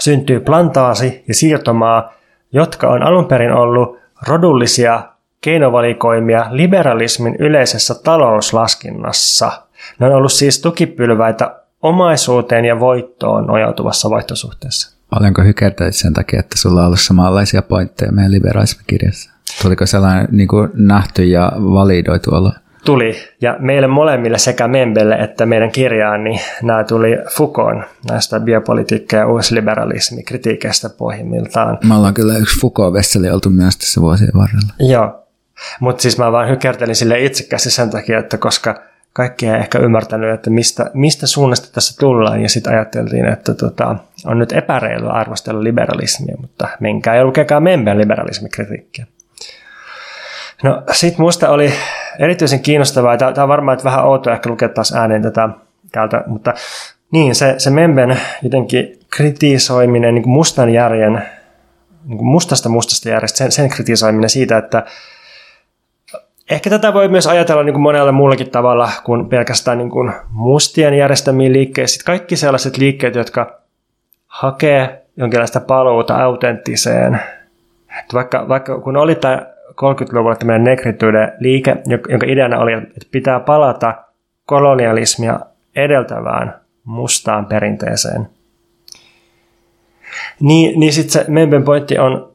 syntyy plantaasi ja siirtomaa, jotka on alun perin ollut rodullisia keinovalikoimia liberalismin yleisessä talouslaskinnassa. Ne on ollut siis tukipylväitä omaisuuteen ja voittoon nojautuvassa vaihtosuhteessa. Paljonko hykertäit sen takia, että sulla on ollut samanlaisia pointteja meidän liberalismikirjassa? Tuliko sellainen niin kuin nähty ja validoitu olla? Tuli, ja meille molemmille sekä Membelle että meidän kirjaan, niin nämä tuli Foucault näistä biopolitiikka- ja uusliberalismikritiikeistä pohjimmiltaan. Me ollaan kyllä yksi Foucault-vesseli oltu myös tässä vuosien varrella. Joo, mutta siis mä vaan hykertelin sille itsekästi sen takia, että koska kaikki ei ehkä ymmärtänyt, että mistä, mistä suunnasta tässä tullaan, ja sitten ajateltiin, että tota, on nyt epäreilu arvostella liberalismia, mutta menkää ja lukekaa Memben liberalismikritiikkiä. No sit musta oli erityisen kiinnostavaa, tämä on varmaan että vähän outoa ehkä lukea taas ääneen tätä täältä, mutta niin, se, se Memben jotenkin kritisoiminen niin mustan järjen, niin mustasta mustasta järjestä, sen, sen kritisoiminen siitä, että Ehkä tätä voi myös ajatella niin kuin monella muullakin tavalla kuin pelkästään niin kuin mustien järjestämiin liikkeisiin. Kaikki sellaiset liikkeet, jotka hakee jonkinlaista paluuta autenttiseen. Vaikka, vaikka kun oli tämä 30-luvulla tämmöinen negritude liike, jonka ideana oli, että pitää palata kolonialismia edeltävään mustaan perinteeseen. Niin, niin sitten se Memben pointti on,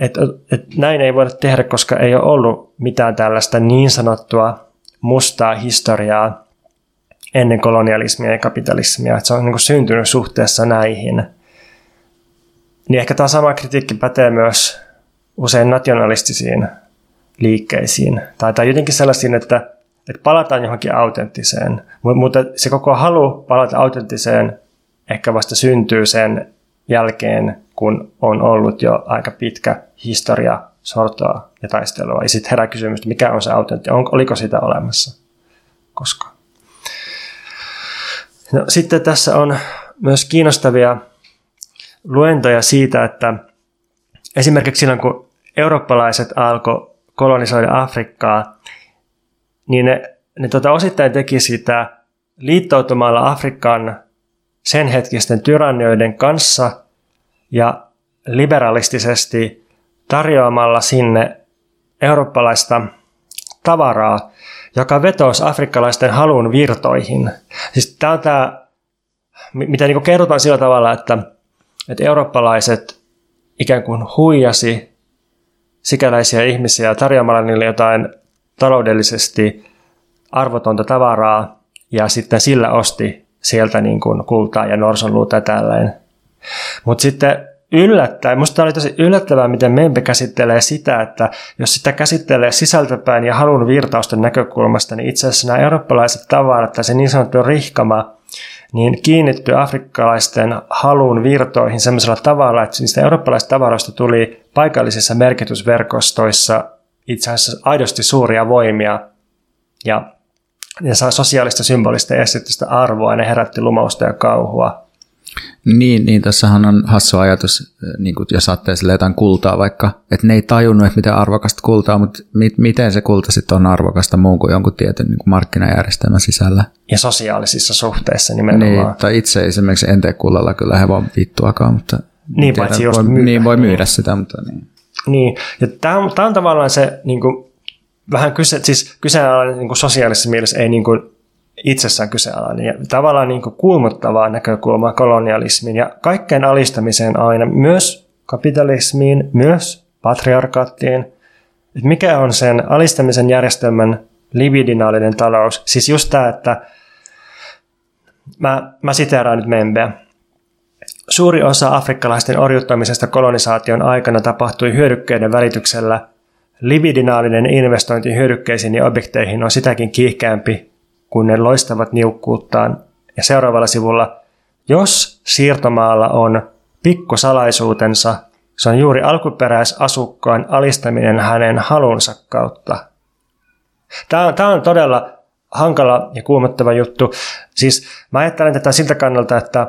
että, että näin ei voida tehdä, koska ei ole ollut mitään tällaista niin sanottua mustaa historiaa ennen kolonialismia ja kapitalismia, että se on niin syntynyt suhteessa näihin. Niin ehkä tämä sama kritiikki pätee myös usein nationalistisiin liikkeisiin. Tai, tai jotenkin sellaisiin, että, että palataan johonkin autenttiseen. Mutta se koko halu palata autenttiseen ehkä vasta syntyy sen jälkeen, kun on ollut jo aika pitkä historia sortoa ja taistelua. Ja sitten herää kysymys, mikä on se autentti, oliko sitä olemassa koskaan. No, sitten tässä on myös kiinnostavia luentoja siitä, että esimerkiksi silloin kun eurooppalaiset alkoi kolonisoida Afrikkaa, niin ne, ne tota osittain teki sitä liittoutumalla Afrikan sen hetkisten tyrannioiden kanssa ja liberalistisesti tarjoamalla sinne eurooppalaista tavaraa, joka vetosi afrikkalaisten halun virtoihin. Siis tämä on tämä, mitä niin kerrotaan sillä tavalla, että, että eurooppalaiset ikään kuin huijasi sikäläisiä ihmisiä tarjoamalla niille jotain taloudellisesti arvotonta tavaraa ja sitten sillä osti sieltä niin kuin kultaa ja norsonluuta ja tällainen. Mutta sitten yllättäen, musta oli tosi yllättävää, miten Mempe käsittelee sitä, että jos sitä käsittelee sisältöpäin ja halun virtausten näkökulmasta, niin itse asiassa nämä eurooppalaiset tavarat tai se niin sanottu rihkama, niin kiinnittyy afrikkalaisten halun virtoihin sellaisella tavalla, että niistä eurooppalaisista tavaroista tuli paikallisissa merkitysverkostoissa itse asiassa aidosti suuria voimia ja ne saa sosiaalista, symbolista ja arvoa ja ne herätti lumausta ja kauhua. Niin, niin tässähän on hassu ajatus, niin kuin jos ajattelee jotain kultaa vaikka, että ne ei tajunnut, että miten arvokasta kultaa, mutta mi- miten se kulta sitten on arvokasta muun kuin jonkun tietyn niin kuin markkinajärjestelmän sisällä. Ja sosiaalisissa suhteissa nimenomaan. Niin, tai itse esimerkiksi en tee kullalla kyllä hevon vittuakaan, mutta niin, tiedän, paitsi jos voi, myydä. Niin, voi myydä sitä, mutta niin. Niin, ja tämä on, tämä on tavallaan se niin kuin, vähän kyse, siis kyseenalainen niin kuin sosiaalisessa mielessä ei niin kuin, itsessään kyseenalainen ja tavallaan niin kuin kuumottavaa näkökulmaa kolonialismiin ja kaikkeen alistamiseen aina, myös kapitalismiin, myös patriarkaattiin. Että mikä on sen alistamisen järjestelmän libidinaalinen talous? Siis just tämä, että mä, mä siteeraan nyt Membeä. Suuri osa afrikkalaisten orjuttamisesta kolonisaation aikana tapahtui hyödykkeiden välityksellä. Libidinaalinen investointi hyödykkeisiin ja objekteihin on sitäkin kiihkeämpi, kun ne loistavat niukkuuttaan. Ja seuraavalla sivulla, jos siirtomaalla on pikkosalaisuutensa, se on juuri alkuperäisasukkaan alistaminen hänen halunsa kautta. Tämä on, tämä on todella hankala ja kuumottava juttu. Siis mä ajattelen tätä siltä kannalta, että,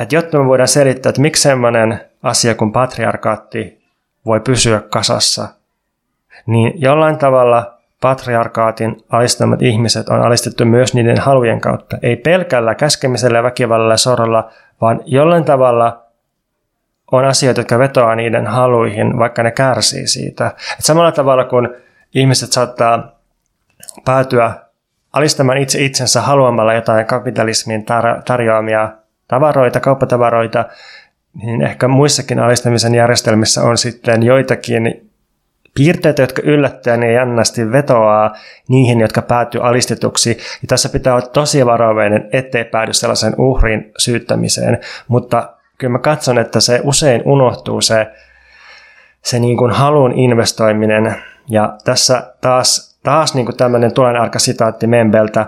että jotta me voidaan selittää, että miksi sellainen asia kuin patriarkaatti voi pysyä kasassa, niin jollain tavalla patriarkaatin alistamat ihmiset on alistettu myös niiden halujen kautta. Ei pelkällä käskemisellä, väkivallalla ja soralla, vaan jollain tavalla on asioita, jotka vetoaa niiden haluihin, vaikka ne kärsii siitä. Et samalla tavalla kuin ihmiset saattaa päätyä alistamaan itse itsensä haluamalla jotain kapitalismin tar- tarjoamia tavaroita, kauppatavaroita, niin ehkä muissakin alistamisen järjestelmissä on sitten joitakin piirteitä, jotka yllättäen ja jännästi vetoaa niihin, jotka päätyy alistetuksi. Ja tässä pitää olla tosi varovainen, ettei päädy sellaisen uhrin syyttämiseen. Mutta kyllä mä katson, että se usein unohtuu se, se niin kuin halun investoiminen. Ja tässä taas, taas niin kuin tämmöinen tulen arka sitaatti Membeltä.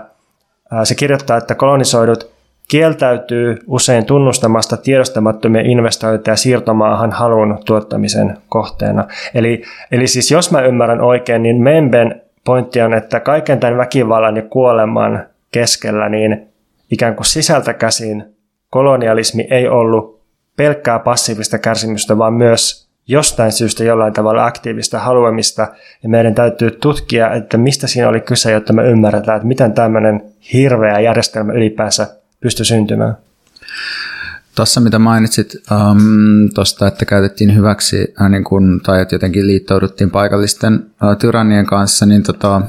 Se kirjoittaa, että kolonisoidut kieltäytyy usein tunnustamasta tiedostamattomia investointeja siirtomaahan halun tuottamisen kohteena. Eli, eli siis jos mä ymmärrän oikein, niin Memben pointti on, että kaiken tämän väkivallan ja kuoleman keskellä niin ikään kuin sisältä käsin kolonialismi ei ollut pelkkää passiivista kärsimystä, vaan myös jostain syystä jollain tavalla aktiivista haluamista. Ja meidän täytyy tutkia, että mistä siinä oli kyse, jotta me ymmärretään, että miten tämmöinen hirveä järjestelmä ylipäänsä pysty syntymään. Tuossa mitä mainitsit um, että käytettiin hyväksi äh, niin kun, tai että jotenkin liittouduttiin paikallisten äh, tyrannien kanssa, niin tota,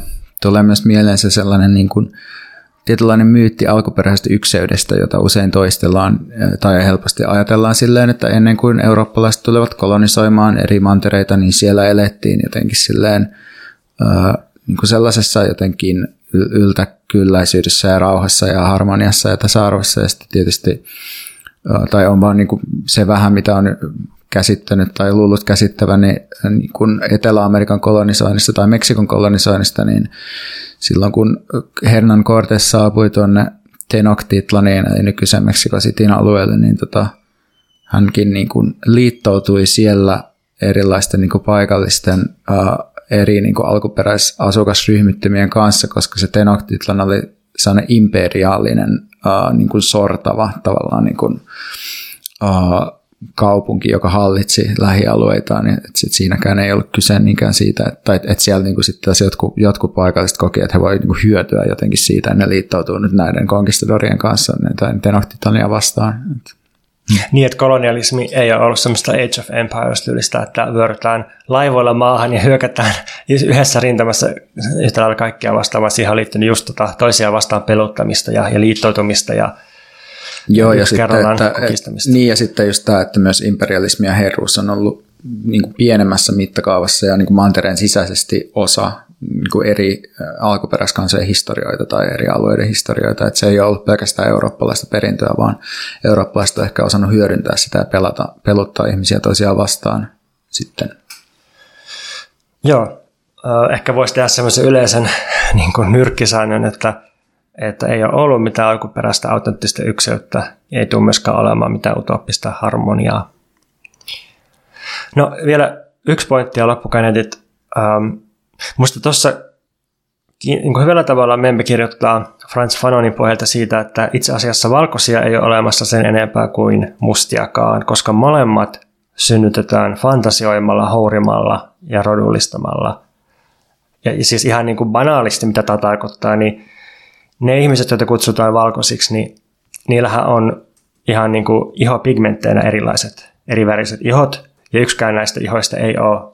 tulee myös mieleen se sellainen niin kun, tietynlainen myytti alkuperäisestä ykseydestä, jota usein toistellaan äh, tai helposti ajatellaan silleen, että ennen kuin eurooppalaiset tulevat kolonisoimaan eri mantereita, niin siellä elettiin jotenkin silleen niin kuin sellaisessa jotenkin yltäkylläisyydessä ja rauhassa ja harmoniassa ja tasa-arvossa. Ja sitten tietysti, tai on vaan niin kuin se vähän, mitä on käsittänyt tai luullut käsittävän niin, kuin Etelä-Amerikan kolonisoinnista tai Meksikon kolonisoinnista, niin silloin kun Hernan Cortes saapui tuonne Tenochtitlaniin, eli nykyisen Meksiko Cityn alueelle, niin tota, hänkin niin kuin liittoutui siellä erilaisten niin kuin paikallisten eri niin kuin alkuperäisasukasryhmittymien kanssa, koska se Tenochtitlan oli sellainen imperiaalinen uh, niin kuin sortava tavallaan niin kuin, uh, kaupunki, joka hallitsi lähialueitaan, niin että sit siinäkään ei ollut kyse niinkään siitä, että, että, että siellä niin kuin sitten jotkut, jotkut paikalliset koki, että he voivat niin hyötyä jotenkin siitä, että ne liittoutuu nyt näiden konkistadorien kanssa tai Tenochtitania vastaan. Niin, että kolonialismi ei ole ollut semmoista Age of Empires-tyylistä, että vyörytään laivoilla maahan ja hyökätään yhdessä rintamassa yhtä lailla kaikkia vastaan, vaan siihen on liittynyt just tota toisia vastaan peluttamista ja, ja liittoutumista ja Joo, ja sitten, että, niin, ja sitten just tämä, että myös imperialismi ja herruus on ollut niin kuin pienemmässä mittakaavassa ja niin kuin mantereen sisäisesti osa niin eri alkuperäiskansojen historioita tai eri alueiden historioita. Että se ei ole ollut pelkästään eurooppalaista perintöä, vaan eurooppalaiset on ehkä osannut hyödyntää sitä ja pelata, peluttaa ihmisiä toisiaan vastaan sitten. Joo, ehkä voisi tehdä semmoisen yleisen niin kuin nyrkkisäännön, että, että ei ole ollut mitään alkuperäistä autenttista ykseyttä, ei tule myöskään olemaan mitään utopista harmoniaa. No vielä yksi pointti ja loppukaneetit. Ähm, Musta tuossa niin hyvällä tavalla me kirjoittaa Franz Fanonin pohjalta siitä, että itse asiassa valkoisia ei ole olemassa sen enempää kuin mustiakaan, koska molemmat synnytetään fantasioimalla, hourimalla ja rodullistamalla. Ja siis ihan niin kuin banaalisti, mitä tämä tarkoittaa, niin ne ihmiset, joita kutsutaan valkoisiksi, niin niillähän on ihan niin kuin ihopigmentteinä erilaiset, eriväriset ihot, ja yksikään näistä ihoista ei ole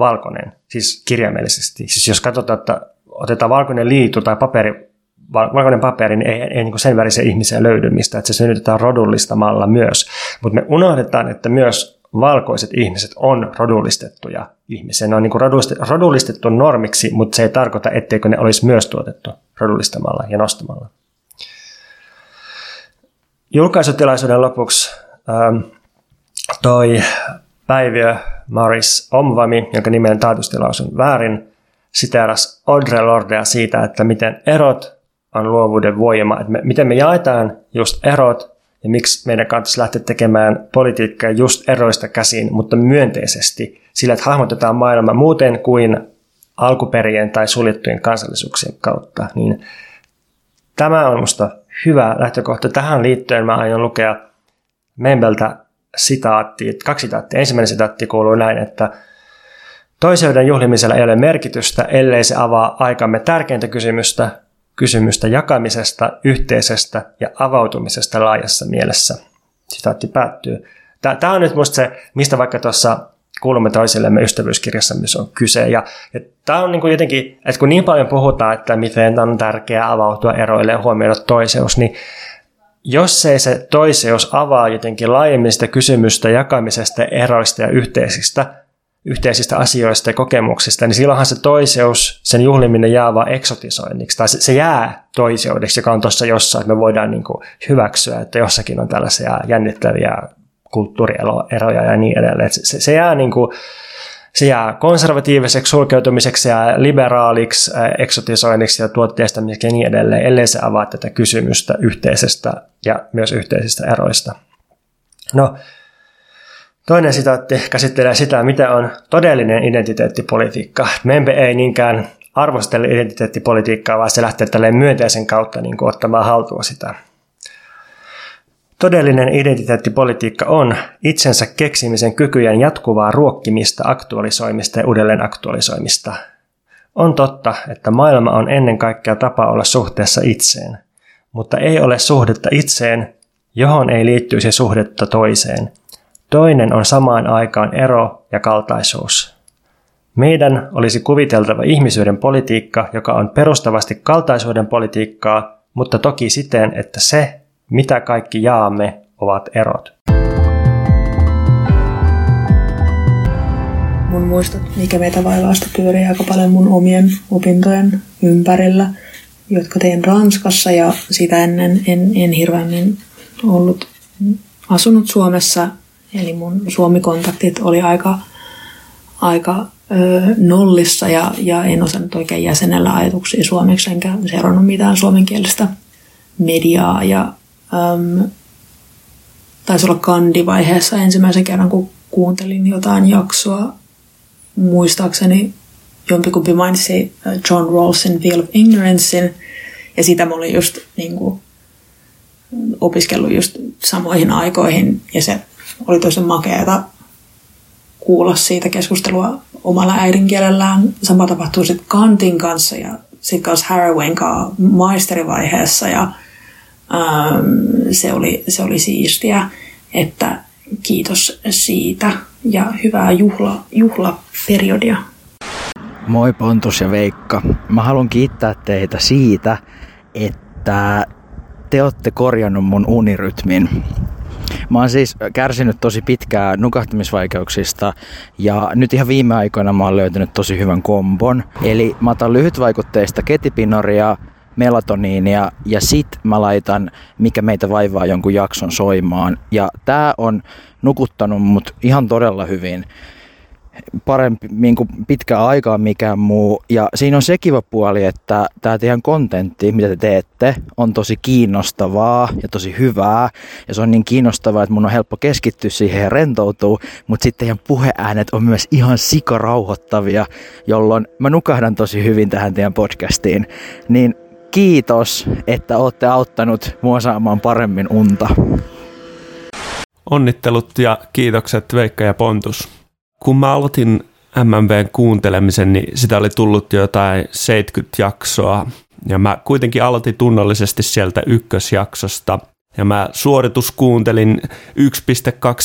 valkoinen, siis kirjaimellisesti. Siis jos katsotaan, että otetaan valkoinen liitu tai paperi, valkoinen paperi, niin ei, ei niin sen värisiä ihmisiä löydy mistä, että se synnytetään rodullistamalla myös. Mutta me unohdetaan, että myös valkoiset ihmiset on rodullistettuja ihmisiä. Ne on niin rodullistettu normiksi, mutta se ei tarkoita, etteikö ne olisi myös tuotettu rodullistamalla ja nostamalla. Julkaisutilaisuuden lopuksi ähm, toi Päiviö Maris Omvami, jonka nimen taatusti lausun väärin, siteeras Audre Lordea siitä, että miten erot on luovuuden voima, että me, miten me jaetaan just erot ja miksi meidän kannattaisi lähteä tekemään politiikkaa just eroista käsin, mutta myönteisesti, sillä että hahmotetaan maailma muuten kuin alkuperien tai suljettujen kansallisuuksien kautta. Niin tämä on minusta hyvä lähtökohta. Tähän liittyen mä aion lukea Membeltä sitaatti, kaksi sitaattia. Ensimmäinen sitaatti kuuluu näin, että Toiseuden juhlimisella ei ole merkitystä, ellei se avaa aikamme tärkeintä kysymystä, kysymystä jakamisesta, yhteisestä ja avautumisesta laajassa mielessä. Sitaatti päättyy. Tämä on nyt musta se, mistä vaikka tuossa kuulumme toisillemme ystävyyskirjassa myös on kyse. Ja, ja tämä on niin kuin jotenkin, että kun niin paljon puhutaan, että miten on tärkeää avautua eroille ja huomioida toiseus, niin jos ei se toiseus avaa jotenkin laajemmin sitä kysymystä jakamisesta, eroista ja yhteisistä, yhteisistä asioista ja kokemuksista, niin silloinhan se toiseus, sen juhliminen jää vaan eksotisoinniksi, tai se, se jää toiseudeksi, joka on tuossa jossain, että me voidaan niin kuin hyväksyä, että jossakin on tällaisia jännittäviä kulttuurieroja ja niin edelleen. Se, se, jää niin kuin, se jää konservatiiviseksi sulkeutumiseksi ja liberaaliksi, eksotisoinniksi ja tuotteistamiseksi ja niin edelleen, ellei se avaa tätä kysymystä yhteisestä ja myös yhteisistä eroista. No, toinen sitaatti käsittelee sitä, mitä on todellinen identiteettipolitiikka. Membe ei niinkään arvostele identiteettipolitiikkaa, vaan se lähtee tälleen myönteisen kautta niin kuin ottamaan haltuun sitä. Todellinen identiteettipolitiikka on itsensä keksimisen kykyjen jatkuvaa ruokkimista, aktualisoimista ja uudelleen aktualisoimista. On totta, että maailma on ennen kaikkea tapa olla suhteessa itseen, mutta ei ole suhdetta itseen, johon ei liittyisi suhdetta toiseen. Toinen on samaan aikaan ero ja kaltaisuus. Meidän olisi kuviteltava ihmisyyden politiikka, joka on perustavasti kaltaisuuden politiikkaa, mutta toki siten, että se, mitä kaikki jaamme, ovat erot. Mun muistot, mikä meitä vaivasta pyörii aika paljon mun omien opintojen ympärillä, jotka tein Ranskassa ja sitä ennen en, en hirveämmin ollut asunut Suomessa. Eli mun suomikontaktit oli aika, aika ö, nollissa ja, ja en osannut oikein jäsenellä ajatuksia suomeksi enkä seurannut mitään suomenkielistä mediaa ja äm, taisi olla kandivaiheessa ensimmäisen kerran, kun kuuntelin jotain jaksoa. Muistaakseni jompikumpi mainitsi äh, John Rawlsin Veil of Ignorancein, ja sitä mä olin just niin kuin, opiskellut just samoihin aikoihin, ja se oli tosi makeata kuulla siitä keskustelua omalla äidinkielellään. Sama tapahtui sitten Kantin kanssa ja sitten kanssa Haraway kanssa maisterivaiheessa ja se, oli, se oli siistiä, että kiitos siitä ja hyvää juhla, juhlaperiodia. Moi Pontus ja Veikka. Mä haluan kiittää teitä siitä, että te olette korjannut mun unirytmin. Mä oon siis kärsinyt tosi pitkää nukahtamisvaikeuksista ja nyt ihan viime aikoina mä oon löytänyt tosi hyvän kombon. Eli mä otan lyhytvaikutteista ketipinoria, melatoniinia ja sit mä laitan Mikä meitä vaivaa jonkun jakson soimaan. Ja tää on nukuttanut mut ihan todella hyvin parempi niin kuin pitkään aikaa mikään muu. Ja siinä on se kiva puoli, että tämä teidän kontentti, mitä te teette, on tosi kiinnostavaa ja tosi hyvää. Ja se on niin kiinnostavaa, että mun on helppo keskittyä siihen ja rentoutua, mutta sitten teidän puheäänet on myös ihan sikarauhoittavia, jolloin mä nukahdan tosi hyvin tähän teidän podcastiin. Niin kiitos, että olette auttanut mua saamaan paremmin unta. Onnittelut ja kiitokset Veikka ja Pontus. Kun mä aloitin MMVn kuuntelemisen, niin sitä oli tullut jo jotain 70 jaksoa. Ja mä kuitenkin aloitin tunnollisesti sieltä ykkösjaksosta. Ja mä suorituskuuntelin 1.2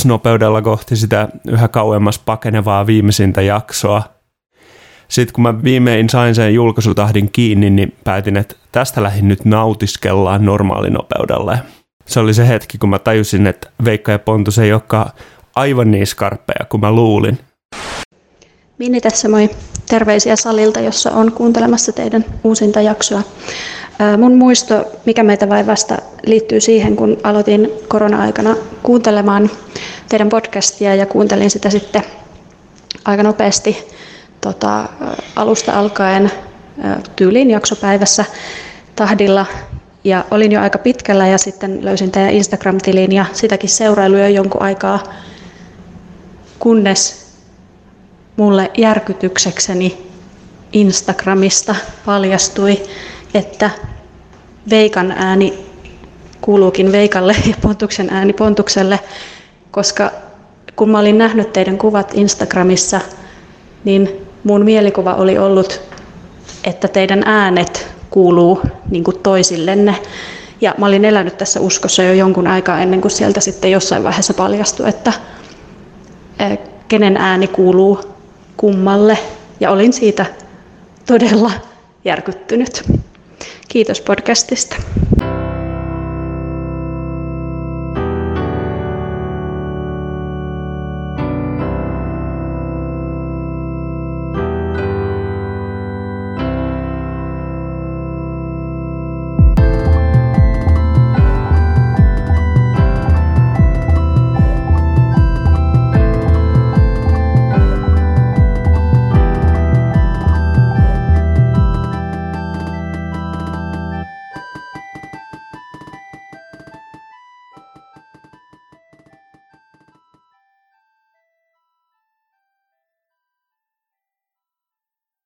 nopeudella kohti sitä yhä kauemmas pakenevaa viimeisintä jaksoa – sitten kun mä viimein sain sen julkaisutahdin kiinni, niin päätin, että tästä lähdin nyt nautiskellaan normaalinopeudella. Se oli se hetki, kun mä tajusin, että Veikka ja Pontus ei olekaan aivan niin skarppeja kuin mä luulin. Minni tässä moi. Terveisiä salilta, jossa on kuuntelemassa teidän uusinta jaksoa. Mun muisto, mikä meitä vaivasta, liittyy siihen, kun aloitin korona-aikana kuuntelemaan teidän podcastia ja kuuntelin sitä sitten aika nopeasti tota, alusta alkaen tyyliin jaksopäivässä tahdilla. Ja olin jo aika pitkällä ja sitten löysin teidän Instagram-tilin ja sitäkin seurailuja jo jonkun aikaa, kunnes mulle järkytyksekseni Instagramista paljastui, että Veikan ääni kuuluukin Veikalle ja Pontuksen ääni Pontukselle, koska kun mä olin nähnyt teidän kuvat Instagramissa, niin mun mielikuva oli ollut, että teidän äänet kuuluu niin kuin toisillenne. Ja mä olin elänyt tässä uskossa jo jonkun aikaa ennen kuin sieltä sitten jossain vaiheessa paljastui, että kenen ääni kuuluu kummalle. Ja olin siitä todella järkyttynyt. Kiitos podcastista.